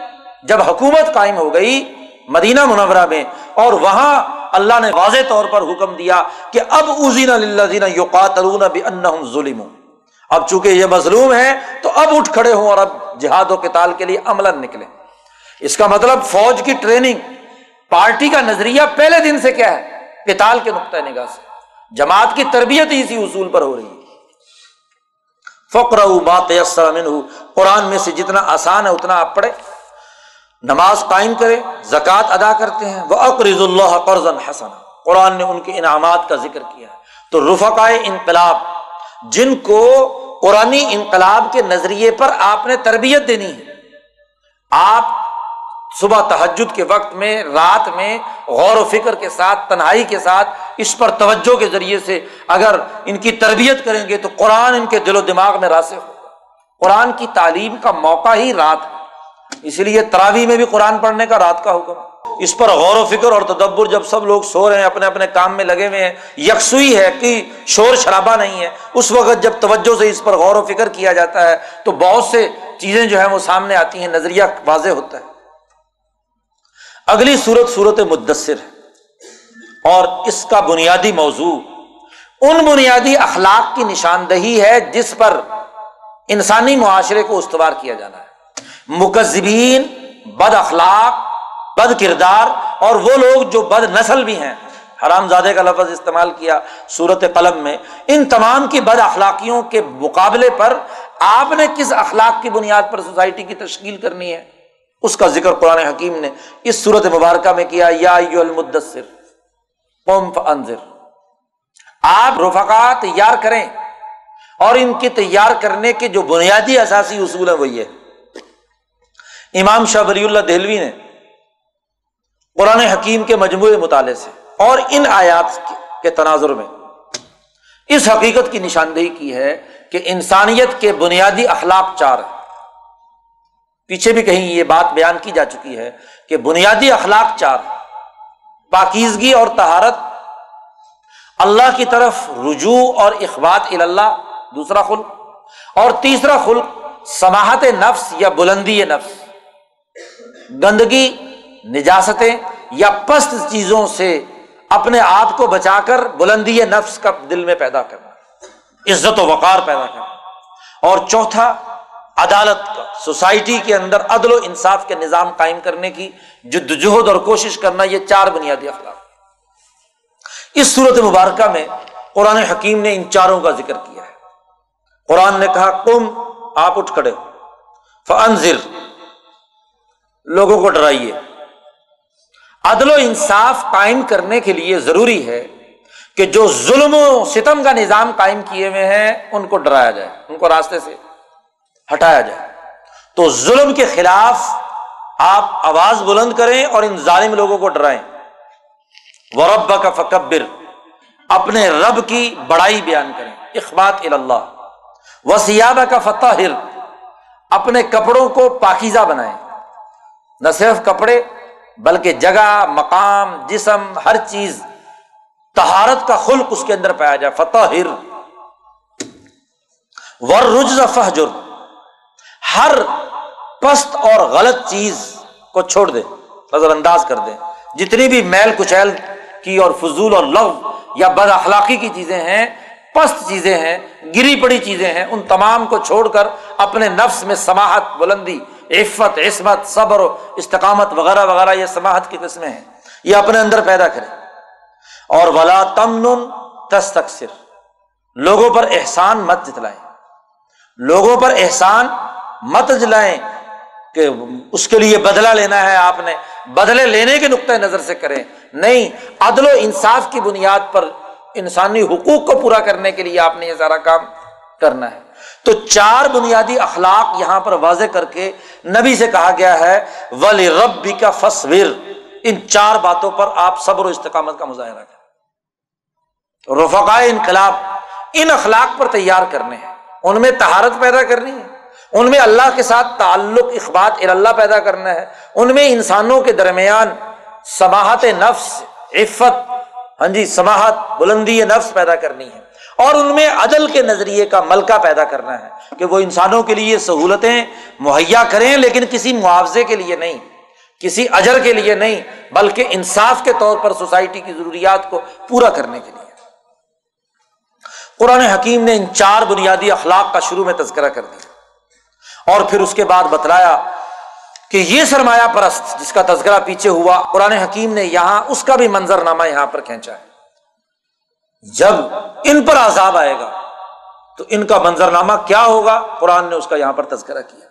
جب حکومت قائم ہو گئی مدینہ منورہ میں اور وہاں اللہ نے واضح طور پر حکم دیا کہ اب ازین ظلم اب چونکہ یہ مظلوم ہے تو اب اٹھ کھڑے ہوں اور اب جہاد و کتال کے لیے عمل نکلے اس کا مطلب فوج کی ٹریننگ، پارٹی کا نظریہ پہلے دن سے کیا ہے؟ کتال کے نقطۂ نگاہ سے۔ جماعت کی تربیت ہی اسی اصول پر ہو رہی ہے۔ فقر بات قرآن میں سے جتنا آسان ہے، اتنا آپ پڑھے نماز قائم کرے، زکوٰۃ ادا کرتے ہیں۔ وہ اقرض اللہ قرض حسن قرآن نے ان کے انعامات کا ذکر کیا ہے۔ تو رفقائے انقلاب، جن کو قرآن انقلاب کے نظریے پر آپ نے تربیت دینی ہے، آپ صبح تحجد کے وقت میں، رات میں غور و فکر کے ساتھ، تنہائی کے ساتھ اس پر توجہ کے ذریعے سے اگر ان کی تربیت کریں گے تو قرآن ان کے دل و دماغ میں راسے ہوگا۔ قرآن کی تعلیم کا موقع ہی رات ہے اسی لیے تراوی میں بھی قرآن پڑھنے کا رات کا حکم اس پر غور و فکر اور تدبر جب سب لوگ سو رہے ہیں، اپنے اپنے کام میں لگے ہوئے ہیں، یکسوئی ہے کہ شور شرابہ نہیں ہے۔ اس وقت جب توجہ سے اس پر غور و فکر کیا جاتا ہے، تو بہت سے چیزیں جو ہیں وہ سامنے آتی ہیں، نظریہ واضح ہوتا ہے۔ اگلی صورت صورت مدثر ہے۔ اور اس کا بنیادی موضوع ان بنیادی اخلاق کی نشاندہی ہے جس پر انسانی معاشرے کو استوار کیا جانا ہے۔ مکذبین، بد اخلاق، بد کردار اور وہ لوگ جو بد نسل بھی ہیں۔ حرام زادے کا لفظ استعمال کیا صورت قلم میں۔ ان تمام کی بد اخلاقیوں کے مقابلے پر آپ نے کس اخلاق کی بنیاد پر سوسائٹی کی تشکیل کرنی ہے؟ اس کا ذکر قرآن حکیم نے اس صورت مبارکہ میں کیا، یا المدثر قوم انذر آپ رفقا تیار کریں اور ان کی تیار کرنے کے جو بنیادی اثاثی اصول ہیں وہ یہ امام شاہ ولی اللہ دہلوی نے قرآن حکیم کے مجموعے مطالعے سے اور ان آیات کے تناظر میں اس حقیقت کی نشاندہی کی ہے کہ انسانیت کے بنیادی اخلاق چار ہیں۔ پیچھے بھی کہیں یہ بات بیان کی جا چکی ہے کہ بنیادی اخلاق چار پاکیزگی اور تہارت اللہ کی طرف رجوع اور اخبات اللہ دوسرا خلق، اور تیسرا خلق سماہت نفس یا بلندی نفس۔ گندگی، نجاستیں یا پست چیزوں سے اپنے آپ کو بچا کر بلندی نفس کا دل میں پیدا کرنا، عزت و وقار پیدا کرنا۔ اور چوتھا، عدالت کا، سوسائٹی کے اندر عدل و انصاف کے نظام قائم کرنے کی جدوجہد اور کوشش کرنا، یہ چار بنیادی اخلاق اس صورت مبارکہ میں قرآن حکیم نے ان چاروں کا ذکر کیا ہے۔ قرآن نے کہا کم آپ اٹھ کھڑے فنزر لوگوں کو ڈرائیے۔ عدل و انصاف قائم کرنے کے لیے ضروری ہے کہ جو ظلم و ستم کا نظام قائم کیے ہوئے ہیں، ان کو ڈرایا جائے، ان کو راستے سے ہٹایا جائے۔ تو ظلم کے خلاف آپ آواز بلند کریں اور ان ظالم لوگوں کو ڈرائیں۔ ورب کا فکبر اپنے رب کی بڑائی بیان کریں۔ اخبات اللہ وسیابہ کا فتح اپنے کپڑوں کو پاکیزہ بنائیں۔ نہ صرف کپڑے بلکہ جگہ، مقام، جسم، ہر چیز تہارت کا خلق اس کے اندر پایا جائے۔ فتح ہر ور رجز فہجر ہر پست اور غلط چیز کو چھوڑ دے، نظر انداز کر دے۔ جتنی بھی میل کچیل کی اور فضول اور لو یا بد اخلاقی کی چیزیں ہیں، پست چیزیں ہیں، گری پڑی چیزیں ہیں، ان تمام کو چھوڑ کر اپنے نفس میں سماہت بلندی عفت، عصمت، صبر، استقامت وغیرہ وغیرہ، یہ سماہت کی قسمیں ہیں۔ یہ اپنے اندر پیدا کرے اور ولا تمن تس لوگوں پر احسان مت جتلائیں۔ لوگوں پر احسان مت جلائیں کہ اس کے لیے بدلا لینا ہے آپ نے۔ بدلے لینے کے نقطۂ نظر سے کریں۔ نہیں، عدل و انصاف کی بنیاد پر انسانی حقوق کو پورا کرنے کے لیے آپ نے یہ سارا کام کرنا ہے۔ تو چار بنیادی اخلاق یہاں پر واضح کر کے نبی سے کہا گیا ہے ولی رب کا فصور ان چار باتوں پر آپ صبر و استقامت کا مظاہرہ کریں۔ رفقائے انقلاب ان اخلاق پر تیار کرنے ہیں۔ ان میں تہارت پیدا کرنی ہے۔ ان میں اللہ کے ساتھ تعلق، اخبات اللہ پیدا کرنا ہے۔ ان میں انسانوں کے درمیان سماہت نفس، عفت ہاں جی سماہت بلندی نفس پیدا کرنی ہے۔ اور ان میں عدل کے نظریے کا ملکہ پیدا کرنا ہے کہ وہ انسانوں کے لیے سہولتیں مہیا کریں، لیکن کسی معاوضے کے لیے نہیں، کسی اجر کے لیے نہیں، بلکہ انصاف کے طور پر سوسائٹی کی ضروریات کو پورا کرنے کے لیے۔ قرآن حکیم نے ان چار بنیادی اخلاق کا شروع میں تذکرہ کر دیا اور پھر اس کے بعد بتلایا کہ یہ سرمایہ پرست جس کا تذکرہ پیچھے ہوا، قرآن حکیم نے یہاں اس کا بھی منظر نامہ یہاں پر کھینچا ہے۔ جب ان پر عذاب آئے گا، تو ان کا منظر نامہ کیا ہوگا؟ قرآن نے اس کا یہاں پر تذکرہ کیا۔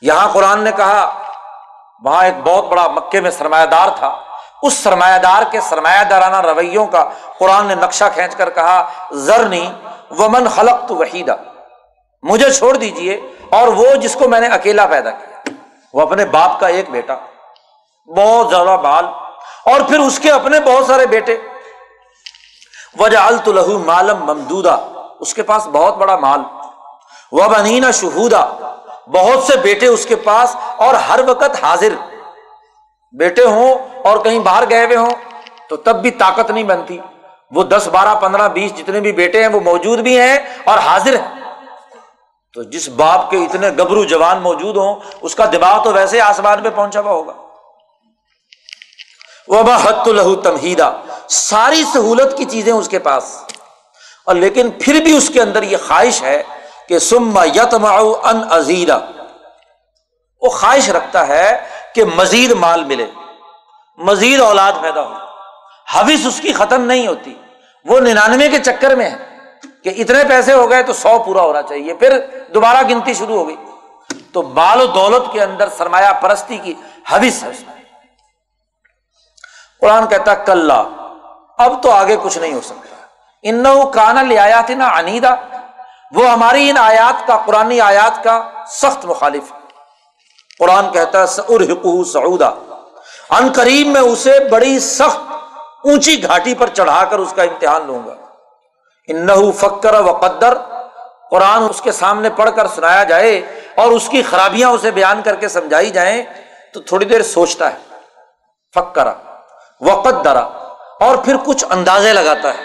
یہاں قرآن نے کہا، وہاں ایک بہت بڑا مکے میں سرمایہ دار تھا۔ اس سرمایہ دار کے سرمایہ دارانہ رویوں کا قرآن نے نقشہ کھینچ کر کہا زرنی ومن خلق تو وحیدہ۔ مجھے چھوڑ دیجیے اور وہ جس کو میں نے اکیلا پیدا کیا۔ وہ اپنے باپ کا ایک بیٹا، بہت زیادہ بال، اور پھر اس کے اپنے بہت سارے بیٹے۔ وجہ التلہ مالم ممدودا، اس کے پاس بہت بڑا مال۔ وہ بنینا شہودا، بہت سے بیٹے اس کے پاس اور ہر وقت حاضر۔ بیٹے ہوں اور کہیں باہر گئے ہوئے ہوں، تو تب بھی طاقت نہیں بنتی۔ وہ دس، بارہ، پندرہ، بیس جتنے بھی بیٹے ہیں، وہ موجود بھی ہیں اور حاضر ہیں۔ تو جس باپ کے اتنے گبرو جوان موجود ہوں، اس کا دماغ تو ویسے آسمان پہ پہنچا ہوا ہوگا۔ وہ بحت تمہیدا ساری سہولت کی چیزیں اس کے پاس۔ اور لیکن پھر بھی اس کے اندر یہ خواہش ہے کہ سما یتم ان ازیرا وہ خواہش رکھتا ہے کہ مزید مال ملے۔ مزید اولاد پیدا ہو۔ حوث اس کی ختم نہیں ہوتی۔ وہ ننانوے کے چکر میں ہے کہ اتنے پیسے ہو گئے تو سو پورا ہونا چاہیے۔ پھر دوبارہ گنتی شروع ہو گئی۔ تو مال و دولت کے اندر سرمایہ پرستی کی حوث ہے اس میں۔ قرآن کہتا کل اب تو آگے کچھ نہیں ہو سکتا۔ ان کانا لے نا انیدا وہ ہماری ان آیات کا قرآن آیات کا سخت مخالف ہے۔ قرآن کہتا ہے سعودا. ان قریب میں اسے بڑی سخت، اونچی گھاٹی پر چڑھا کر اس کا امتحان لوں گا۔ ان فکر و قدر۔ قرآن اس کے سامنے پڑھ کر سنایا جائے اور اس کی خرابیاں اسے بیان کر کے سمجھائی جائیں تو تھوڑی دیر سوچتا ہے۔ فکرا وقدرا اور پھر کچھ اندازے لگاتا ہے۔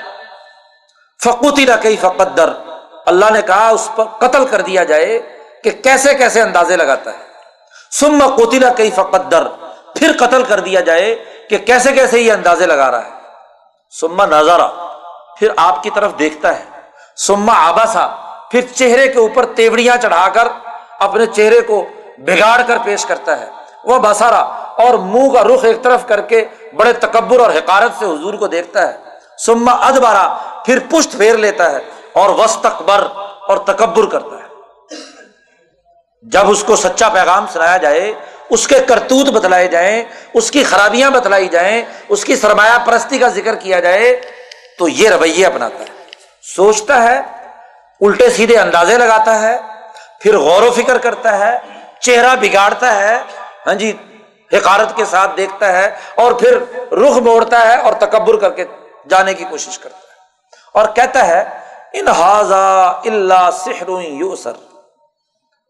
فقوتی نہ کئی فقدر اللہ نے کہا، اس پر قتل کر دیا جائے کہ کیسے کیسے اندازے لگاتا ہے۔ سم کوتیلا کئی فقدر پھر قتل کر دیا جائے کہ کیسے کیسے یہ اندازے لگا رہا ہے۔ سما نظارہ پھر آپ کی طرف دیکھتا ہے۔ سما آباسا پھر چہرے کے اوپر تیوڑیاں چڑھا کر اپنے چہرے کو بگاڑ کر پیش کرتا ہے۔ وہ بسارا اور منہ کا رخ ایک طرف کر کے بڑے تکبر اور حکارت سے حضور کو دیکھتا ہے۔ سما ادبارا پھر پشت پھیر لیتا ہے اور وسط اکبر اور تکبر کرتا ہے۔ جب اس کو سچا پیغام سنایا جائے، اس کے کرتوت بتلائے جائیں، اس کی خرابیاں بتلائی جائیں، اس کی سرمایہ پرستی کا ذکر کیا جائے، تو یہ رویے اپناتا ہے۔ سوچتا ہے، الٹے سیدھے اندازے لگاتا ہے، پھر غور و فکر کرتا ہے، چہرہ بگاڑتا ہے۔ ہاں جی حکارت کے ساتھ دیکھتا ہے اور پھر رخ موڑتا ہے اور تکبر کر کے جانے کی کوشش کرتا ہے اور کہتا ہے انحاظ اللہ سحر یوسر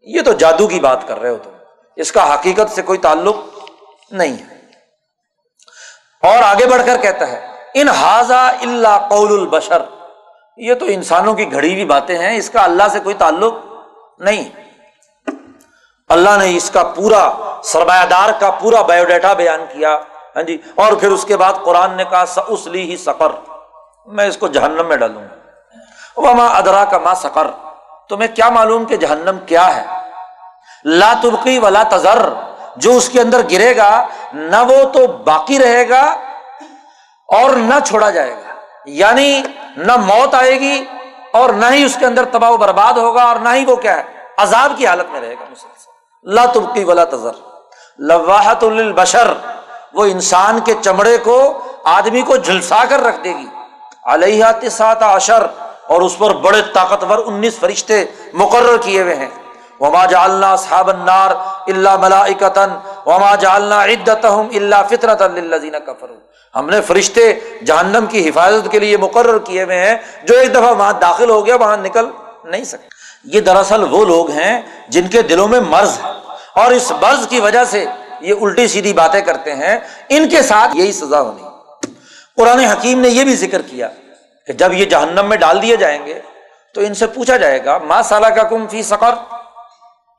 یہ تو جادو کی بات کر رہے ہو تم۔ اس کا حقیقت سے کوئی تعلق نہیں ہے۔ اور آگے بڑھ کر کہتا ہے، ان ہاضا اللہ قول البشر. یہ تو انسانوں کی گھڑی ہوئی باتیں ہیں، اس کا اللہ سے کوئی تعلق نہیں۔ اللہ نے اس کا پورا سرمایہ دار کا پورا بایو ڈیٹا بیان کیا۔ ہاں جی اور پھر اس کے بعد قرآن نے کہا اس لی ہی سفر میں اس کو جہنم میں ڈالوں۔ گا وما ادرا کا ماں سکر تمہیں کیا معلوم کہ جہنم کیا ہے؟ لا تبقی ولا تذر۔ جو اس کے اندر گرے گا، نہ وہ تو باقی رہے گا اور نہ چھوڑا جائے گا۔ یعنی نہ موت آئے گی اور نہ ہی اس کے اندر تباہ و برباد ہوگا اور نہ ہی وہ کیا ہے؟ عذاب کی حالت میں رہے گا۔ لا تبقی ولا تذر۔ لواحت البشر وہ انسان کے چمڑے کو، آدمی کو جھلسا کر رکھ دے گی۔ علیہ تسات اشر اور اس پر بڑے طاقتور انیس فرشتے مقرر کیے ہوئے ہیں۔ وما جالنا صحاب النار اللہ ملائکتن وما جالنا عدت اللہ فطرت اللہ کفر ہم نے فرشتے جہنم کی حفاظت کے لیے مقرر کیے ہوئے ہیں، جو ایک دفعہ وہاں داخل ہو گیا، وہاں نکل نہیں سکتے یہ دراصل وہ لوگ ہیں جن کے دلوں میں مرض ہے۔ اور اس مرض کی وجہ سے یہ الٹی سیدھی باتیں کرتے ہیں۔ ان کے ساتھ یہی سزا ہونی۔ قرآن حکیم نے یہ بھی ذکر کیا کہ جب یہ جہنم میں ڈال دیے جائیں گے تو ان سے پوچھا جائے گا ماں سالہ کا کم فی سکر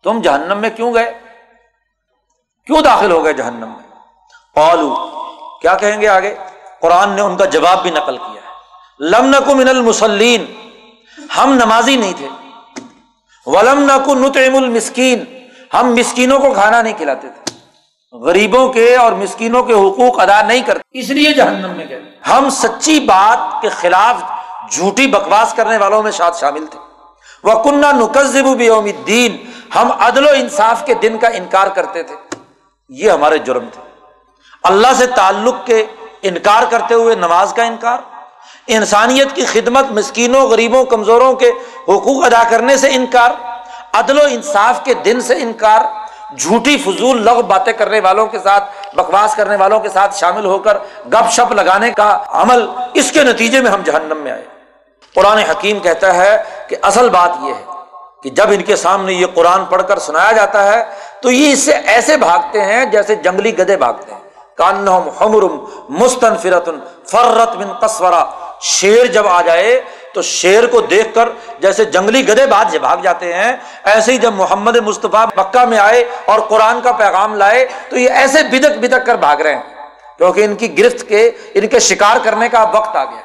تم جہنم میں کیوں گئے؟ کیوں داخل ہو گئے جہنم میں؟ پالو کیا کہیں گے آگے؟ قرآن نے ان کا جواب بھی نقل کیا ہے۔ لم نکو من المسلین ہم نمازی نہیں تھے۔ ولم نکو نتعم المسکین۔ ہم مسکینوں کو کھانا نہیں کھلاتے تھے۔ غریبوں کے اور مسکینوں کے حقوق ادا نہیں کرتے۔ اس لیے جہنم میں گئے۔ ہم سچی بات کے خلاف جھوٹی بکواس کرنے والوں میں شاد شامل تھے۔ وہ کنہ نقزب بیوم الدین ہم عدل و انصاف کے دن کا انکار کرتے تھے۔ یہ ہمارے جرم تھے۔ اللہ سے تعلق کے انکار کرتے ہوئے نماز کا انکار۔ انسانیت کی خدمت مسکینوں، غریبوں، کمزوروں کے حقوق ادا کرنے سے انکار، عدل و انصاف کے دن سے انکار، جھوٹی فضول لغ باتیں کرنے والوں کے ساتھ، بکواس کرنے والوں کے ساتھ شامل ہو کر گپ شپ لگانے کا عمل، اس کے نتیجے میں ہم جہنم میں آئے۔ قرآن حکیم کہتا ہے کہ اصل بات یہ ہے کہ جب ان کے سامنے یہ قرآن پڑھ کر سنایا جاتا ہے، تو یہ اس سے ایسے بھاگتے ہیں جیسے جنگلی گدے بھاگتے ہیں۔ کانہم حمرم مستن فرتن فرت بن قصورا۔ شیر جب آ جائے تو شیر کو دیکھ کر جیسے جنگلی گدے باد بھاگ جاتے ہیں، ایسے ہی جب محمد مصطفیٰ مکہ میں آئے اور قرآن کا پیغام لائے تو یہ ایسے بدک بدک کر بھاگ رہے ہیں۔ کیونکہ ان کی گرفت کے، ان کے شکار کرنے کا وقت آ گیا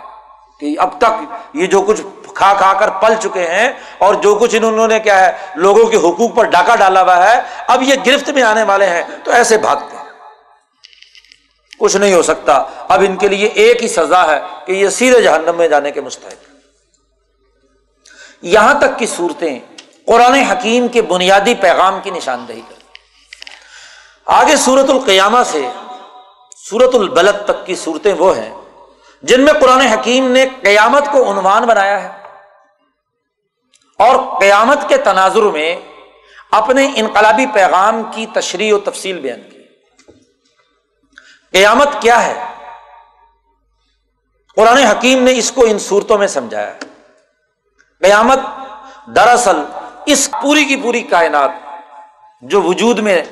کہ اب تک یہ جو کچھ کھا کھا کر پل چکے ہیں اور جو کچھ انہوں نے کیا ہے، لوگوں کے حقوق پر ڈاکہ ڈالا ہوا ہے، اب یہ گرفت میں آنے والے ہیں تو ایسے بھاگتے ہیں۔ کچھ نہیں ہو سکتا۔ اب ان کے لیے ایک ہی سزا ہے کہ یہ سیدھے جہنم میں جانے کے مستحق۔ یہاں تک کی صورتیں قرآن حکیم کے بنیادی پیغام کی نشاندہی کر آگے سورت القیامہ سے سورت البلد تک کی صورتیں وہ ہیں جن میں قرآن حکیم نے قیامت کو عنوان بنایا ہے۔ اور قیامت کے تناظر میں اپنے انقلابی پیغام کی تشریح و تفصیل بیان کی۔ قیامت کیا ہے؟ قرآن حکیم نے اس کو ان صورتوں میں سمجھایا۔ قیامت دراصل اس پوری کی پوری کائنات جو وجود میں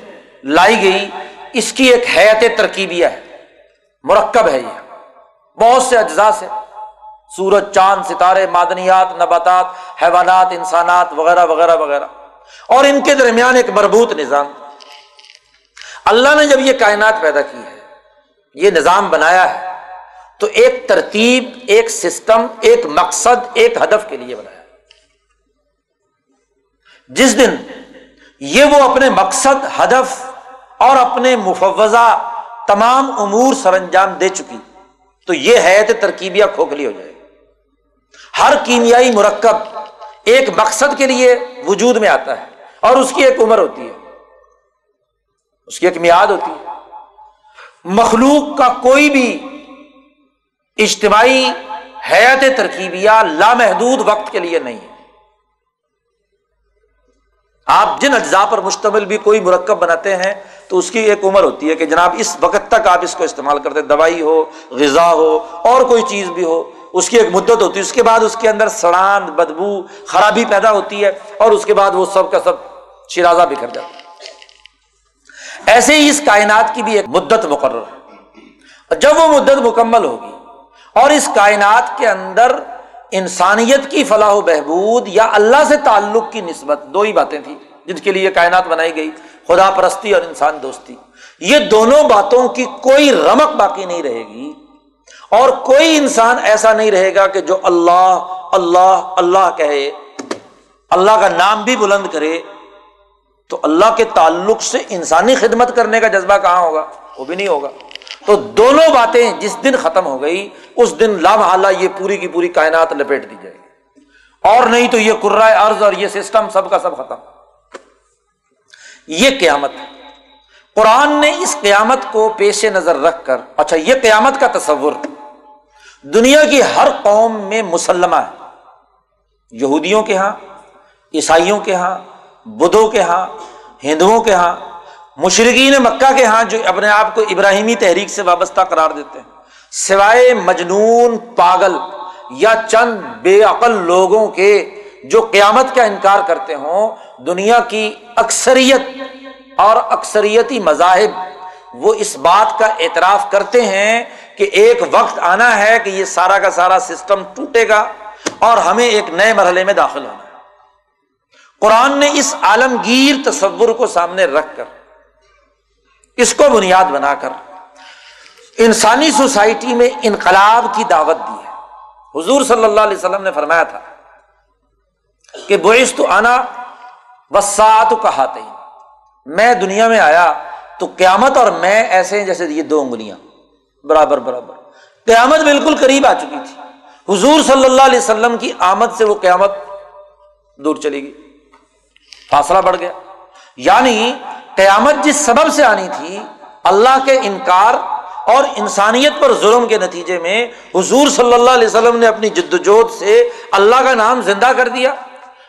لائی گئی، اس کی ایک حیت ترکیبیہ ہے۔ مرکب ہے یہ۔ بہت سے اجزاء سے۔ سورج، چاند، ستارے، معدنیات، نباتات، حیوانات، انسانات، وغیرہ وغیرہ وغیرہ۔ اور ان کے درمیان ایک مربوط نظام۔ اللہ نے جب یہ کائنات پیدا کی ہے یہ نظام بنایا ہے، تو ایک ترتیب، ایک سسٹم، ایک مقصد، ایک ہدف کے لیے بنایا۔ جس دن یہ وہ اپنے مقصد، ہدف اور اپنے مفوضہ تمام امور سر انجام دے چکی، تو یہ ہے تو ترکیبیاں کھوکھلی ہو جائے گی۔ ہر کیمیائی مرکب ایک مقصد کے لیے وجود میں آتا ہے اور اس کی ایک عمر ہوتی ہے۔ اس کی ایک میاد ہوتی ہے۔ مخلوق کا کوئی بھی اجتماعی حیات ترکیبیہ لامحدود وقت کے لیے نہیں ہے۔ آپ جن اجزاء پر مشتمل بھی کوئی مرکب بناتے ہیں، تو اس کی ایک عمر ہوتی ہے کہ جناب اس وقت تک آپ اس کو استعمال کرتے، دوائی ہو، غذا ہو، اور کوئی چیز بھی ہو، اس کی ایک مدت ہوتی ہے، اس کے بعد اس کے اندر سڑان، بدبو، خرابی پیدا ہوتی ہے، اور اس کے بعد وہ سب کا سب شرازہ بکھر جاتا ہے۔ ایسے ہی اس کائنات کی بھی ایک مدت مقرر ہے۔ جب وہ مدت مکمل ہوگی اور اس کائنات کے اندر انسانیت کی فلاح و بہبود یا اللہ سے تعلق کی نسبت، دو ہی باتیں تھیں جن کے لیے کائنات بنائی گئی، خدا پرستی اور انسان دوستی۔ یہ دونوں باتوں کی کوئی رمک باقی نہیں رہے گی اور کوئی انسان ایسا نہیں رہے گا کہ جو اللہ اللہ اللہ کہے، اللہ کا نام بھی بلند کرے۔ تو اللہ کے تعلق سے انسانی خدمت کرنے کا جذبہ کہاں ہوگا؟ وہ بھی نہیں ہوگا۔ تو دونوں باتیں جس دن ختم ہو گئی، اس دن لامحالہ یہ پوری کی پوری کائنات لپیٹ دی جائے گی۔ اور نہیں تو یہ کرائے ارض اور یہ سسٹم سب کا سب ختم۔ یہ قیامت ہے۔ قرآن نے اس قیامت کو پیش نظر رکھ کر اچھا یہ قیامت کا تصور۔ دنیا کی ہر قوم میں مسلمہ ہے۔ یہودیوں کے ہاں عیسائیوں کے ہاں بدھوں کے ہاں ہندوؤں کے ہاں مشرقین مکہ کے ہاں جو اپنے آپ کو ابراہیمی تحریک سے وابستہ قرار دیتے ہیں۔ سوائے مجنون، پاگل یا چند بے عقل لوگوں کے جو قیامت کا انکار کرتے ہوں، دنیا کی اکثریت اور اکثریتی مذاہب وہ اس بات کا اعتراف کرتے ہیں کہ ایک وقت آنا ہے کہ یہ سارا کا سارا سسٹم ٹوٹے گا اور ہمیں ایک نئے مرحلے میں داخل ہونا ہے۔ قرآن نے اس عالمگیر تصور کو سامنے رکھ کر، اس کو بنیاد بنا کر انسانی سوسائٹی میں انقلاب کی دعوت دی ہے۔ حضور صلی اللہ علیہ وسلم نے فرمایا تھا کہ بوئس تو آنا وسعت کہاتے میں دنیا میں آیا تو قیامت اور میں ایسے ہیں جیسے یہ دو انگلیاں۔ برابر برابر۔ قیامت بالکل قریب آ چکی تھی۔ حضور صلی اللہ علیہ وسلم کی آمد سے وہ قیامت دور چلی گئی۔ فاصلہ بڑھ گیا۔ یعنی قیامت جس سبب سے آنی تھی، اللہ کے انکار اور انسانیت پر ظلم کے نتیجے میں حضور صلی اللہ علیہ وسلم نے اپنی جد وجہد سے اللہ کا نام زندہ کر دیا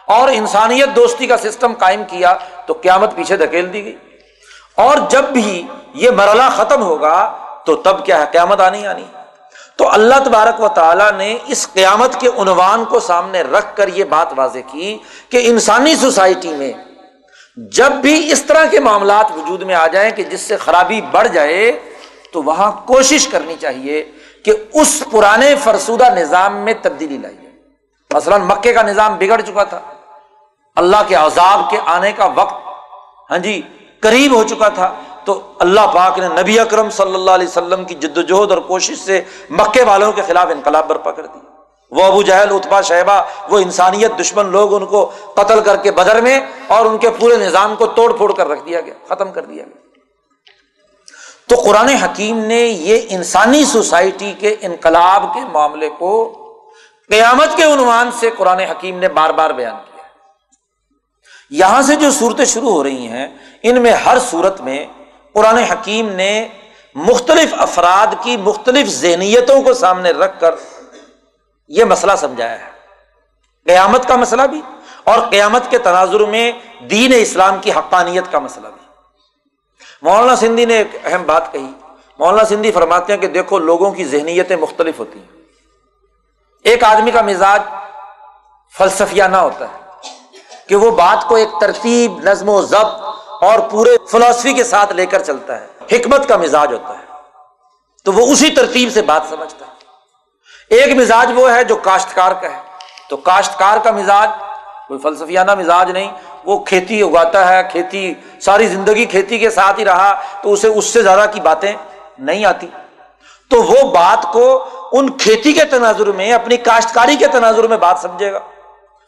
اور انسانیت دوستی کا سسٹم قائم کیا تو قیامت پیچھے دھکیل دی گئی۔ اور جب بھی یہ مرحلہ ختم ہوگا تو تب کیا ہے؟ قیامت آنی آنی ہے تو اللہ تبارک و تعالیٰ نے اس قیامت کے عنوان کو سامنے رکھ کر یہ بات واضح کی کہ انسانی سوسائٹی میں جب بھی اس طرح کے معاملات وجود میں آ جائیں کہ جس سے خرابی بڑھ جائے تو وہاں کوشش کرنی چاہیے کہ اس پرانے فرسودہ نظام میں تبدیلی لائی جائے۔ مثلاً مکے کا نظام بگڑ چکا تھا۔ اللہ کے عذاب کے آنے کا وقت ہاں جی قریب ہو چکا تھا۔ تو اللہ پاک نے نبی اکرم صلی اللہ علیہ وسلم کی جد وجہد اور کوشش سے مکے والوں کے خلاف انقلاب برپا کر دی۔ وہ ابو جہل اتبا شہبہ وہ انسانیت دشمن لوگ ان کو قتل کر کے بدر میں اور ان کے پورے نظام کو توڑ پھوڑ کر رکھ دیا گیا، ختم کر دیا گیا۔ تو قرآن حکیم نے یہ انسانی سوسائٹی کے انقلاب کے معاملے کو قیامت کے عنوان سے قرآن حکیم نے بار بار بیان کیا۔ یہاں سے جو صورتیں شروع ہو رہی ہیں، ان میں ہر صورت میں قرآن حکیم نے مختلف افراد کی مختلف ذہنیتوں کو سامنے رکھ کر یہ مسئلہ سمجھایا ہے۔ قیامت کا مسئلہ بھی اور قیامت کے تناظر میں دین اسلام کی حقانیت کا مسئلہ بھی۔ مولانا سندھی نے ایک اہم بات کہی۔ مولانا سندھی فرماتے ہیں کہ دیکھو لوگوں کی ذہنیتیں مختلف ہوتی ہیں۔ ایک آدمی کا مزاج فلسفیانہ ہوتا ہے کہ وہ بات کو ایک ترتیب، نظم و ضبط اور پورے فلاسفی کے ساتھ لے کر چلتا ہے۔ حکمت کا مزاج ہوتا ہے۔ تو وہ اسی ترتیب سے بات سمجھتا ہے۔ ایک مزاج وہ ہے جو کاشتکار کا ہے۔ تو کاشتکار کا مزاج کوئی فلسفیانہ مزاج نہیں، وہ کھیتی اگاتا ہے، کھیتی، ساری زندگی کھیتی کے ساتھ ہی رہا، تو اسے اس سے زیادہ کی باتیں نہیں آتی۔ تو وہ بات کو ان کھیتی کے تناظر میں، اپنی کاشتکاری کے تناظر میں بات سمجھے گا۔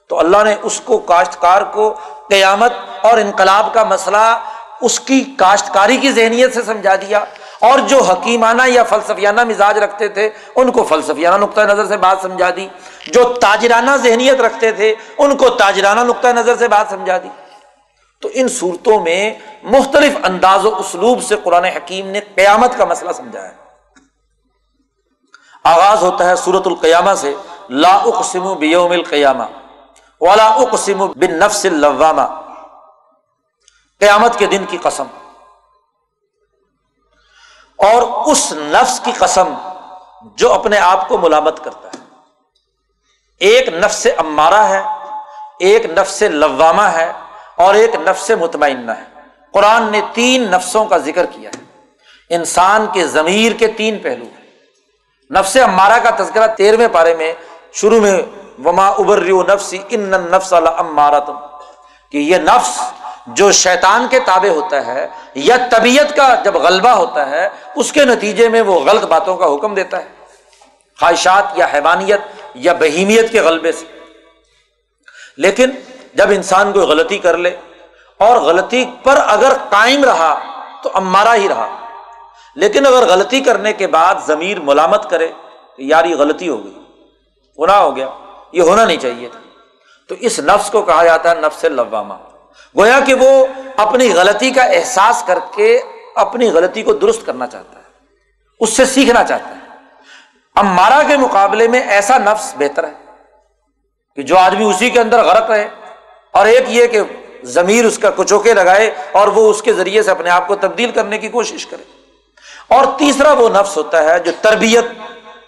تو اللہ نے اس کو، کاشتکار کو قیامت اور انقلاب کا مسئلہ اس کی کاشتکاری کی ذہنیت سے سمجھا دیا اور جو حکیمانہ یا فلسفیانہ مزاج رکھتے تھے، ان کو فلسفیانہ نقطۂ نظر سے بات سمجھا دی۔ جو تاجرانہ ذہنیت رکھتے تھے، ان کو تاجرانہ نقطۂ نظر سے بات سمجھا دی۔ تو ان صورتوں میں مختلف انداز و اسلوب سے قرآن حکیم نے قیامت کا مسئلہ سمجھایا آغاز ہوتا ہے سورت القیامہ سے، لا اقسم بیوم القیامہ۔ والا اقسم بن نفس اللوامہ قیامت کے دن کی قسم۔ اور اس نفس کی قسم جو اپنے آپ کو ملامت کرتا ہے۔ ایک نفس امارہ ہے، ایک نفس لوامہ ہے اور ایک نفس مطمئنہ ہے۔ قرآن نے تین نفسوں کا ذکر کیا ہے۔ انسان کے ضمیر کے تین پہلو ہیں۔ نفس امارہ کا تذکرہ تیرہویں پارے میں شروع میں وما ابر نفسی ان نفس امارا تم کہ یہ نفس جو شیطان کے تابع ہوتا ہے یا طبیعت کا جب غلبہ ہوتا ہے، اس کے نتیجے میں وہ غلط باتوں کا حکم دیتا ہے۔ خواہشات یا حیوانیت یا بہیمیت کے غلبے سے۔ لیکن جب انسان کوئی غلطی کر لے، اور غلطی پر اگر قائم رہا تو امارا ہی رہا۔ لیکن اگر غلطی کرنے کے بعد ضمیر ملامت کرے، کہ یار یہ غلطی ہو گئی، گناہ ہو گیا۔ یہ ہونا نہیں چاہیے تھا۔ تو اس نفس کو کہا جاتا ہے نفس لوامہ گویا کہ وہ اپنی غلطی کا احساس کر کے اپنی غلطی کو درست کرنا چاہتا ہے۔ اس سے سیکھنا چاہتا ہے۔ امارا کے مقابلے میں ایسا نفس بہتر ہے کہ جو آدمی اسی کے اندر غرق رہے اور ایک یہ کہ ضمیر اس کا کچوکے لگائے اور وہ اس کے ذریعے سے اپنے آپ کو تبدیل کرنے کی کوشش کرے۔ اور تیسرا وہ نفس ہوتا ہے جو تربیت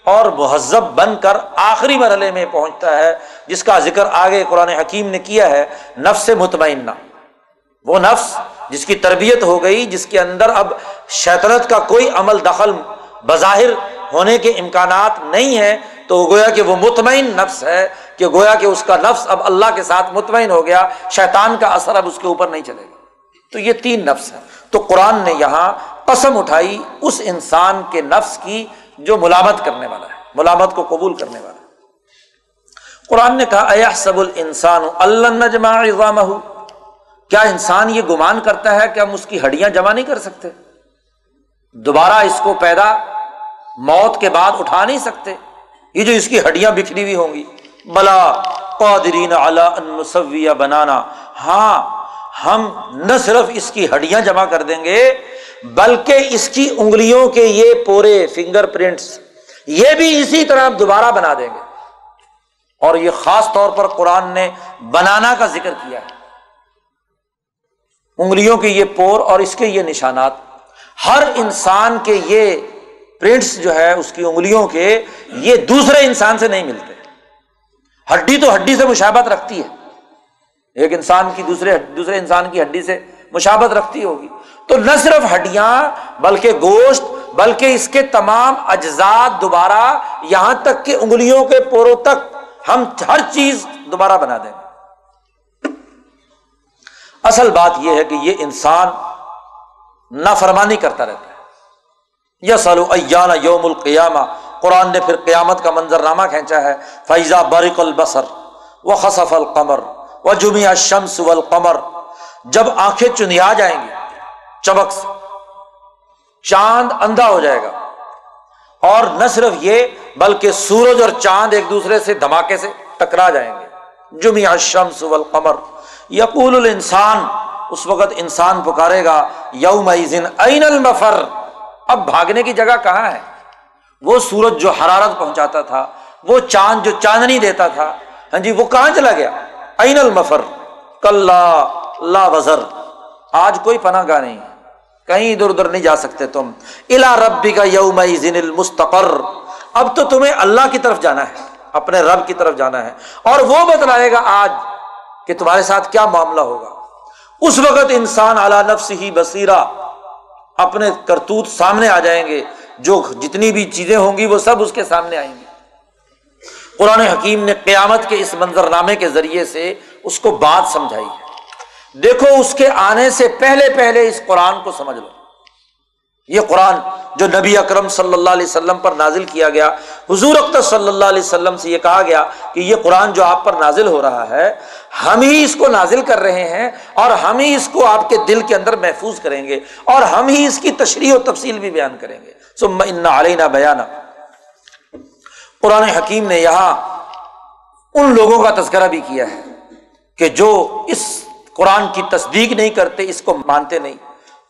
اور مہذب بن کر آخری مرحلے میں پہنچتا ہے، جس کا ذکر آگے قرآن حکیم نے کیا ہے، نفس مطمئنہ۔ وہ نفس جس کی تربیت ہو گئی، جس کے اندر اب شیطنت کا کوئی عمل دخل بظاہر ہونے کے امکانات نہیں ہے تو گویا کہ وہ مطمئن نفس ہے کہ گویا کہ اس کا نفس اب اللہ کے ساتھ مطمئن ہو گیا، شیطان کا اثر اب اس کے اوپر نہیں چلے گا۔ تو یہ تین نفس ہے تو قرآن نے یہاں قسم اٹھائی، اس انسان کے نفس کی جو ملامت کرنے والا ہے، ملامت کو قبول کرنے والا ہے۔ قرآن نے کہا ایا سب السان اللہ کیا انسان یہ گمان کرتا ہے کہ ہم اس کی ہڈیاں جمع نہیں کر سکتے؟ دوبارہ اس کو پیدا موت کے بعد اٹھا نہیں سکتے؟ یہ جو اس کی ہڈیاں بکھری ہوئی ہوں گی۔ بلا قادرین اعلی بنانا۔ ہاں ہم نہ صرف اس کی ہڈیاں جمع کر دیں گے بلکہ اس کی انگلیوں کے یہ پورے فنگر پرنٹس یہ بھی اسی طرح دوبارہ بنا دیں گے۔ اور یہ خاص طور پر قرآن نے بنانا کا ذکر کیا ہے۔ انگلیوں کے یہ پور اور اس کے یہ نشانات، ہر انسان کے یہ پرنٹس جو ہے اس کی انگلیوں کے یہ دوسرے انسان سے نہیں ملتے۔ ہڈی تو ہڈی سے مشابت رکھتی ہے۔ ایک انسان کی دوسرے دوسرے انسان کی ہڈی سے مشابت رکھتی ہوگی۔ تو نہ صرف ہڈیاں بلکہ گوشت، بلکہ اس کے تمام اجزاد دوبارہ یہاں تک کہ انگلیوں کے پوروں تک ہم ہر چیز دوبارہ بنا دیں گے۔ اصل بات یہ ہے کہ یہ انسان نافرمانی کرتا رہتا ہے۔ یا سالو یوم القیامہ، قرآن نے پھر قیامت کا منظر نامہ کھینچا ہے۔ فیضا برق البصر و خصف القمر و جمعہ شمس القمر جب آنکھیں چنیا جائیں گی چبک سے چاند اندھا ہو جائے گا۔ اور نہ صرف یہ، بلکہ سورج اور چاند ایک دوسرے سے دھماکے سے ٹکرا جائیں گے۔ جمعہ شمس والقمر۔ یقول الانسان، اس وقت انسان پکارے گا یوم این المفر۔ اب بھاگنے کی جگہ کہاں ہے؟ وہ سورج جو حرارت پہنچاتا تھا، وہ چاند جو چاندنی دیتا تھا۔ ہاں جی وہ کہاں چلا گیا؟ این المفر۔ کل لا وزر۔ آج کوئی پناہ گاہ نہیں۔ ہے کہیں ادھر ادھر نہیں جا سکتے تم۔ الا ربی کا یوم المستقر۔ اب تو تمہیں اللہ کی طرف جانا ہے، اپنے رب کی طرف جانا ہے۔ اور وہ بتلائے گا آج کہ تمہارے ساتھ کیا معاملہ ہوگا۔ اس وقت انسان اعلی نفس ہی بصیرہ اپنے کرتوت سامنے آ جائیں گے۔ جو جتنی بھی چیزیں ہوں گی وہ سب اس کے سامنے آئیں گی۔ قرآن حکیم نے قیامت کے اس منظر نامے کے ذریعے سے اس کو بات سمجھائی ہے۔ دیکھو اس کے آنے سے پہلے پہلے اس قرآن کو سمجھ لو۔ یہ قرآن جو نبی اکرم صلی اللہ علیہ وسلم پر نازل کیا گیا، حضور اختر صلی اللہ علیہ وسلم سے یہ کہا گیا کہ یہ قرآن جو آپ پر نازل ہو رہا ہے، ہم ہی اس کو نازل کر رہے ہیں اور ہم ہی اس کو آپ کے دل کے اندر محفوظ کریں گے اور ہم ہی اس کی تشریح و تفصیل بھی بیان کریں گے۔ سم ان علینا بیانہ قرآن حکیم نے یہاں ان لوگوں کا تذکرہ بھی کیا ہے کہ جو اس قرآن کی تصدیق نہیں کرتے، اس کو مانتے نہیں۔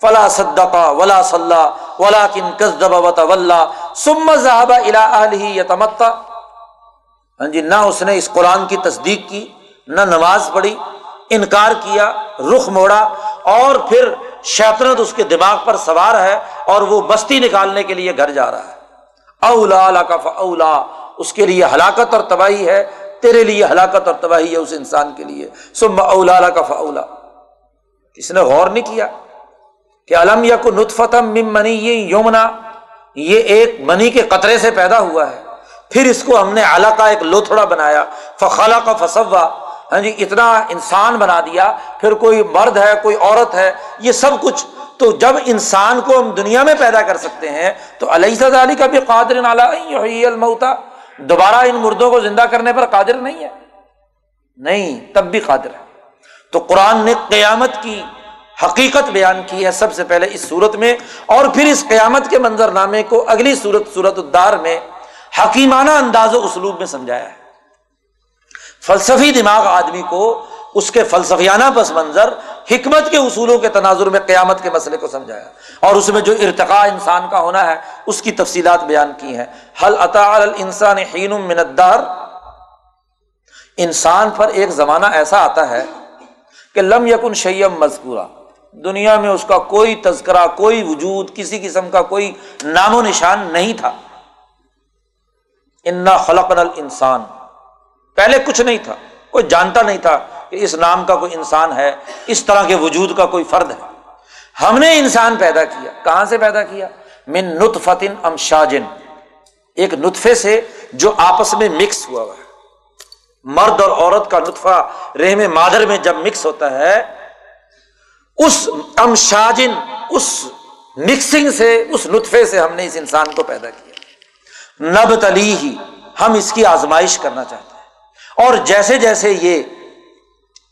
فلا صدقا ولا صلاح ولا کن کسدب ولا سم ذہب الا ہاں جی نہ اس نے اس قرآن کی تصدیق کی، نہ نماز پڑھی، انکار کیا، رخ موڑا۔ اور پھر شیطنت اس کے دماغ پر سوار ہے اور وہ بستی نکالنے کے لیے گھر جا رہا ہے۔ اولا کا اولا اس کے لیے ہلاکت اور تباہی ہے۔ تیرے لیے ہلاکت اور تباہی ہے اس انسان کے لیے۔ سم اولا کا فولا کس نے غور نہیں کیا کہ علم یا کو نطفتم مم منی یہ یومنا یہ ایک منی کے قطرے سے پیدا ہوا ہے۔ پھر اس کو ہم نے اعلیٰ کا ایک لوتھڑا بنایا۔ فخلا کا فسوا ہاں جی اتنا انسان بنا دیا۔ پھر کوئی مرد ہے، کوئی عورت ہے، یہ سب کچھ۔ تو جب انسان کو ہم دنیا میں پیدا کر سکتے ہیں، تو علیہ علی کا بھی قادر المتا دوبارہ ان مردوں کو زندہ کرنے پر قادر نہیں ہے؟ نہیں، تب بھی قادر ہے۔ تو قرآن نے قیامت کی حقیقت بیان کی ہے سب سے پہلے اس صورت میں، اور پھر اس قیامت کے منظر نامے کو اگلی صورت صورت الدار میں حکیمانہ انداز و اسلوب میں سمجھایا ہے۔ فلسفی دماغ آدمی کو اس کے فلسفیانہ پس منظر حکمت کے اصولوں کے تناظر میں قیامت کے مسئلے کو سمجھایا اور اس میں جو ارتقاء انسان کا ہونا ہے، اس کی تفصیلات بیان کی ہیں۔ حل عطا الانسان حین من الدار؟ انسان پر ایک زمانہ ایسا آتا ہے کہ لم یکن شیم مذکورہ دنیا میں اس کا کوئی تذکرہ، کوئی وجود، کسی قسم کا کوئی نام و نشان نہیں تھا۔ انا خلق انسان پہلے کچھ نہیں تھا، کوئی جانتا نہیں تھا۔ کہ اس نام کا کوئی انسان ہے، اس طرح کے وجود کا کوئی فرد ہے۔ ہم نے انسان پیدا کیا، کہاں سے پیدا کیا؟ من نطفتن ام شاجن ایک نطفے سے جو آپس میں مکس ہوا ہوا ہے۔ مرد اور عورت کا نطفہ رحم مادر میں جب مکس ہوتا ہے، اس ام شاجن اس مکسنگ سے، اس نطفے سے ہم نے اس انسان کو پیدا کیا۔ نب تلی ہی ہم اس کی آزمائش کرنا چاہتے ہیں۔ اور جیسے جیسے یہ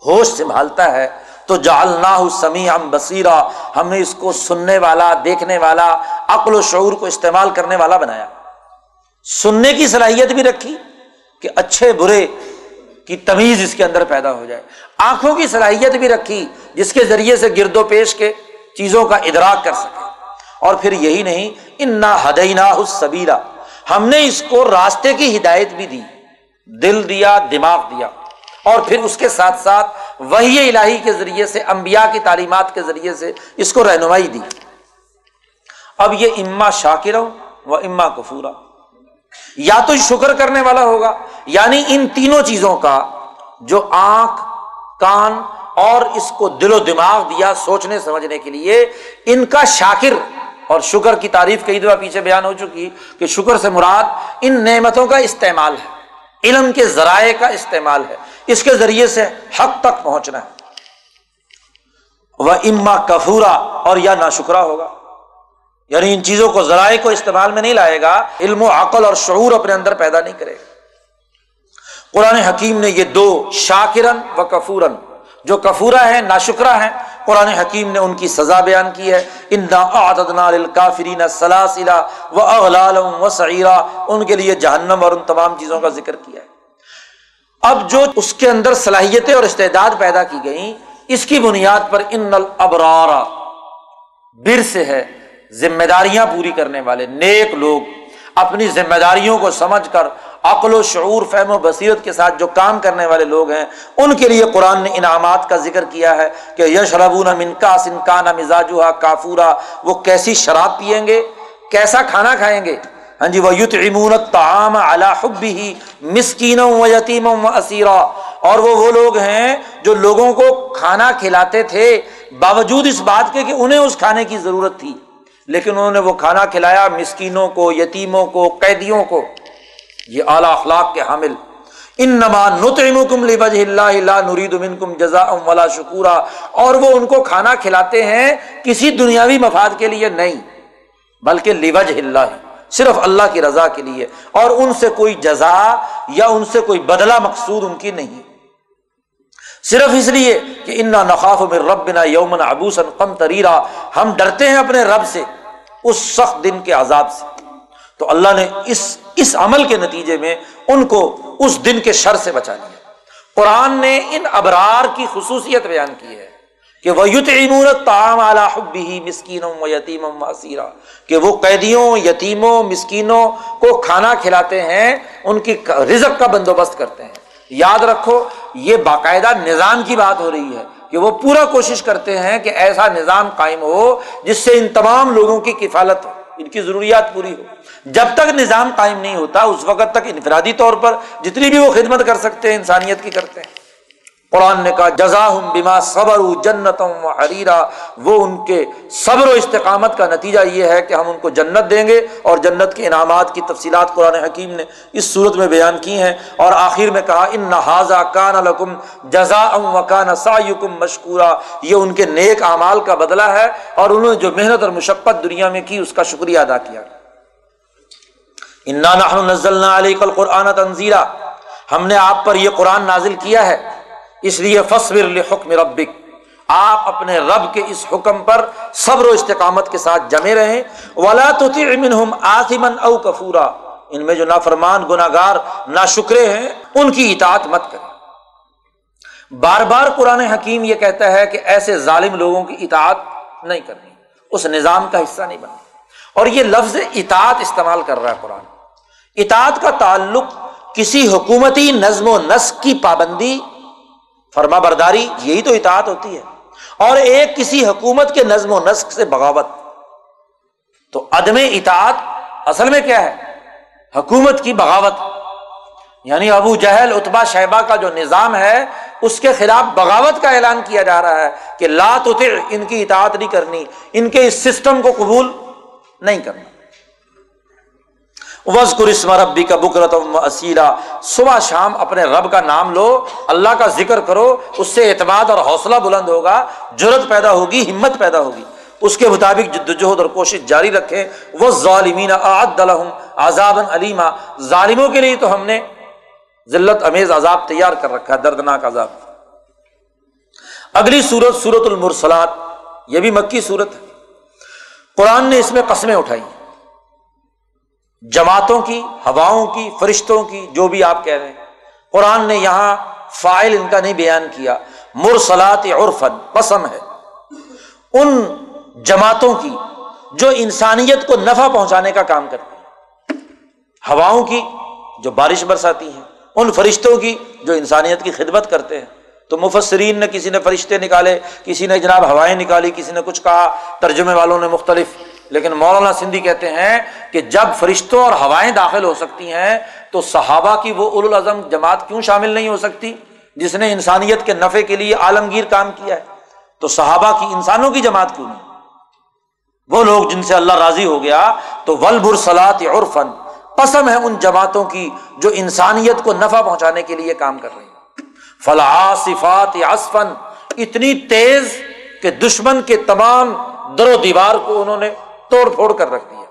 ہوش سنبھالتا ہے، تو جالنا سمیع ہم بصیرہ ہم نے اس کو سننے والا، دیکھنے والا، عقل و شعور کو استعمال کرنے والا بنایا۔ سننے کی صلاحیت بھی رکھی کہ اچھے برے کی تمیز اس کے اندر پیدا ہو جائے۔ آنکھوں کی صلاحیت بھی رکھی جس کے ذریعے سے گرد و پیش کے چیزوں کا ادراک کر سکے۔ اور پھر یہی نہیں ان نہ ہدینا سبیلا ہم نے اس کو راستے کی ہدایت بھی دی۔ دل دیا، دماغ دیا۔ اور پھر اس کے ساتھ ساتھ وہی الہی کے ذریعے سے امبیا کی تعلیمات کے ذریعے سے اس کو رہنمائی دی۔ اب یہ اما شاکر و اما کفورا یا تو شکر کرنے والا ہوگا یعنی ان تینوں چیزوں کا جو آنکھ، کان اور اس کو دل و دماغ دیا سوچنے، سمجھنے کے لیے ان کا شاکر۔ اور شکر کی تعریف کئی دفعہ پیچھے بیان ہو چکی کہ شکر سے مراد ان نعمتوں کا استعمال ہے، علم کے ذرائع کا استعمال ہے۔ اس کے ذریعے سے؟ حق تک پہنچنا ہے۔ وہ اما کفورا اور یا نا شکرا ہوگا۔ یعنی ان چیزوں کو ذرائع کو استعمال میں نہیں لائے گا، علم و عقل اور شعور اپنے اندر پیدا نہیں کرے گا۔ قرآن حکیم نے یہ دو، شاکرن و کفورن۔ جو کفورا ہے ناشکرا ہے قرآن حکیم نے ان کی سزا بیان کی ہے۔ کافرین سلاسلا و اغلال و سعیرہ ان کے لیے جہنم اور ان تمام چیزوں کا ذکر کیا ہے۔ اب جو اس کے اندر صلاحیتیں اور استعداد پیدا کی گئی اس کی بنیاد پر ان الابرارا بر سے ہے ذمہ داریاں پوری کرنے والے۔ نیک لوگ اپنی ذمہ داریوں کو سمجھ کر عقل و شعور، فہم و بصیرت کے ساتھ جو کام کرنے والے لوگ ہیں، ان کے لیے قرآن نے انعامات کا ذکر کیا ہے کہ یش ربون منکا سنکانا مزاجہ کافورا، وہ کیسی شراب پیئیں گے، کیسا کھانا کھائیں گے؟ ہاں جی وہ یوت امون تعام حب ہی مسکین و یتیم و اسیرا اور وہ وہ لوگ ہیں جو لوگوں کو کھانا کھلاتے تھے، باوجود اس بات کے کہ انہیں اس کھانے کی ضرورت تھی۔ لیکن انہوں نے وہ کھانا کھلایا مسکینوں کو، یتیموں کو، قیدیوں کو۔ یہ اعلیٰ اخلاق کے حامل۔ ان نما نتم لبج اللہ نرید کم جزا ولا شکورا۔ اور وہ ان کو کھانا کھلاتے ہیں کسی دنیاوی مفاد کے لیے نہیں، بلکہ لبج اللہ۔ صرف اللہ کی رضا کے لیے اور ان سے کوئی جزا یا ان سے کوئی بدلا مقصود ان کی نہیں۔ صرف اس لیے کہ انا نخاف میں رب بنا یومن ابوسن کم تریرا ہم ڈرتے ہیں اپنے رب سے اس سخت دن کے عذاب سے۔ تو اللہ نے اس اس عمل کے نتیجے میں ان کو اس دن کے شر سے بچا لیا۔ قرآن نے ان ابرار کی خصوصیت بیان کی ہے۔ کہ وہ یوت عمورت تام اعلیٰ مسکینوں و یتیم اسیرا کہ وہ قیدیوں، یتیموں، مسکینوں کو کھانا کھلاتے ہیں، ان کی رزق کا بندوبست کرتے ہیں۔ یاد رکھو، یہ باقاعدہ نظام کی بات ہو رہی ہے کہ وہ پورا کوشش کرتے ہیں کہ ایسا نظام قائم ہو جس سے ان تمام لوگوں کی کفالت ہو، ان کی ضروریات پوری ہو۔ جب تک نظام قائم نہیں ہوتا، اس وقت تک انفرادی طور پر جتنی بھی وہ خدمت کر سکتے ہیں، انسانیت کی کرتے ہیں۔ قرآن نے کہا جزا ہوں بیما صبر جنتوں و حریرا وہ ان کے صبر و استقامت کا نتیجہ یہ ہے کہ ہم ان کو جنت دیں گے اور جنت کے انعامات کی تفصیلات قرآن حکیم نے اس صورت میں بیان کی ہیں۔ اور آخر میں کہا، ان نہذا کان الکم جزا ام و کان مشکورہ یہ ان کے نیک اعمال کا بدلہ ہے اور انہوں نے جو محنت اور مشقت دنیا میں کی، اس کا شکریہ ادا کیا۔ انا نزلنا علیہ کل قرآن تنظیرہ ہم نے آپ پر یہ قرآن نازل کیا ہے۔ اس لیے فصبر حکم ربک۔ آپ اپنے رب کے اس حکم پر صبر و استقامت کے ساتھ جمے رہیں۔ ولا تو آسمن او کفورا ان میں جو نافرمان گناگار نا شکرے ہیں، ان کی اطاعت مت کریں۔ بار بار قرآن حکیم یہ کہتا ہے کہ ایسے ظالم لوگوں کی اطاعت نہیں کرنی۔ اس نظام کا حصہ نہیں بننا۔ اور یہ لفظ اطاعت استعمال کر رہا ہے قرآن۔ اطاعت کا تعلق کسی حکومتی نظم و نسق کی پابندی فرما برداری، یہی تو اطاعت ہوتی ہے۔ اور ایک کسی حکومت کے نظم و نسق سے بغاوت۔ تو عدم اطاعت اصل میں کیا ہے؟ حکومت کی بغاوت۔ یعنی ابو جہل اتبا شہبہ کا جو نظام ہے، اس کے خلاف بغاوت کا اعلان کیا جا رہا ہے کہ لات ان کی اطاعت نہیں کرنی، ان کے اس سسٹم کو قبول نہیں کرنا۔ وز قرسم ربی کا بکرتم اسیرا صبح شام اپنے رب کا نام لو، اللہ کا ذکر کرو، اس سے اعتماد اور حوصلہ بلند ہوگا جرت پیدا ہوگی، ہمت پیدا ہوگی۔ اس کے مطابق جدوجہد اور کوشش جاری رکھیں۔ وہ ظالمین عذاب علیما ظالموں کے لیے تو ہم نے ذلت، امیز، عذاب تیار کر رکھا ہے دردناک عذاب۔ اگلی صورت سورت المرسلات، یہ بھی مکی صورت ہے۔ قرآن نے اس میں قسمیں اٹھائی۔ جماعتوں کی، ہواؤں کی، فرشتوں کی، جو بھی آپ کہہ رہے ہیں۔ قرآن نے یہاں فائل ان کا نہیں بیان کیا۔ مرسلات عرفن قسم ہے۔ ان جماعتوں کی جو انسانیت کو نفع پہنچانے کا کام کرتی ہیں۔ ہواؤں کی جو بارش برساتی ہیں۔ ان فرشتوں کی جو انسانیت کی خدمت کرتے ہیں۔ تو مفسرین نے کسی نے فرشتے نکالے، کسی نے جناب ہوائیں نکالی، کسی نے کچھ کہا، ترجمے والوں نے مختلف لیکن مولانا سندھی کہتے ہیں کہ جب فرشتوں اور ہوائیں داخل ہو سکتی ہیں، تو صحابہ کی وہ اول جماعت کیوں شامل نہیں ہو سکتی؟ جس نے انسانیت کے نفے کے لیے عالمگیر کام کیا ہے۔ تو صحابہ کی انسانوں کی جماعت کیوں نہیں؟ وہ لوگ جن سے اللہ راضی ہو گیا، تو ول برسلات عرفن قسم ہے ان جماعتوں کی جو انسانیت کو نفع پہنچانے کے لیے کام کر رہی ہیں۔ فلاح صفات اسفن اتنی تیز کہ دشمن کے تمام در و دیوار کو انہوں نے توڑ پھوڑ کر رکھ دیا۔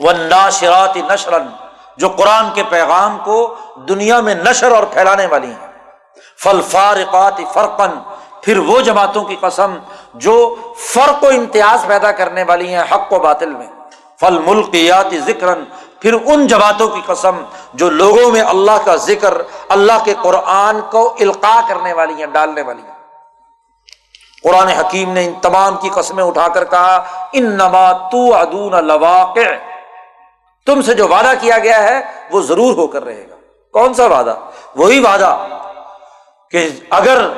وہ ناشرات نشرن جو قرآن کے پیغام کو دنیا میں نشر اور پھیلانے والی ہیں۔ فل فارقات فرقن پھر وہ جماعتوں کی قسم جو فرق و امتیاز پیدا کرنے والی ہیں حق و باطل میں۔ فل ملکیات ذکر پھر ان جماعتوں کی قسم جو لوگوں میں اللہ کا ذکر، اللہ کے قرآن کو القاع کرنے والی ہیں، ڈالنے والی ہیں۔ قرآن حکیم نے ان تمام کی قسمیں اٹھا کر کہا ان نما تو ادون لواقع۔ تم سے جو وعدہ کیا گیا ہے، وہ ضرور ہو کر رہے گا۔ کون سا وعدہ؟ وہی وعدہ کہ اگر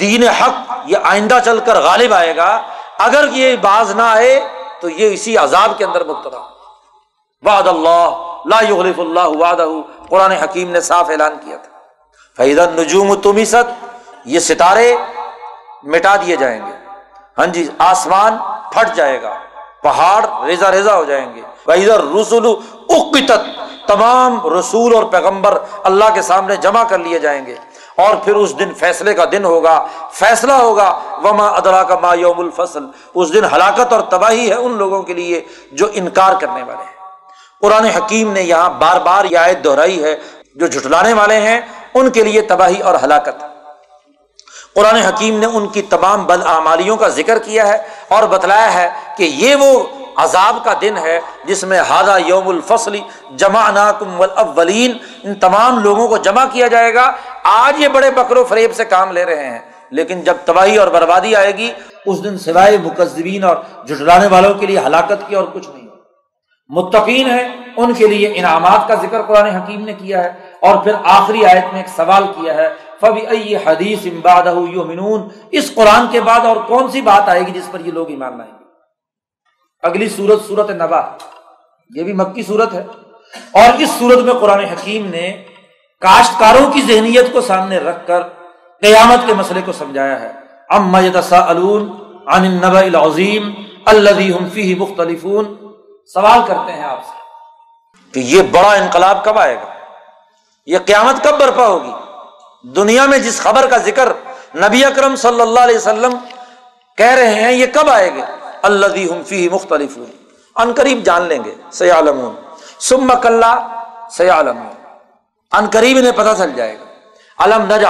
دین حق یہ آئندہ چل کر غالب آئے گا، اگر یہ باز نہ آئے، تو یہ اسی عذاب کے اندر مبتلا۔ وعد اللہ، لا يغلف اللہ وعدہ۔ قرآن حکیم نے صاف اعلان کیا تھا۔ فیض نجوم تم یہ ستارے مٹا دیے جائیں گے۔ ہاں جی آسمان پھٹ جائے گا، پہاڑ ریزا ریزا ہو جائیں گے۔ رسول اقتت تمام رسول اور پیغمبر اللہ کے سامنے جمع کر لیے جائیں گے۔ اور پھر اس دن فیصلے کا دن ہوگا، فیصلہ ہوگا، وما ادرا کا ما یوم الفصل۔ اس دن ہلاکت اور تباہی ہے ان لوگوں کے لیے جو انکار کرنے والے ہیں۔ قرآن حکیم نے یہاں بار بار یہ آیت دہرائی ہے، جو جھٹلانے والے ہیں، ان کے لیے تباہی اور ہلاکت۔ قرآن حکیم نے ان کی تمام بد آمالیوں کا ذکر کیا ہے اور بتلایا ہے کہ یہ وہ عذاب کا دن ہے جس میں ہادہ یوم الفصلی جمع ناکم الاولین ان تمام لوگوں کو جمع کیا جائے گا۔ آج یہ بڑے بکر و فریب سے کام لے رہے ہیں، لیکن جب تباہی اور بربادی آئے گی، اس دن سوائے مقزبین اور جٹلانے والوں کے لیے ہلاکت کی اور کچھ نہیں۔ متقین ہے ان کے لیے انعامات کا ذکر قرآن حکیم نے کیا ہے اور پھر آخری آیت میں ایک سوال کیا ہے فبی ائی حدیث امباد اس قرآن کے بعد اور کون سی بات آئے گی جس پر یہ لوگ ایمان لائیں گے؟ اگلی سورت سورت نبا۔ یہ بھی مکی صورت ہے۔ اور اس صورت میں قرآن حکیم نے کاشتکاروں کی ذہنیت کو سامنے رکھ کر قیامت کے مسئلے کو سمجھایا ہے۔ ام عن النبع العظیم الذي هم فيه مختلفون۔ سوال کرتے ہیں آپ سے کہ یہ بڑا انقلاب کب آئے گا؟ یہ قیامت کب برپا ہوگی؟ دنیا میں جس خبر کا ذکر نبی اکرم صلی اللہ علیہ وسلم کہہ رہے ہیں، یہ کب آئے گا اللہ فی مختلف ان قریب جان لیں گے۔ سیالم سم کلّا سیالم ان قریب انہیں پتہ چل جائے گا۔ علم نج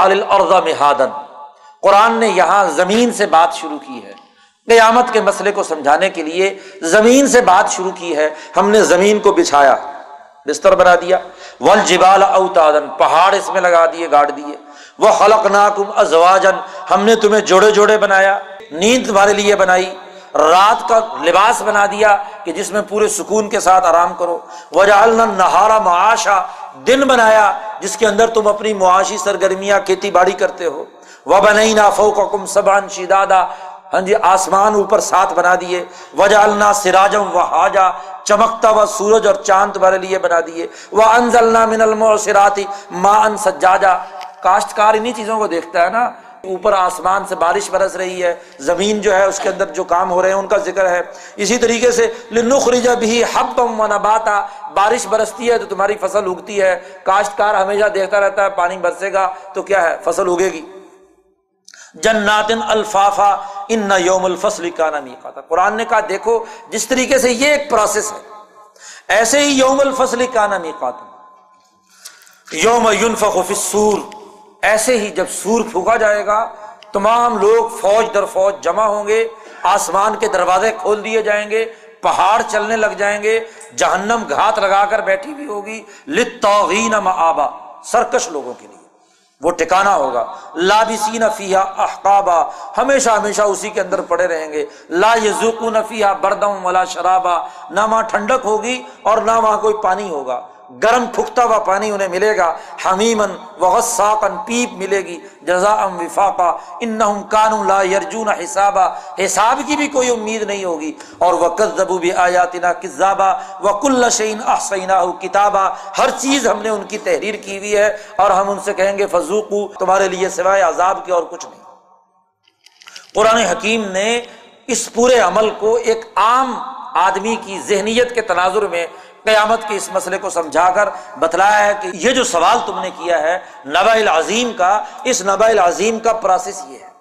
مہادن۔ قرآن نے یہاں زمین سے بات شروع کی ہے۔ قیامت کے مسئلے کو سمجھانے کے لیے زمین سے بات شروع کی ہے۔ ہم نے زمین کو بچھایا، بستر بنا دیا۔ ول جبال اوتادن پہاڑ اس میں لگا دیے، گاڑ دیے۔ وہ خلق ناکم ازواجن ہم نے تمہیں جوڑے جوڑے بنایا، نیند تمہارے لیے بنائی، رات کا لباس بنا دیا کہ جس میں پورے سکون کے ساتھ آرام کرو۔ وجہ نہارا معاشا۔ دن بنایا جس کے اندر تم اپنی معاشی سرگرمیاں، کھیتی باڑی کرتے ہو۔ وہ بنائی نا فو کم سبان شیدادا ہاں جی آسمان اوپر ساتھ بنا دیے۔ وجہ اللہ سراجم و حاجا چمکتا ہوا سورج اور چاند تمہارے لیے بنا دیے۔ وہ انزلنا من المرسراتی ما ان سجاجا۔ کاشتکار انہیں چیزوں کو دیکھتا ہے نا، اوپر آسمان سے بارش برس رہی ہے، زمین جو ہے اس کے اندر جو کام ہو رہے ہیں ان کا ذکر ہے۔ اسی طریقے سے لنخرج بھی حب و نباتا، بارش برستی ہے تو تمہاری فصل اگتی ہے۔ کاشتکار ہمیشہ دیکھتا رہتا ہے، پانی برسے گا تو کیا ہے، فصل اگے گی۔ جنات الفافا، ان یوم الفصل کا نامی تھا قرآن نے کہا، دیکھو، جس طریقے سے یہ ایک پروسیس ہے، ایسے ہی یوم الفصل کا نامی یوم یونف سور ایسے ہی جب سور پھونکا جائے گا، تمام لوگ فوج در فوج جمع ہوں گے، آسمان کے دروازے کھول دیے جائیں گے، پہاڑ چلنے لگ جائیں گے، جہنم گھات لگا کر بیٹھی ہوئی ہوگی۔ لتوغین آبا سرکش لوگوں کے لیے۔ وہ ٹکانا ہوگا۔ لابسین فیحا احقابا، ہمیشہ ہمیشہ اسی کے اندر پڑے رہیں گے۔ لا یزوکو نفیہ بردم ولا شرابا، نہ وہاں ٹھنڈک ہوگی اور نہ وہاں کوئی پانی ہوگا۔ گرم پھکتا ہوا پانی انہیں ملے گا حمیمن وغساقن پیپ ملے گی جزا ام وفاقا ان کانو لا یرجون حسابا، حساب کی بھی کوئی امید نہیں ہوگی۔ اور وہ کذبو بھی آیاتنا کذابا و کل شعین احسینہ کتابہ ہر چیز ہم نے ان کی تحریر کی ہوئی ہے اور ہم ان سے کہیں گے فضوقو تمہارے لیے سوائے عذاب کے اور کچھ نہیں۔ قرآن حکیم نے اس پورے عمل کو ایک عام آدمی کی ذہنیت کے تناظر میں قیامت کے اس مسئلے کو سمجھا کر بتلایا ہے کہ یہ جو سوال تم نے کیا ہے نبا العظیم کا، اس نبا العظیم کا پروسیس یہ ہے۔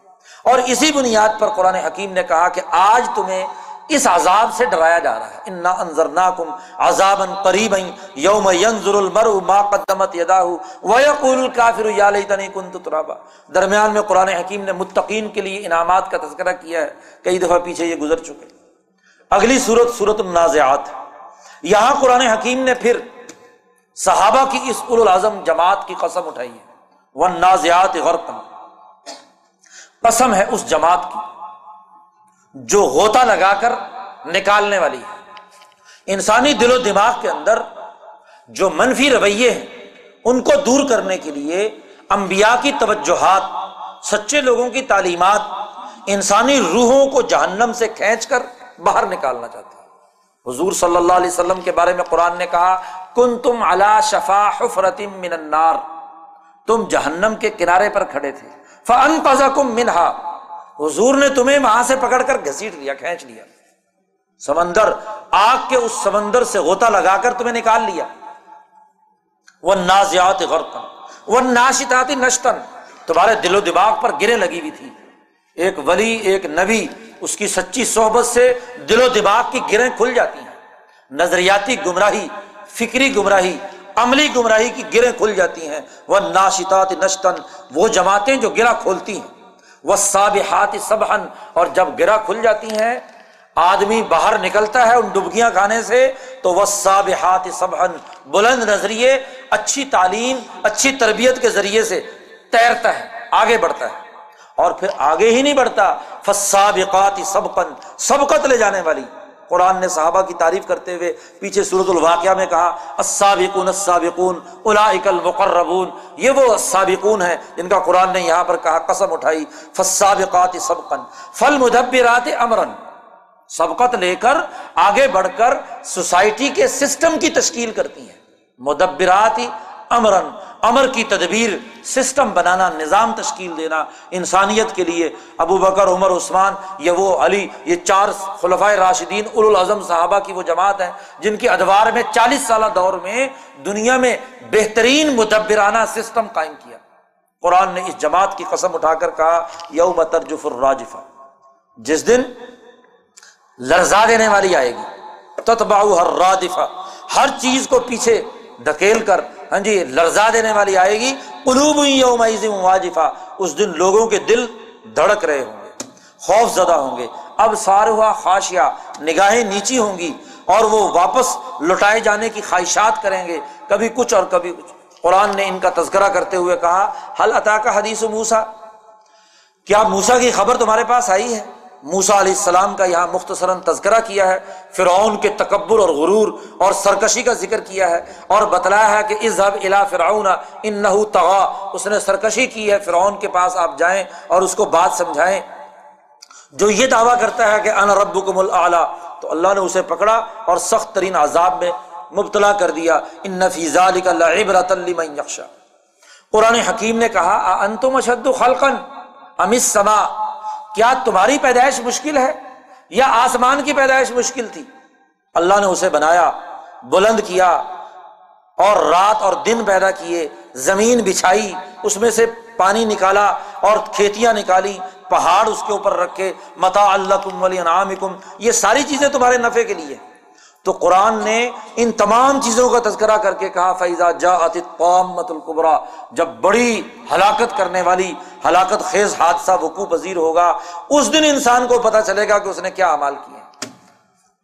اور اسی بنیاد پر قرآن حکیم نے کہا کہ آج تمہیں اس عذاب سے ڈرایا جا رہا ہے۔ انا انضر ناکم عذاب قریب یوم ینظر المر ما قدمت یدا ویقول الکافر یا لیتنی کنت ترابا۔ درمیان میں قرآن حکیم نے متقین کے لیے انعامات کا تذکرہ کیا ہے۔ کئی دفعہ پیچھے یہ گزر چکے۔ اگلی صورت صورت النازعات۔ ہے یہاں قرآن حکیم نے پھر صحابہ کی اس الاظم جماعت کی قسم اٹھائی ہے۔ وہ نازیات غرق قسم ہے اس جماعت کی جو ہوتا لگا کر نکالنے والی ہے۔ انسانی دل و دماغ کے اندر جو منفی رویے ہیں، ان کو دور کرنے کے لیے انبیاء کی توجہات، سچے لوگوں کی تعلیمات، انسانی روحوں کو جہنم سے کھینچ کر باہر نکالنا چاہتے ہیں حضور صلی اللہ علیہ وسلم کے بارے میں قرآن نے کہا کن تم اللہ شفا حفرتم من النار. تم جہنم کے کنارے پر کھڑے تھے۔ فن پذا کم منہا حضور نے تمہیں وہاں سے پکڑ کر گھسیٹ لیا، کھینچ لیا۔ سمندر، آگ کے اس سمندر سے غوطہ لگا کر تمہیں نکال لیا۔ وہ نازیات غرقن وہ ناشتاتی نشتن تمہارے دل و دماغ پر گرے لگی ہوئی تھی۔ ایک ولی، ایک نبی اس کی سچی صحبت سے دل و دماغ کی گریں کھل جاتی ہیں۔ نظریاتی گمراہی، فکری گمراہی، عملی گمراہی کی گریں کھل جاتی ہیں۔ وہ ناشتات نشتن وہ جماعتیں جو گرا کھولتی ہیں۔ وہ سابحات سبحن اور جب گرا کھل جاتی ہیں، آدمی باہر نکلتا ہے ان ڈبکیاں کھانے سے، تو وہ سابحات سبحن بلند نظریے، اچھی تعلیم، اچھی تربیت کے ذریعے سے تیرتا ہے، آگے بڑھتا ہے۔ اور پھر آگے ہی نہیں بڑھتا۔ فسابقات سبقن سبقت لے جانے والی۔ قرآن نے صحابہ کی تعریف کرتے ہوئے پیچھے صورت الواقعہ میں کہا، السابقون السابقون، اولئک المقربون۔ یہ وہ السابقون ہیں جن کا قرآن نے یہاں پر کہا، قسم اٹھائی۔ فسابقات سبقن فالمدبرات امرن سبقت لے کر آگے بڑھ کر سوسائٹی کے سسٹم کی تشکیل کرتی ہیں۔ مدبرات امرن امر کی تدبیر، سسٹم بنانا، نظام تشکیل دینا انسانیت کے لیے۔ ابو بکر، عمر، عثمان یا وہ علی، یہ چار خلفۂ راشدین الاظم صحابہ کی وہ جماعت ہے جن کے ادوار میں چالیس سالہ دور میں دنیا میں بہترین مدبرانہ سسٹم قائم کیا۔ قرآن نے اس جماعت کی قسم اٹھا کر کہا، یوم ترجف الراجفہ۔ جس دن لرزا دینے والی آئے گی تتباؤ ہر رادفہ ہر چیز کو پیچھے دھکیل کر ہاں جی لرزا دینے والی آئے گی۔ قلوب یوم واجفہ۔ اس دن لوگوں کے دل دھڑک رہے ہوں گے، خوف زدہ ہوں گے۔ اب سارا خاشیا نگاہیں نیچی ہوں گی اور وہ واپس لوٹائے جانے کی خواہشات کریں گے۔ کبھی کچھ اور کبھی کچھ۔ قرآن نے ان کا تذکرہ کرتے ہوئے کہا حل عطا کا حدیث موسا کیا موسا کی خبر تمہارے پاس آئی ہے؟ موسا علیہ السلام کا یہاں مختصراً تذکرہ کیا ہے، فرعون کے تکبر اور غرور اور سرکشی کا ذکر کیا ہے اور بتلایا ہے کہ اظہب الا فرعون ان نہ تغا اس نے سرکشی کی ہے، فرعون کے پاس آپ جائیں اور اس کو بات سمجھائیں۔ جو یہ دعویٰ کرتا ہے کہ ان رب کم تو اللہ نے اسے پکڑا اور سخت ترین عذاب میں مبتلا کر دیا۔ ان نفیز علی کا لعبرت یکشا قرآن حکیم نے کہا انتم اشد خلقن امس سما کیا تمہاری پیدائش مشکل ہے یا آسمان کی پیدائش مشکل تھی؟ اللہ نے اسے بنایا، بلند کیا اور رات اور دن پیدا کیے، زمین بچھائی، اس میں سے پانی نکالا اور کھیتیاں نکالی، پہاڑ اس کے اوپر رکھے متا اللہ کم ولی انعام یہ ساری چیزیں تمہارے نفے کے لیے تو قرآن نے ان تمام چیزوں کا تذکرہ کر کے کہا فیضا جا قومت القبرا جب بڑی ہلاکت کرنے والی ہلاکت خیز حادثہ وقوع پذیر ہوگا، اس دن انسان کو پتہ چلے گا کہ اس نے کیا امال کیے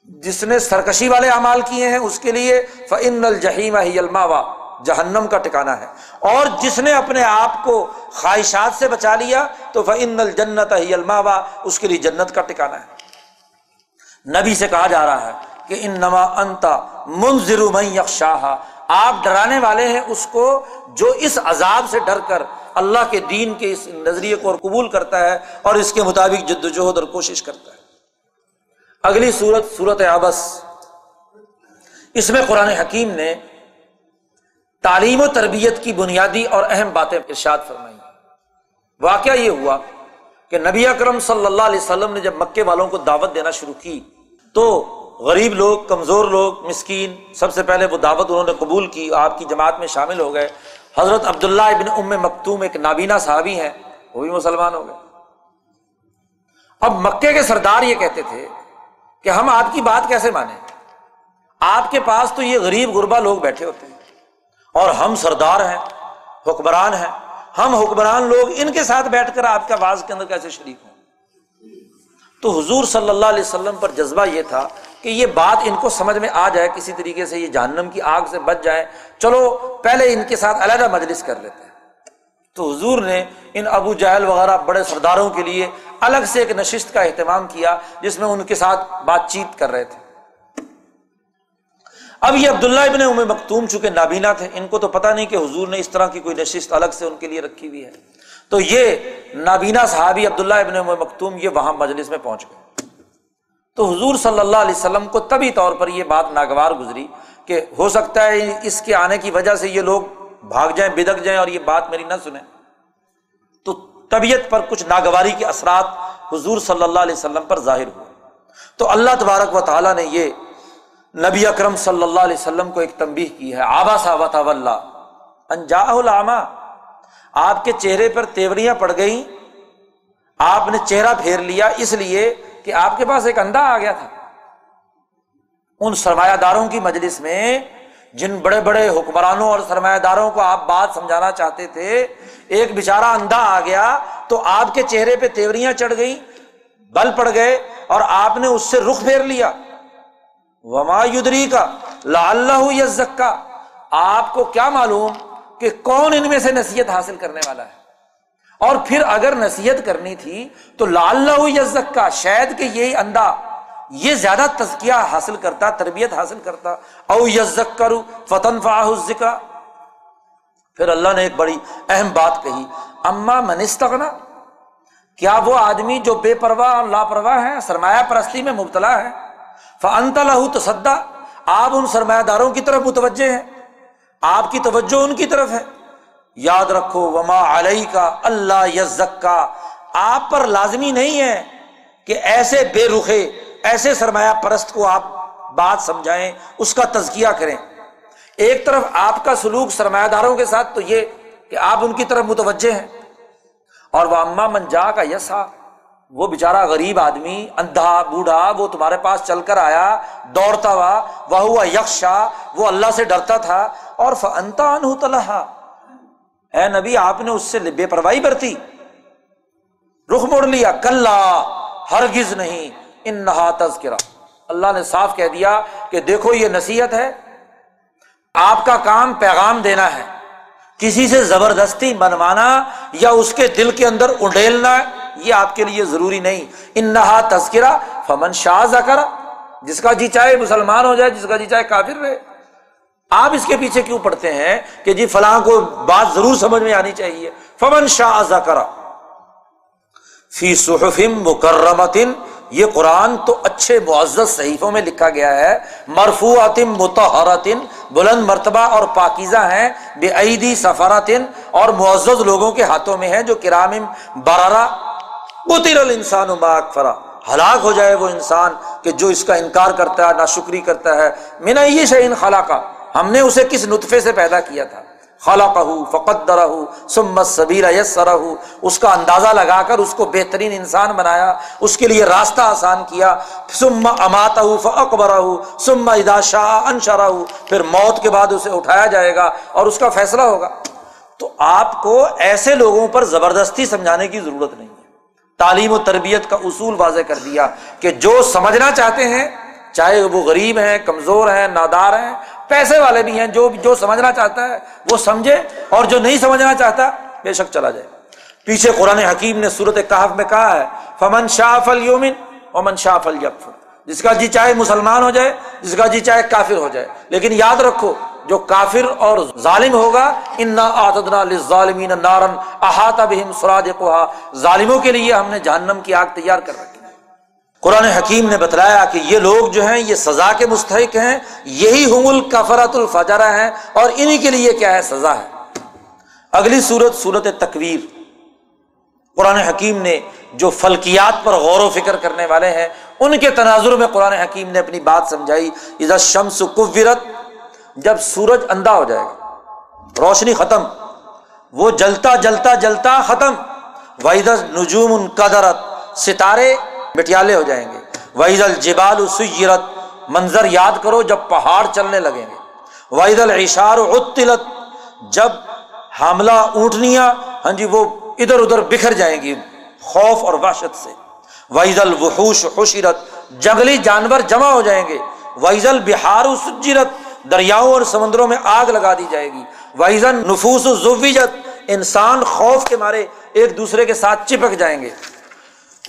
جس نے سرکشی والے اعمال کیے ہیں، اس کے لیے فن الجہیم ہی الماوا جہنم کا ٹکانا ہے۔ اور جس نے اپنے آپ کو خواہشات سے بچا لیا، تو فن الجنت ہی الماوا اس کے لیے جنت کا ٹکانا ہے۔ نبی سے کہا جا رہا ہے کہ ان نما انتا منظر یکشاہ آپ ڈرانے والے ہیں اس کو جو اس عذاب سے ڈر کر اللہ کے دین کے اس نظریے کو قبول کرتا ہے اور اس کے مطابق جد وجہد اور کوشش کرتا ہے۔ اگلی صورت صورت آبس اس میں قرآن حکیم نے تعلیم و تربیت کی بنیادی اور اہم باتیں ارشاد فرمائی واقعہ یہ ہوا کہ نبی اکرم صلی اللہ علیہ وسلم نے جب مکے والوں کو دعوت دینا شروع کی تو غریب لوگ، کمزور لوگ، مسکین، سب سے پہلے وہ دعوت انہوں نے قبول کی، آپ کی جماعت میں شامل ہو گئے۔ حضرت عبداللہ ابن ام مکتوم ایک نابینا صحابی ہیں، وہ بھی مسلمان ہو گئے۔ اب مکے کے سردار یہ کہتے تھے کہ ہم آپ کی بات کیسے مانیں؟ آپ کے پاس تو یہ غریب غربا لوگ بیٹھے ہوتے ہیں۔ اور ہم سردار ہیں، حکمران ہیں۔ ہم حکمران لوگ ان کے ساتھ بیٹھ کر آپ کے آواز کے اندر کیسے شریک ہوں؟ تو حضور صلی اللہ علیہ وسلم پر جذبہ یہ تھا کہ یہ بات ان کو سمجھ میں آ جائے، کسی طریقے سے یہ جہنم کی آگ سے بچ جائے۔ چلو، پہلے ان کے ساتھ علیحدہ مجلس کر لیتے ہیں۔ تو حضور نے ان ابو جہل وغیرہ بڑے سرداروں کے لیے الگ سے ایک نشست کا اہتمام کیا، جس میں ان کے ساتھ بات چیت کر رہے تھے۔ اب یہ عبداللہ ابن ام مختوم چونکہ نابینا تھے، ان کو تو پتا نہیں کہ حضور نے اس طرح کی کوئی نشست الگ سے ان کے لیے رکھی ہوئی ہے۔ تو یہ نابینا صحابی عبداللہ ابن ام مختوم یہ وہاں مجلس میں پہنچ گئے۔ تو حضور صلی اللہ علیہ وسلم کو تبھی طور پر یہ بات ناگوار گزری کہ ہو سکتا ہے اس کے آنے کی وجہ سے یہ لوگ بھاگ جائیں، بدک جائیں اور یہ بات میری نہ سنیں۔ تو طبیعت پر کچھ ناگواری کے اثرات حضور صلی اللہ علیہ وسلم پر ظاہر ہوئے۔ تو اللہ تبارک و تعالیٰ نے یہ نبی اکرم صلی اللہ علیہ وسلم کو ایک تمبی کی ہے۔ آبا صاحب انجا العامہ آپ کے چہرے پر تیوریاں پڑ گئیں، آپ نے چہرہ پھیر لیا، اس لیے کہ آپ کے پاس ایک اندھا آ گیا تھا۔ ان سرمایہ داروں کی مجلس میں جن بڑے بڑے حکمرانوں اور سرمایہ داروں کو آپ بات سمجھانا چاہتے تھے، ایک بےچارا اندھا آ گیا تو آپ کے چہرے پہ تیوریاں چڑھ گئی بل پڑ گئے اور آپ نے اس سے رخ پھیر لیا۔ وما یدری کا لا اللہ یزک آپ کو کیا معلوم کہ کون ان میں سے نصیحت حاصل کرنے والا ہے؟ اور پھر اگر نصیحت کرنی تھی تو لال یزک کا شاید کہ یہی اندھا، یہ زیادہ تزکیہ حاصل کرتا، تربیت حاصل کرتا۔ او یزک کرو فتن فاہ ذکا پھر اللہ نے ایک بڑی اہم بات کہی، اما منستغنا کیا وہ آدمی جو بے پرواہ اور لاپرواہ ہے، سرمایہ پرستی میں مبتلا ہے؟ فنت لہو تصدا، آپ ان سرمایہ داروں کی طرف متوجہ ہیں، آپ کی توجہ ان کی طرف ہے۔ یاد رکھو، وما علیہ کا اللہ یزک کا آپ پر لازمی نہیں ہے کہ ایسے بے رخے، ایسے سرمایہ پرست کو آپ بات سمجھائیں، اس کا تزکیہ کریں۔ ایک طرف آپ کا سلوک سرمایہ داروں کے ساتھ تو یہ کہ آپ ان کی طرف متوجہ ہیں۔ اور وہ اما منجا کا یسا وہ بےچارا غریب آدمی، اندھا، بوڑھا، وہ تمہارے پاس چل کر آیا، دوڑتا ہوا وہ ہوا یکشا وہ اللہ سے ڈرتا تھا۔ اور فنتا انتہا اے نبی، آپ نے اس سے بے پرواہی برتی۔ رخ موڑ لیا کل ہرگز نہیں ان نہا تذکرہ۔ اللہ نے صاف کہہ دیا کہ دیکھو، یہ نصیحت ہے، آپ کا کام پیغام دینا ہے۔ کسی سے زبردستی منوانا یا اس کے دل کے اندر اڈیلنا یہ آپ کے لیے ضروری نہیں۔ ان نہا تذکرہ، فمن شاہ زکر جس کا جی چاہے مسلمان ہو جائے، جس کا جی چاہے کافر رہے۔ آپ اس کے پیچھے کیوں پڑھتے ہیں کہ جی فلاں کو بات ضرور سمجھ میں آنی چاہیے؟ فمن شاہ زکر فی صحف مکرمتن۔ یہ قرآن تو اچھے معزز صحیفوں میں لکھا گیا ہے۔ مرفو متحرتن بلند مرتبہ اور پاکیزہ ہیں۔ بے عیدی سفارتن اور معزز لوگوں کے ہاتھوں میں ہے جو کرام برارا انسان فرا ہلاک ہو جائے وہ انسان کہ جو اس کا انکار کرتا ہے نہ شکری کرتا ہے۔ مینا یہ شعین خلا کا ہم نے اسے کس نطفے سے پیدا کیا تھا؟ خالہ فقت سمت صبیر یسرہ اس کا اندازہ لگا کر اس کو بہترین انسان بنایا، اس کے لیے راستہ آسان کیا۔ سم امات فقبر سم ادا شاہ انشرہ پھر موت کے بعد اسے اٹھایا جائے گا اور اس کا فیصلہ ہوگا۔ تو آپ کو ایسے لوگوں پر زبردستی سمجھانے کی ضرورت نہیں ہے۔ تعلیم و تربیت کا اصول واضح کر دیا کہ جو سمجھنا چاہتے ہیں، چاہے وہ غریب ہیں، کمزور ہیں، نادار ہیں پیسے والے بھی ہیں، جو جو سمجھنا چاہتا ہے، وہ سمجھے، اور جو نہیں سمجھنا چاہتا، بے شک چلا جائے۔ پیچھے قرآن حکیم نے صورت کہف میں کہا ہے، فمن شاہ فل یومن امن شاہ فل یقف جس کا جی چاہے مسلمان ہو جائے، جس کا جی چاہے کافر ہو جائے۔ لیکن یاد رکھو، جو کافر اور ظالم ہوگا ان ظالمین نارن احاطہ بہم سراج ظالموں کے لیے ہم نے جہنم کی آگ تیار کر رکھی۔ قرآن حکیم نے بتلایا کہ یہ لوگ جو ہیں، یہ سزا کے مستحق ہیں، یہی ہم الکفرت الفجرہ ہیں اور انہی کے لیے کیا ہے؟ سزا ہے۔ اگلی صورت صورت تکویر۔ قرآن حکیم نے جو فلکیات پر غور و فکر کرنے والے ہیں، ان کے تناظر میں قرآن حکیم نے اپنی بات سمجھائی۔ عزت شمس کورت، جب سورج اندھا ہو جائے گا، روشنی ختم، وہ جلتا جلتا جلتا ختم۔ وحید نجوم ان قدرت ستارے مٹیالے ہو جائیں گے۔ وحید الجبال سیرت منظر یاد کرو جب پہاڑ چلنے لگیں گے۔ وحید العشار عطلت، جب حاملہ اونٹنیاں ہاں جی وہ ادھر ادھر بکھر جائیں گی خوف اور وحشت سے۔ وحید الوحوش خوشیرت جنگلی جانور جمع ہو جائیں گے۔ وحید البہار سجرت، دریاؤں اور سمندروں میں آگ لگا دی جائے گی۔ وحیزن نفوس ظویجت انسان خوف کے مارے ایک دوسرے کے ساتھ چپک جائیں گے۔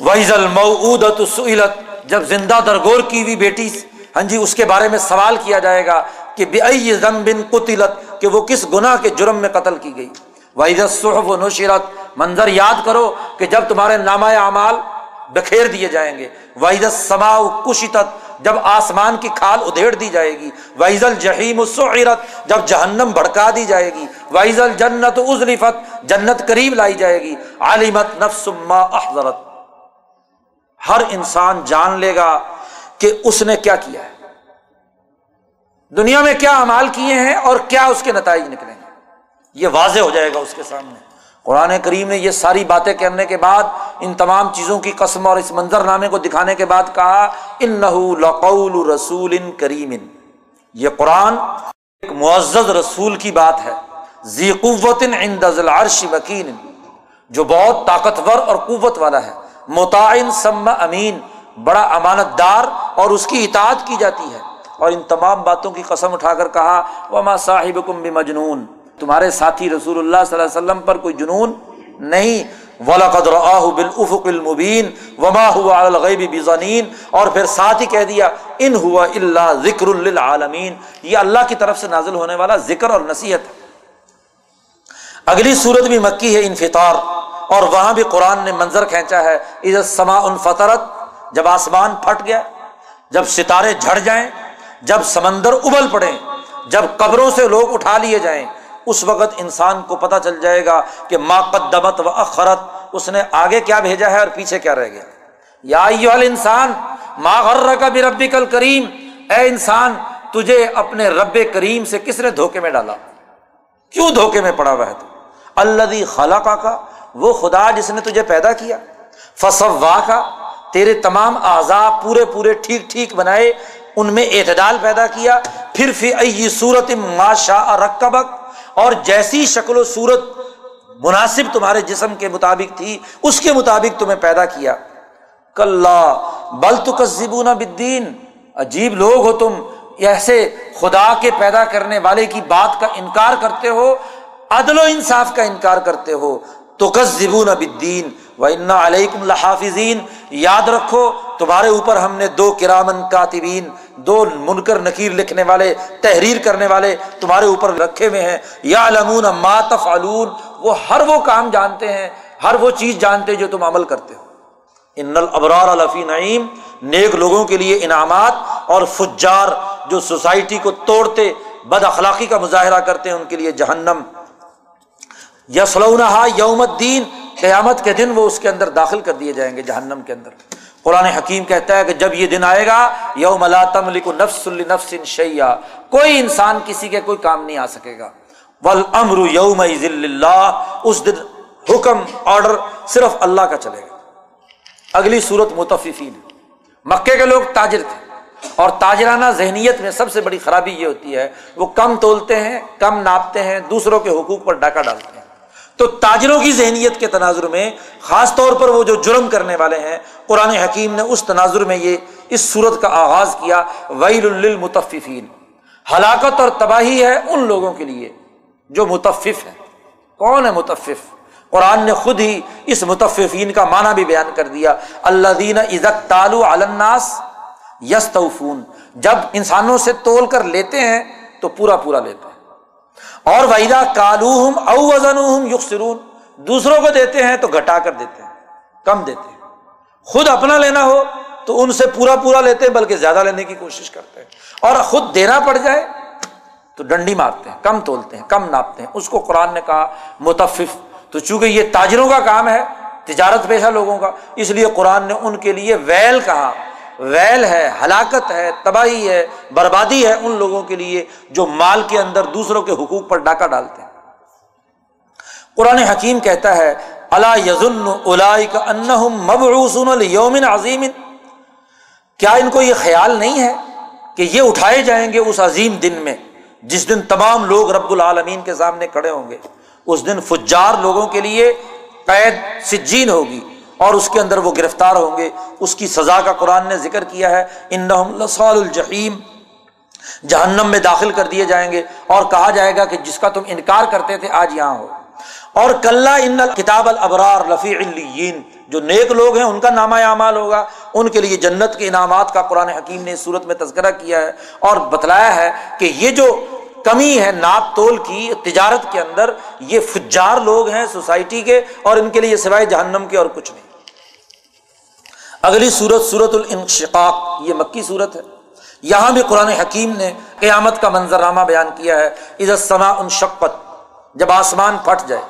وحیز المعودت سئلت، جب زندہ درگور کی ہوئی بیٹی ہاں جی اس کے بارے میں سوال کیا جائے گا کہ بے ضم بن قتلت، کہ وہ کس گناہ کے جرم میں قتل کی گئی؟ وحید صحف و نشیرت منظر یاد کرو کہ جب تمہارے نامہ اعمال بکھیر دیے جائیں گے۔ وحید سما کشتت، جب آسمان کی کھال ادھیڑ دی جائے گی۔ وحیز الجحیم سعرت، جب جہنم بھڑکا دی جائے گی۔ وحیز الجنت ازلفت جنت قریب لائی جائے گی۔ عالمت نفس ما احضرت ہر انسان جان لے گا کہ اس نے کیا کیا ہے۔ دنیا میں کیا امال کیے ہیں اور کیا اس کے نتائج نکلیں گے یہ واضح ہو جائے گا اس کے سامنے۔ قرآن کریم نے یہ ساری باتیں کرنے کے بعد ان تمام چیزوں کی قسم اور اس منظر نامے کو دکھانے کے بعد کہا ان لقول رسول ان کریم۔ یہ قرآن ایک معزز رسول کی بات ہے۔ ذی قوت العرش وکین جو بہت طاقتور اور قوت والا ہے۔ متعین سم امین، بڑا امانت دار اور اس کی اطاعت کی جاتی ہے۔ اور ان تمام باتوں کی قسم اٹھا کر کہا، وما صاحب کم مجنون تمہارے ساتھی رسول اللہ صلی اللہ علیہ وسلم پر کوئی جنون نہیں۔ بالافق المبین وما ہوا الغیب بزنین اور پھر ساتھ ہی کہہ دیا ان ہوا اللہ ذکر للعالمین یہ اللہ کی طرف سے نازل ہونے والا ذکر اور نصیحت ہے۔ اگلی صورت بھی مکی ہے، انفطار۔ اور وہاں بھی قرآن نے منظر کھینچا ہے عزت سما ان فطرت جب آسمان پھٹ گیا، جب ستارے جھڑ جائیں، جب سمندر ابل پڑے، جب قبروں سے لوگ اٹھا لیے جائیں، اس وقت انسان کو پتہ چل جائے گا کہ ما قدمت و اخرت، اس نے آگے کیا بھیجا ہے اور پیچھے کیا رہ گیا۔ یا انسان ما غر کا بھی ربی کل کریم اے انسان، تجھے اپنے رب کریم سے کس نے دھوکے میں ڈالا؟ کیوں دھوکے میں پڑا ہوا ہے تو؟ اللہ خلا کا وہ خدا جس نے تجھے پیدا کیا۔ فصوا کا تیرے تمام اعضا پورے پورے ٹھیک ٹھیک بنائے، ان میں اعتدال پیدا کیا۔ پھر فی صورت ماشا رقبک اور جیسی شکل و صورت مناسب تمہارے جسم کے مطابق تھی، اس کے مطابق تمہیں پیدا کیا۔ کل بل تو کسبون بدین عجیب لوگ ہو تم ایسے خدا کے پیدا کرنے والے کی بات کا انکار کرتے ہو، عدل و انصاف کا انکار کرتے ہو۔ تو کسبون بدین و انا علیکم الحافظین یاد رکھو، تمہارے اوپر ہم نے دو کرامن کاتبین، دو منکر نکیر لکھنے والے، تحریر کرنے والے تمہارے اوپر رکھے ہوئے ہیں۔ یا علمون ما تفعلون، وہ ہر وہ کام جانتے ہیں، ہر وہ چیز جانتے جو تم عمل کرتے ہو۔ ان الابرار الفی نعیم، نیک لوگوں کے لیے انعامات اور فجار جو سوسائٹی کو توڑتے، بد اخلاقی کا مظاہرہ کرتے ہیں، ان کے لیے جہنم۔ یسلونہ یوم الدین، قیامت کے دن وہ اس کے اندر داخل کر دیے جائیں گے جہنم کے اندر۔ قرآن حکیم کہتا ہے کہ جب یہ دن آئے گا، یوم نفس نفس شیا کوئی انسان کسی کے کوئی کام نہیں آ سکے گا۔ ول امر یوم اللہ اس دن حکم، آرڈر صرف اللہ کا چلے گا۔ اگلی صورت متفقین مکے کے لوگ تاجر تھے اور تاجرانہ ذہنیت میں سب سے بڑی خرابی یہ ہوتی ہے، وہ کم تولتے ہیں، کم ناپتے ہیں، دوسروں کے حقوق پر ڈاکہ ڈالتے ہیں۔ تو تاجروں کی ذہنیت کے تناظر میں خاص طور پر وہ جو جرم کرنے والے ہیں، قرآن حکیم نے اس تناظر میں یہ، اس صورت کا آغاز کیا، ویل المتفین ہلاکت اور تباہی ہے ان لوگوں کے لیے جو متفف ہے کون ہے متفف قرآن نے خود ہی اس متفقین کا معنی بھی بیان کر دیا۔ اللہ دین عزت تالو الناس یس جب انسانوں سے تول کر لیتے ہیں تو پورا پورا لیتے ہیں۔ اور وحیدہ کالو او وزن یقرون دوسروں کو دیتے ہیں تو گھٹا کر دیتے ہیں، کم دیتے ہیں۔ خود اپنا لینا ہو تو ان سے پورا پورا لیتے ہیں، بلکہ زیادہ لینے کی کوشش کرتے ہیں۔ اور خود دینا پڑ جائے تو ڈنڈی مارتے ہیں، کم تولتے ہیں، کم ناپتے ہیں۔ اس کو قرآن نے کہا، متفف، تو چونکہ یہ تاجروں کا کام ہے، تجارت پیشہ لوگوں کا، اس لیے قرآن نے ان کے لیے ویل کہا۔ ویل ہے، ہلاکت ہے، تباہی ہے، بربادی ہے ان لوگوں کے لیے جو مال کے اندر دوسروں کے حقوق پر ڈاکہ ڈالتے ہیں۔ قرآن حکیم کہتا ہے اللہ یزن یومن عظیم کیا ان کو یہ خیال نہیں ہے کہ یہ اٹھائے جائیں گے اس عظیم دن میں، جس دن تمام لوگ رب العالمین کے سامنے کھڑے ہوں گے؟ اس دن فجار لوگوں کے لیے قید، سجین ہوگی۔ اور اس کے اندر وہ گرفتار ہوں گے۔ اس کی سزا کا قرآن نے ذکر کیا ہے۔ ان الجحیم۔ جہنم میں داخل کر دیے جائیں گے۔ اور کہا جائے گا کہ جس کا تم انکار کرتے تھے آج یہاں ہو۔ اور کل ان کتاب البرار رفیع الین جو نیک لوگ ہیں، ان کا نامہ اعمال ہوگا۔ ان کے لیے جنت کے انعامات کا قرآن حکیم نے صورت میں تذکرہ کیا ہے۔ اور بتلایا ہے کہ یہ جو کمی ہے ناپ تول کی تجارت کے اندر، یہ فجار لوگ ہیں سوسائٹی کے، اور ان کے لیے سوائے جہنم کے اور کچھ نہیں۔ اگلی صورت صورت الانشقاق، یہ مکی صورت ہے۔ یہاں بھی قرآن حکیم نے قیامت کا منظرنامہ بیان کیا ہے۔ عزت سما ان شقت جب آسمان پھٹ جائے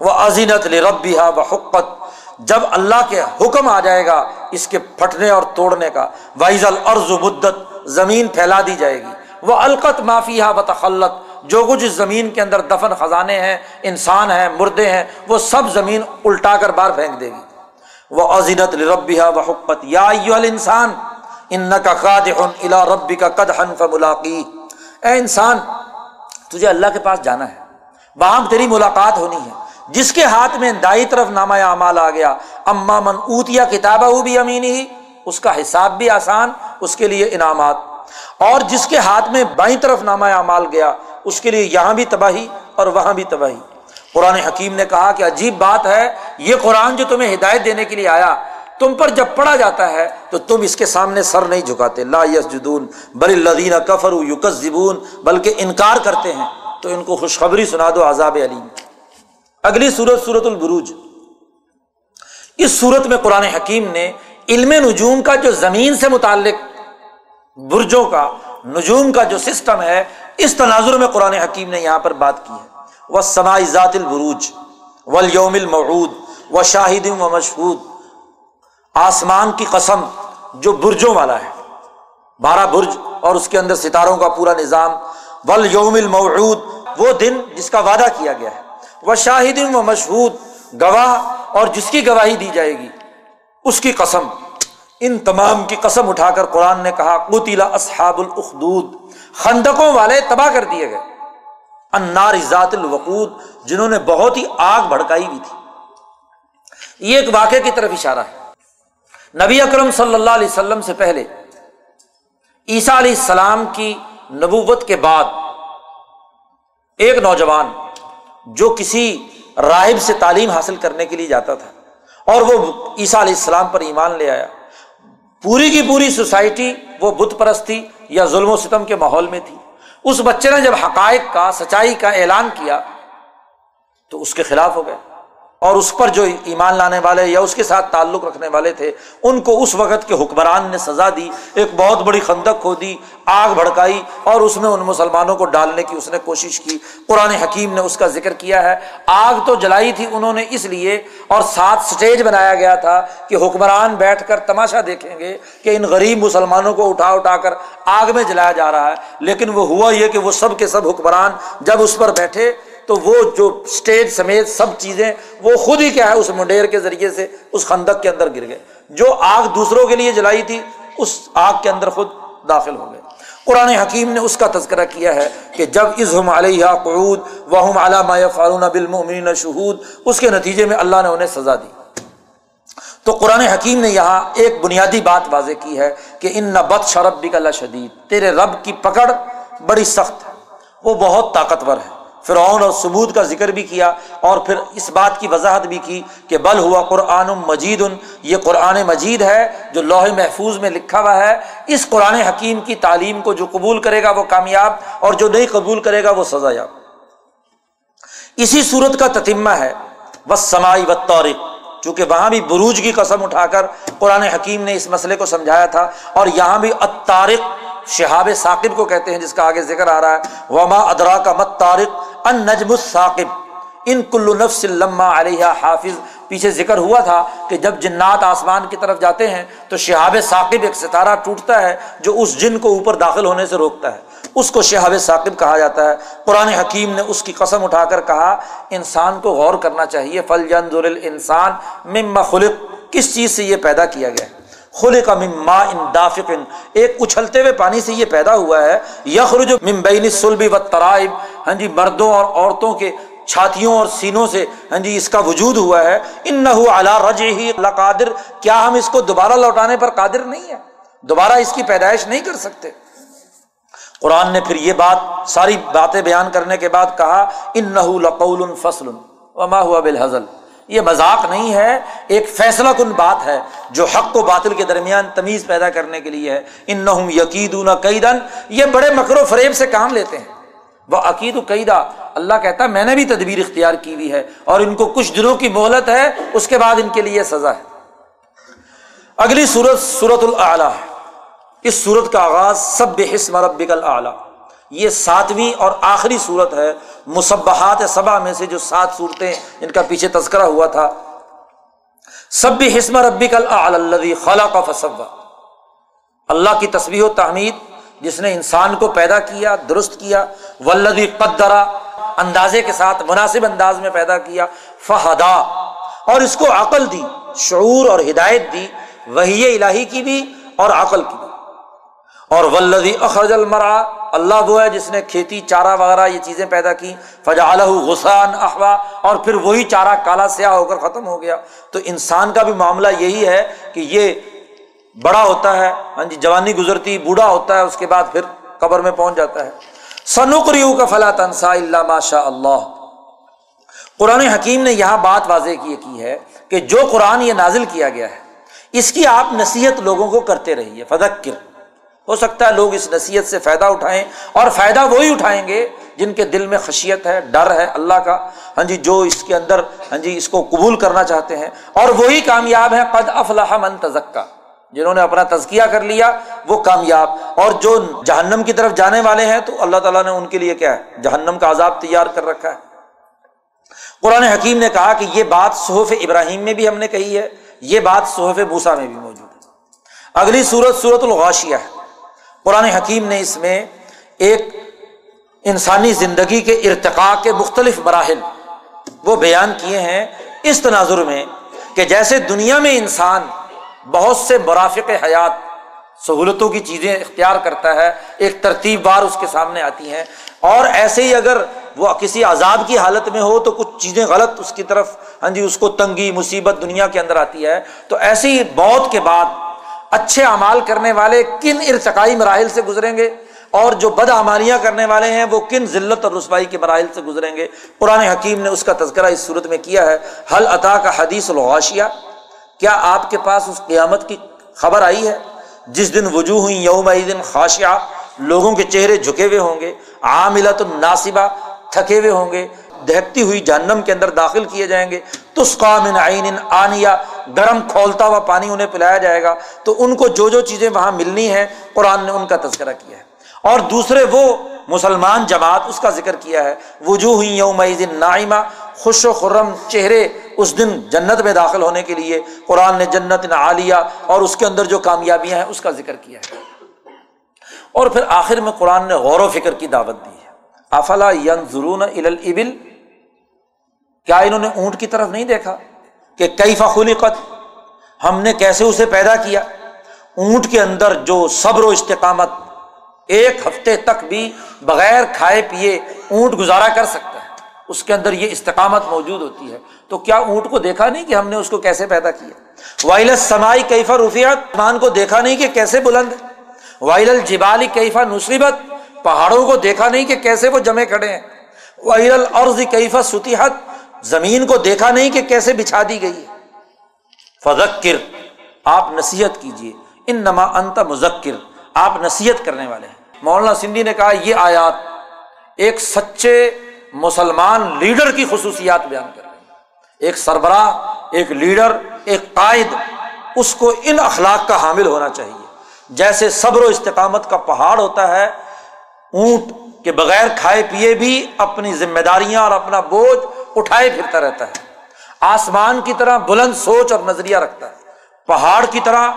وہ عظینت ربی و حقت جب اللہ کے حکم آ جائے گا اس کے پھٹنے اور توڑنے کا وائز العرض مدت، زمین پھیلا دی جائے گی۔ وہ القت معافیہ بتخلت جو کچھ اس زمین کے اندر دفن خزانے ہیں، انسان ہیں، مردے ہیں، وہ سب زمین الٹا کر باہر پھینک دے گی۔ وہ عظینت ربیہ و حکمت یا انسان ان کا قاد الا ربی کا قد حنف ملاقی اے انسان، تجھے اللہ کے پاس جانا ہے۔ وہاں تیری ملاقات ہونی ہے۔ جس کے ہاتھ میں دائی طرف نامہ اعمال آ گیا، اما من اوتیا کتابہ بھی امین ہی اس کا حساب بھی آسان، اس کے لیے انعامات۔ اور جس کے ہاتھ میں بائیں طرف نامہ اعمال گیا، اس کے لیے یہاں بھی تباہی اور وہاں بھی تباہی۔ قرآن حکیم نے کہا کہ عجیب بات ہے، یہ قرآن جو تمہیں ہدایت دینے کے لیے آیا، تم پر جب پڑھا جاتا ہے تو تم اس کے سامنے سر نہیں جھکاتے۔ لا یس جدون بل الدین کفر یوکس زبون بلکہ انکار کرتے ہیں۔ تو ان کو خوشخبری سنا دو عذاب علیم۔ اگلی صورت صورت البروج۔ اس صورت میں قرآن حکیم نے علم نجوم کا جو زمین سے متعلق، برجوں کا نجوم کا جو سسٹم ہے، اس تناظر میں قرآن حکیم نے یہاں پر بات کی ہے۔ وہ سما ذات البروج و یوم المعود و شاہد و مشہود۔ آسمان کی قسم جو برجوں والا ہے۔ بارہ برج اور اس کے اندر ستاروں کا پورا نظام۔ ول یوم المعود وہ دن جس کا وعدہ کیا گیا ہے۔ وہ شاہد و مشہود، گواہ اور جس کی گواہی دی جائے گی۔ اس کی قسم۔ ان تمام کی قسم اٹھا کر قرآن نے کہا قطلا اصحاب الخدود خندقوں والے تباہ کر دیے گئے۔ انار ذات الوقود، جنہوں نے بہت ہی آگ بھڑکائی ہوئی تھی۔ یہ ایک واقعے کی طرف اشارہ ہے۔ نبی اکرم صلی اللہ علیہ وسلم سے پہلے، عیسیٰ علیہ السلام کی نبوت کے بعد، ایک نوجوان جو کسی راہب سے تعلیم حاصل کرنے کے لیے جاتا تھا، اور وہ عیسیٰ علیہ السلام پر ایمان لے آیا۔ پوری کی پوری سوسائٹی وہ بت پرستی یا ظلم و ستم کے ماحول میں تھی۔ اس بچے نے جب حقائق کا، سچائی کا اعلان کیا تو اس کے خلاف ہو گئے۔ اور اس پر جو ایمان لانے والے یا اس کے ساتھ تعلق رکھنے والے تھے، ان کو اس وقت کے حکمران نے سزا دی، ایک بہت بڑی خندق کھو دی، آگ بھڑکائی اور اس میں ان مسلمانوں کو ڈالنے کی اس نے کوشش کی۔ قرآن حکیم نے اس کا ذکر کیا ہے۔ آگ تو جلائی تھی انہوں نے اس لیے اور ساتھ سٹیج بنایا گیا تھا کہ حکمران بیٹھ کر تماشا دیکھیں گے کہ ان غریب مسلمانوں کو اٹھا اٹھا کر آگ میں جلایا جا رہا ہے۔ لیکن وہ ہوا یہ کہ وہ سب کے سب حکمران جب اس پر بیٹھے تو وہ جو اسٹیج سمیت سب چیزیں، وہ خود ہی کیا ہے، اس منڈیر کے ذریعے سے اس خندق کے اندر گر گئے۔ جو آگ دوسروں کے لیے جلائی تھی، اس آگ کے اندر خود داخل ہو گئے۔ قرآن حکیم نے اس کا تذکرہ کیا ہے کہ جب از ہم علیہ قعود و ہم علامہ فارون بالمؤمنین شہود، اس کے نتیجے میں اللہ نے انہیں سزا دی۔ تو قرآن حکیم نے یہاں ایک بنیادی بات واضح کی ہے کہ ان نہ بد شرب بھی اللہ شدید تیرے رب کی پکڑ بڑی سخت ہے، وہ بہت طاقتور ہے۔ فرعون اور ثبوت کا ذکر بھی کیا اور پھر اس بات کی وضاحت بھی کی کہ بل ہوا قرآن مجید، یہ قرآن مجید ہے جو لوہ محفوظ میں لکھا ہوا ہے۔ اس قرآن حکیم کی تعلیم کو جو قبول کرے گا وہ کامیاب اور جو نہیں قبول کرے گا وہ سزا یاب اسی صورت کا تتمہ ہے۔ بس سماعی و طورق چونکہ وہاں بھی بروج کی قسم اٹھا کر قرآن حکیم نے اس مسئلے کو سمجھایا تھا اور یہاں بھی اتارق شہاب ثاقب کو کہتے ہیں، جس کا آگے ذکر آ رہا ہے، وما ادرا کا مت طارق ان نجم الثاقب ان کل نفس لما علیہ حافظ۔ پیچھے ذکر ہوا تھا کہ جب جنات آسمان کی طرف جاتے ہیں، تو شہاب ثاقب ایک ستارہ ٹوٹتا ہے جو اس جن کو اوپر داخل ہونے سے روکتا ہے۔ اس کو شہاب ثاقب کہا جاتا ہے۔ قرآن حکیم نے اس کی قسم اٹھا کر کہا، انسان کو غور کرنا چاہیے فل جن انسان مم خلق۔ کس چیز سے یہ پیدا کیا گیا؟ ہے خلق مما ان دافقن ایک اچھلتے ہوئے پانی سے یہ پیدا ہوا ہے. یخرج ممبئی سلبی و ترائب ہاں جی مردوں اور عورتوں کے چھاتیوں اور سینوں سے ہاں جی اس کا وجود ہوا ہے. ان نہ اللہ رج ہی اللہ قادر کیا ہم اس کو دوبارہ لوٹانے پر قادر نہیں ہے دوبارہ اس کی پیدائش نہیں کر سکتے؟ قرآن نے پھر یہ بات، ساری باتیں بیان کرنے کے بعد کہا ان نہ لقول فصل وما ہوا بالحزل. یہ مذاق نہیں ہے، ایک فیصلہ کن بات ہے جو حق و باطل کے درمیان تمیز پیدا کرنے کے لیے ہے۔ ان نہ یقید قیدن یہ بڑے مکر و فریب سے کام لیتے ہیں۔ وہ عقید و قیدا اللہ کہتا ہے، میں نے بھی تدبیر اختیار کی ہوئی ہے اور ان کو کچھ دنوں کی مہلت ہے، اس کے بعد ان کے لیے سزا ہے۔ اگلی صورت صورت العلیٰ ہے اس صورت کا آغاز سب حسم ربک العلیٰ یہ ساتویں اور آخری صورت ہے مصبحات صبا میں سے جو سات صورتیں جن کا پیچھے تذکرہ ہوا تھا۔ سب حسم ربی کل خلا کا فصبا اللہ کی تصویر و تحمید، جس نے انسان کو پیدا کیا، درست کیا ولدی قدرا اندازے کے ساتھ، مناسب انداز میں پیدا کیا، فہدا۔ اور اس کو عقل دی، شعور اور ہدایت دی وہی الہی کی بھی اور عقل کی بھی۔ اور ولدی اخرج المرا اللہ وہ ہے جس نے کھیتی، چارہ وغیرہ یہ چیزیں پیدا کی۔ فجا غسان احوا، اور پھر وہی چارہ کالا سیاہ ہو کر ختم ہو گیا۔ تو انسان کا بھی معاملہ یہی ہے کہ یہ بڑا ہوتا ہے ہاں جی جوانی گزرتی، بوڑھا ہوتا ہے، اس کے بعد پھر قبر میں پہنچ جاتا ہے۔ سنوکریو کا فلا تنسا اللہ ماشاء اللہ۔ قرآن حکیم نے یہاں بات واضح کی ہے کہ جو قرآن یہ نازل کیا گیا ہے، اس کی آپ نصیحت لوگوں کو کرتے رہیے۔ فدکر ہو سکتا ہے لوگ اس نصیحت سے فائدہ اٹھائیں اور فائدہ وہی اٹھائیں گے جن کے دل میں خشیت ہے، ڈر ہے اللہ کا۔ ہاں جی جو اس کے اندر ہاں جی اس کو قبول کرنا چاہتے ہیں۔ اور وہی کامیاب ہے قد افلاح من تزکا۔ جنہوں نے اپنا تزکیہ کر لیا، وہ کامیاب۔ اور جو جہنم کی طرف جانے والے ہیں، تو اللہ تعالیٰ نے ان کے لیے کیا ہے؟ جہنم کا عذاب تیار کر رکھا ہے۔ قرآن حکیم نے کہا کہ یہ بات صحف ابراہیم میں بھی ہم نے کہی ہے، یہ بات صحف بوسا میں بھی موجود ہے۔ اگلی صورت صورت الغاشیہ ہے۔ قرآن حکیم نے اس میں ایک انسانی زندگی کے ارتقاء کے مختلف مراحل وہ بیان کیے ہیں اس تناظر میں کہ جیسے دنیا میں انسان بہت سے مرافق حیات سہولتوں کی چیزیں اختیار کرتا ہے، ایک ترتیب بار اس کے سامنے آتی ہیں، اور ایسے ہی اگر وہ کسی عذاب کی حالت میں ہو تو کچھ چیزیں غلط اس کی طرف ہاں جی اس کو تنگی، مصیبت دنیا کے اندر آتی ہے، تو ایسی ہی موت کے بعد اچھے اعمال کرنے والے کن ارتقائی مراحل سے گزریں گے اور جو بد امالیاں کرنے والے ہیں وہ کن ذلت اور رسوائی کے مراحل سے گزریں گے قرآن حکیم نے اس کا تذکرہ اس صورت میں کیا ہے حل عطا کا حدیث الغاشیہ؟ کیا آپ کے پاس اس قیامت کی خبر آئی ہے جس دن وجوہ ہوئی یوم دن خاشیہ لوگوں کے چہرے جھکے ہوئے ہوں گے عاملت الناصبہ تھکے ہوئے ہوں گے دہتی ہوئی جہنم کے اندر داخل کیے جائیں گے۔ تسقا من عین آنیا گرم کھولتا ہوا پانی انہیں پلایا جائے گا۔ تو ان کو جو جو چیزیں وہاں ملنی ہے قرآن نے ان کا تذکرہ کیا ہے۔ اور دوسرے وہ مسلمان جماعت، اس کا ذکر کیا ہے۔ وجوہ یوم نائمہ خوش و خرم چہرے اس دن جنت میں داخل ہونے کے لیے۔ قرآن نے جنت عالیہ اور اس کے اندر جو کامیابیاں ہیں، اس کا ذکر کیا ہے۔ اور پھر آخر میں قرآن نے غور و فکر کی دعوت دی ہے۔ افلا ین ضرون ابل کیا انہوں نے اونٹ کی طرف نہیں دیکھا کہ کئی فخلی قط ہم نے کیسے اسے پیدا کیا؟ اونٹ کے اندر جو صبر و استقامت ایک ہفتے تک بھی بغیر کھائے پیے اونٹ گزارا کر سکتا ہے، اس کے اندر یہ استقامت موجود ہوتی ہے۔ تو کیا اونٹ کو دیکھا نہیں کہ ہم نے اس کو کیسے پیدا کیا؟ وائل سمائی کیفا رفیات مان کو دیکھا نہیں کہ کیسے بلند؟ وائل الجبالی کیفا نصیبت پہاڑوں کو دیکھا نہیں کہ کیسے وہ جمے کھڑے ہیں؟ وائل العرض کیفا ستیحت زمین کو دیکھا نہیں کہ کیسے بچھا دی گئی ہے۔ فذکر، آپ نصیحت کیجیے ان نما انت مذکر، آپ نصیحت کرنے والے ہیں۔ مولانا سندھی نے کہا، یہ آیات ایک سچے مسلمان لیڈر کی خصوصیات بیان کر رہے ہیں۔ ایک سربراہ، ایک لیڈر، ایک قائد، اس کو ان اخلاق کا حامل ہونا چاہیے۔ جیسے صبر و استقامت کا پہاڑ ہوتا ہے، اونٹ کے بغیر کھائے پیے بھی اپنی ذمہ داریاں اور اپنا بوجھ اٹھائے پھرتا رہتا ہے۔ آسمان کی طرح بلند سوچ اور نظریہ رکھتا ہے۔ پہاڑ کی طرح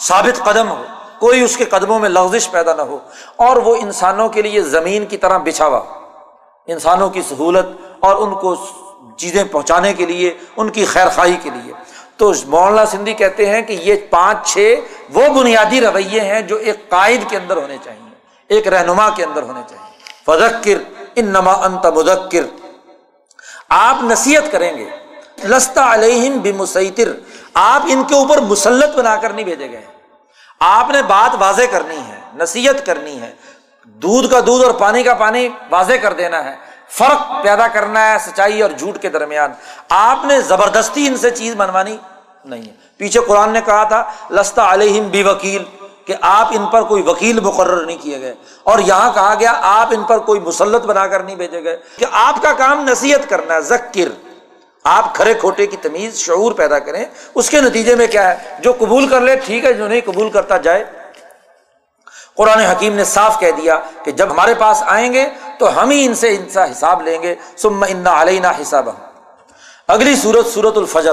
ثابت قدم ہو۔ کوئی اس کے قدموں میں لغزش پیدا نہ ہو اور وہ انسانوں کے لیے زمین کی طرح بچھاوا۔ انسانوں کی سہولت اور ان کو چیزیں پہنچانے کے لیے، ان کی خیر خواہی کے لیے۔ تو مولانا سندھی کہتے ہیں کہ یہ پانچ چھ وہ بنیادی رویے ہیں جو ایک قائد کے اندر ہونے چاہیے ایک رہنما کے اندر ہونے چاہیے فذکر ان نما انت مدکر آپ نصیحت کریں گے، لستا علیہم بمسیطر، آپ ان کے اوپر مسلط بنا کر نہیں بھیجے گئے۔ آپ نے بات واضح کرنی ہے، نصیحت کرنی ہے۔ دودھ کا دودھ اور پانی کا پانی واضح کر دینا ہے۔ فرق پیدا کرنا ہے سچائی اور جھوٹ کے درمیان۔ آپ نے زبردستی ان سے چیز منوانی نہیں ہے۔ پیچھے قرآن نے کہا تھا، لستا علیہم بی وکیل کہ آپ ان پر کوئی وکیل مقرر نہیں کیے گئے۔ اور یہاں کہا گیا آپ ان پر کوئی مسلط بنا کر نہیں بھیجے گئے۔ کہ آپ کا کام نصیحت کرنا ہے ذکر۔ آپ کھڑے کھوٹے کی تمیز، شعور پیدا کریں۔ اس کے نتیجے میں کیا ہے؟ جو قبول کر لے، ٹھیک ہے، جو نہیں قبول کرتا جائے۔ قرآن حکیم نے صاف کہہ دیا کہ جب ہمارے پاس آئیں گے تو ہم ہی ان سے ان کا حساب لیں گے۔ سم انا علینا حساب اگلی سورت سورت الفجر۔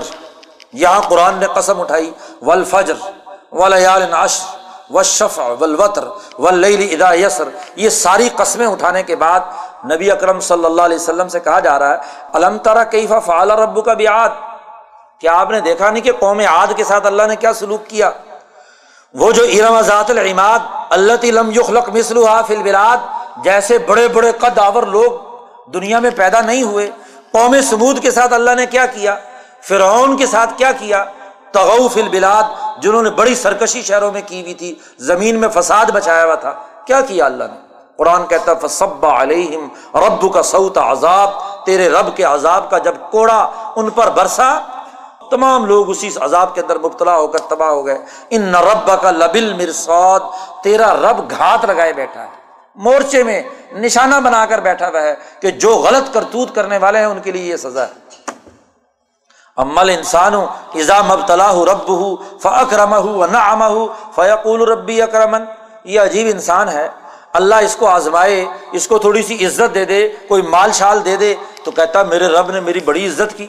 یہاں قرآن نے قسم اٹھائی ولفجر ولیال ناشر و شف ولوطر و ادا یسر۔ یہ ساری قسمیں اٹھانے کے بعد نبی اکرم صلی اللہ علیہ وسلم سے کہا جا رہا ہے علم ترا کیفا فعال ربو کا بھی آد کیا آپ نے دیکھا نہیں کہ قوم عاد کے ساتھ اللہ نے کیا سلوک کیا؟ وہ جو ارم ذات العماد اللہ تلم یخلق مسلو فی البلاد، جیسے بڑے بڑے قد آور لوگ دنیا میں پیدا نہیں ہوئے، قوم سمود کے ساتھ اللہ نے کیا کیا؟ فرعون کے ساتھ کیا کیا؟ تغوف البلاد، جنہوں نے بڑی سرکشی شہروں میں کی ہوئی تھی، زمین میں فساد بچایا ہوا تھا۔ کیا کیا اللہ نے؟ قرآن کہتا فصب علیہم رب کا سعود عذاب۔ تیرے رب کے عذاب کا جب کوڑا ان پر برسا، تمام لوگ اسی عذاب کے اندر مبتلا ہو کر تباہ ہو گئے۔ ان نہ رب کا لبل مرسود تیرا رب گھات لگائے بیٹھا ہے۔ مورچے میں نشانہ بنا کر بیٹھا ہوا ہے کہ جو غلط کرتوت کرنے والے ہیں، ان کے لیے یہ سزا ہے۔ امل انسان ازا مبتلا رب ہوں فکرم ہوں نہ اما ہوں فیقول ربی اکرمن۔ یہ عجیب انسان ہے۔ اللہ اس کو آزمائے، اس کو تھوڑی سی عزت دے دے، کوئی مال شال دے دے، تو کہتا میرے رب نے میری بڑی عزت کی۔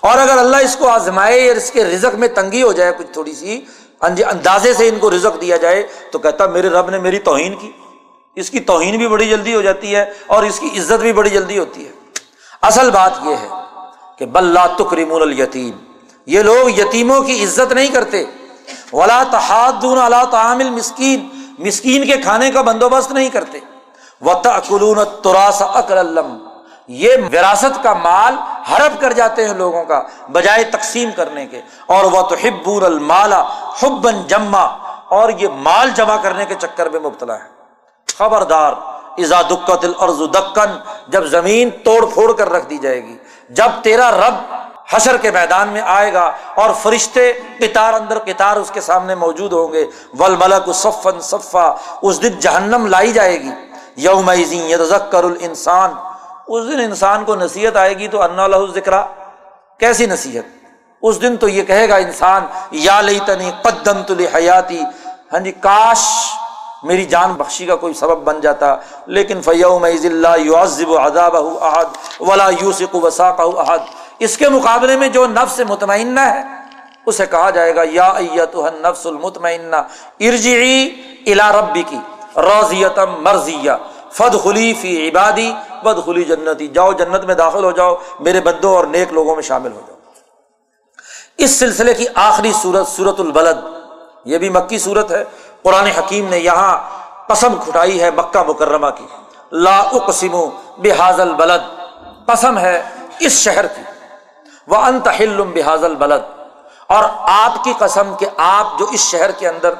اور اگر اللہ اس کو آزمائے اور اس کے رزق میں تنگی ہو جائے کچھ تھوڑی سی ہاں جی، اندازے سے ان کو رزق دیا جائے، تو کہتا میرے رب نے میری توہین کی۔ اس کی توہین بھی بڑی جلدی ہو جاتی ہے اور اس کی عزت بھی بڑی جلدی ہوتی ہے۔ اصل بات یہ ہے کہ بلّہ تکریم الیتیم۔ یہ لوگ یتیموں کی عزت نہیں کرتے۔ ولا تحادون اللہ تعامل مسکین مسکین کے کھانے کا بندوبست نہیں کرتے۔ و تقلون تراس اکرم یہ وراثت کا مال ہڑپ کر جاتے ہیں لوگوں کا بجائے تقسیم کرنے کے۔ اور وہ تو ہبور المالا حبن جما۔ اور یہ مال جمع کرنے کے چکر میں مبتلا ہے خبردار ازا دکت الارض دکن، جب زمین توڑ پھوڑ کر رکھ دی جائے گی۔ جب تیرا رب حشر کے میدان میں آئے گا اور فرشتے قطار اندر قطار اس کے سامنے موجود ہوں گے ول ملک صفن صفا، اس دن جہنم لائی جائے گی۔ یوم ذکر الانسان۔ اس دن انسان کو نصیحت آئے گی تو انا لہ ذکر کیسی نصیحت؟ اس دن تو یہ کہے گا انسان، یا لئی تنی قدم تلی حیاتی ہاں جی کاش میری جان بخشی کا کوئی سبب بن جاتا۔ لیکن فیوم اللہ یعذب عذاب احد ولا یوسق وساق احد۔ اس کے مقابلے میں جو نفس مطمئنہ ہے، اسے کہا جائے گا، یا ایتہ النفس المطمئنہ، ارجعی الی ربی کی روزیتم مرضیہ۔ فد خلی فی عبادی بد خلی جنتی۔ جاؤ جنت میں داخل ہو جاؤ، میرے بدوں اور نیک لوگوں میں شامل ہو جاؤ۔ اس سلسلے کی آخری صورت سورت البلد، یہ بھی مکی صورت ہے۔ قرآن حکیم نے یہاں قسم کھٹائی ہے مکہ مکرمہ کی۔ لا اقسم بحاظ البلد قسم ہے اس شہر کی۔ وہ انتحل بحاظ البلد اور آپ کی قسم کہ آپ جو اس شہر کے اندر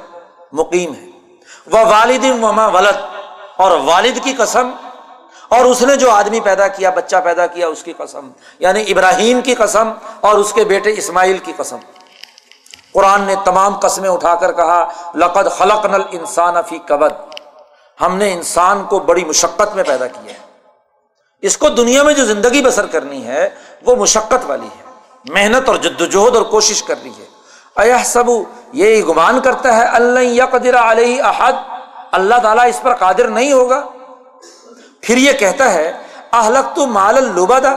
مقیم ہے وہ والد وما ولد۔ اور والد کی قسم۔ اور اس نے جو آدمی پیدا کیا، بچہ پیدا کیا، اس کی قسم۔ یعنی ابراہیم کی قسم اور اس کے بیٹے اسماعیل کی قسم۔ قرآن نے تمام قسمیں اٹھا کر کہا، لقد خلق نل انسان فی قبد ہم نے انسان کو بڑی مشقت میں پیدا کیا ہے۔ اس کو دنیا میں جو زندگی بسر کرنی ہے، وہ مشقت والی ہے۔ محنت اور جد وجہد اور کوشش کر رہی ہے۔ اہ سب یہ گمان کرتا ہے اللہ یا قدر علیہ احد۔ اللہ تعالیٰ اس پر قادر نہیں ہوگا۔ پھر یہ کہتا ہے اہلک تو مال البادا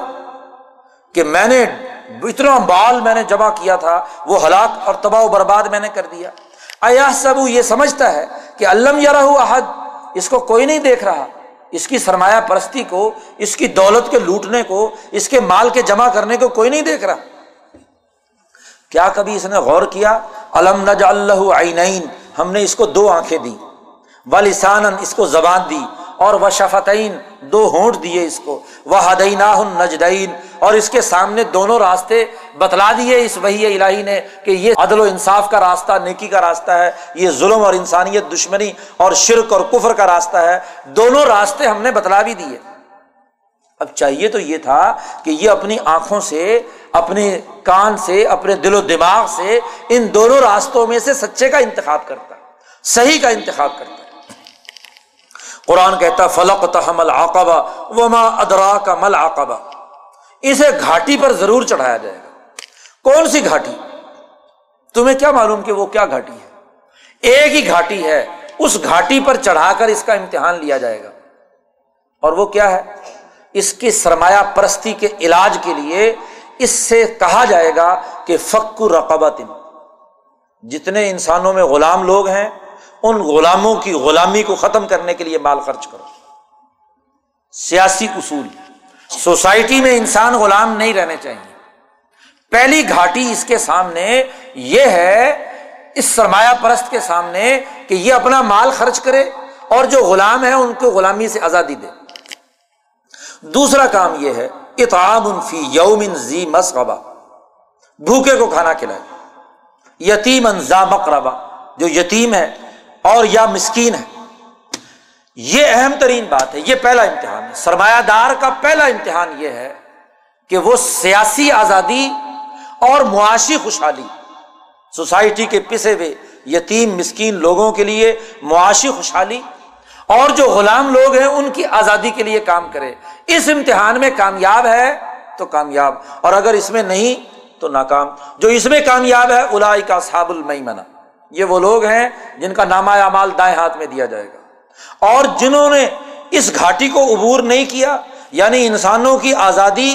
کہ میں نے اتنا بال میں نے جمع کیا تھا، وہ ہلاک اور تباہ و برباد میں نے کر دیا۔ ایا سب یہ سمجھتا ہے کہ علم یا رہو احد، اس کو کوئی نہیں دیکھ رہا۔ اس کی سرمایہ پرستی کو، اس کی دولت کے لوٹنے کو، اس کے مال کے جمع کرنے کو کوئی نہیں دیکھ رہا۔ کیا کبھی اس نے غور کیا؟ علم نج اللہ عینین، ہم نے اس کو دو آنکھیں دی والسان اس کو زبان دی۔ اور وہ شفتعین دو ہونٹ دیے اس کو۔ وہ ہدعین نجدین اور اس کے سامنے دونوں راستے بتلا دیے۔ اس وہی الہی نے کہ یہ عدل و انصاف کا راستہ، نیکی کا راستہ ہے۔ یہ ظلم اور انسانیت دشمنی اور شرک اور کفر کا راستہ ہے۔ دونوں راستے ہم نے بتلا بھی دیے۔ اب چاہیے تو یہ تھا کہ یہ اپنی آنکھوں سے، اپنے کان سے، اپنے دل و دماغ سے ان دونوں راستوں میں سے سچے کا انتخاب کرتا۔ صحیح کا انتخاب کرتا۔ قرآن کہتا فلق تحمل آقبہ وما ادرا کا مل آقبہ اسے گھاٹی پر ضرور چڑھایا جائے گا۔ کون سی گھاٹی؟ تمہیں کیا معلوم کہ وہ کیا گھاٹی ہے؟ ایک ہی گھاٹی ہے، اس گھاٹی پر چڑھا کر اس کا امتحان لیا جائے گا۔ اور وہ کیا ہے؟ اس کی سرمایہ پرستی کے علاج کے لیے اس سے کہا جائے گا کہ فکر رقبت۔ جتنے انسانوں میں غلام لوگ ہیں ان غلاموں کی غلامی کو ختم کرنے کے لیے مال خرچ کرو۔ سیاسی اصول۔ سوسائٹی میں انسان غلام نہیں رہنے چاہیے۔ پہلی گھاٹی اس کے سامنے یہ ہے، اس سرمایہ پرست کے سامنے کہ یہ اپنا مال خرچ کرے اور جو غلام ہے ان کو غلامی سے آزادی دے۔ دوسرا کام یہ ہے اتعام فی یوم زی مسغبہ۔ بھوکے کو کھانا کھلائے۔ یتیم انزا مقربہ۔ جو یتیم ہے اور یا مسکین ہے۔ یہ اہم ترین بات ہے، یہ پہلا امتحان ہے۔ سرمایہ دار کا پہلا امتحان یہ ہے کہ وہ سیاسی آزادی اور معاشی خوشحالی، سوسائٹی کے پسے ہوئے یتیم، مسکین لوگوں کے لیے معاشی خوشحالی اور جو غلام لوگ ہیں ان کی آزادی کے لیے کام کرے۔ اس امتحان میں کامیاب ہے تو کامیاب۔ اور اگر اس میں نہیں تو ناکام۔ جو اس میں کامیاب ہے الائی کا صاب المئی یہ وہ لوگ ہیں جن کا نامہ اعمال دائیں ہاتھ میں دیا جائے گا۔ اور جنہوں نے اس گھاٹی کو عبور نہیں کیا یعنی انسانوں کی آزادی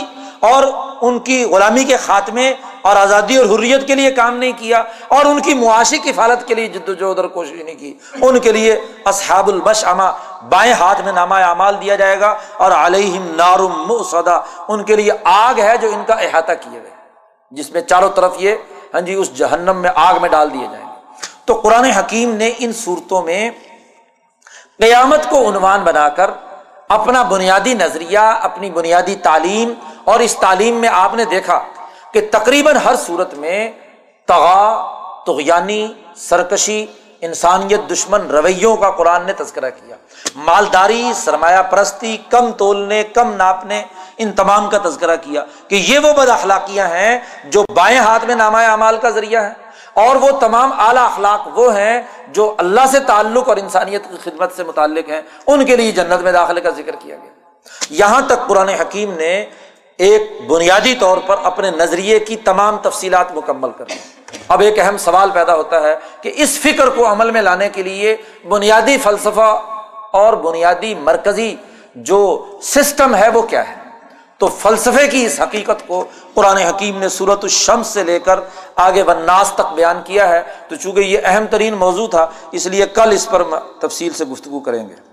اور ان کی غلامی کے خاتمے اور آزادی اور حریت کے لیے کام نہیں کیا، اور ان کی معاشی کفالت کے لیے جد و جہد اور کوشش نہیں کی، ان کے لیے اصحاب البش اما بائیں ہاتھ میں نامہ اعمال دیا جائے گا اور علیہم نارم صدا ان کے لیے آگ ہے جو ان کا احاطہ کیے گئے جس میں چاروں طرف یہ ہاں جی اس جہنم میں آگ میں ڈال دیے جائیں گے۔ تو قرآن حکیم نے ان صورتوں میں قیامت کو عنوان بنا کر اپنا بنیادی نظریہ، اپنی بنیادی تعلیم اور اس تعلیم میں آپ نے دیکھا کہ تقریباً ہر صورت میں تغا تغیانی سرکشی، انسانیت دشمن رویوں کا قرآن نے تذکرہ کیا۔ مالداری، سرمایہ پرستی، کم تولنے، کم ناپنے، ان تمام کا تذکرہ کیا کہ یہ وہ بد اخلاقیاں ہیں جو بائیں ہاتھ میں نامہ اعمال کا ذریعہ ہے اور وہ تمام اعلیٰ اخلاق وہ ہیں جو اللہ سے تعلق اور انسانیت کی خدمت سے متعلق ہیں، ان کے لیے جنت میں داخلے کا ذکر کیا گیا۔ یہاں تک قرآن حکیم نے ایک بنیادی طور پر اپنے نظریے کی تمام تفصیلات مکمل کر اب ایک اہم سوال پیدا ہوتا ہے کہ اس فکر کو عمل میں لانے کے لیے بنیادی فلسفہ اور بنیادی مرکزی جو سسٹم ہے وہ کیا ہے؟ تو فلسفے کی اس حقیقت کو قرآن حکیم نے صورت الشمس سے لے کر آگے وناس تک بیان کیا ہے تو چونکہ یہ اہم ترین موضوع تھا، اس لیے کل اس پر تفصیل سے گفتگو کریں گے۔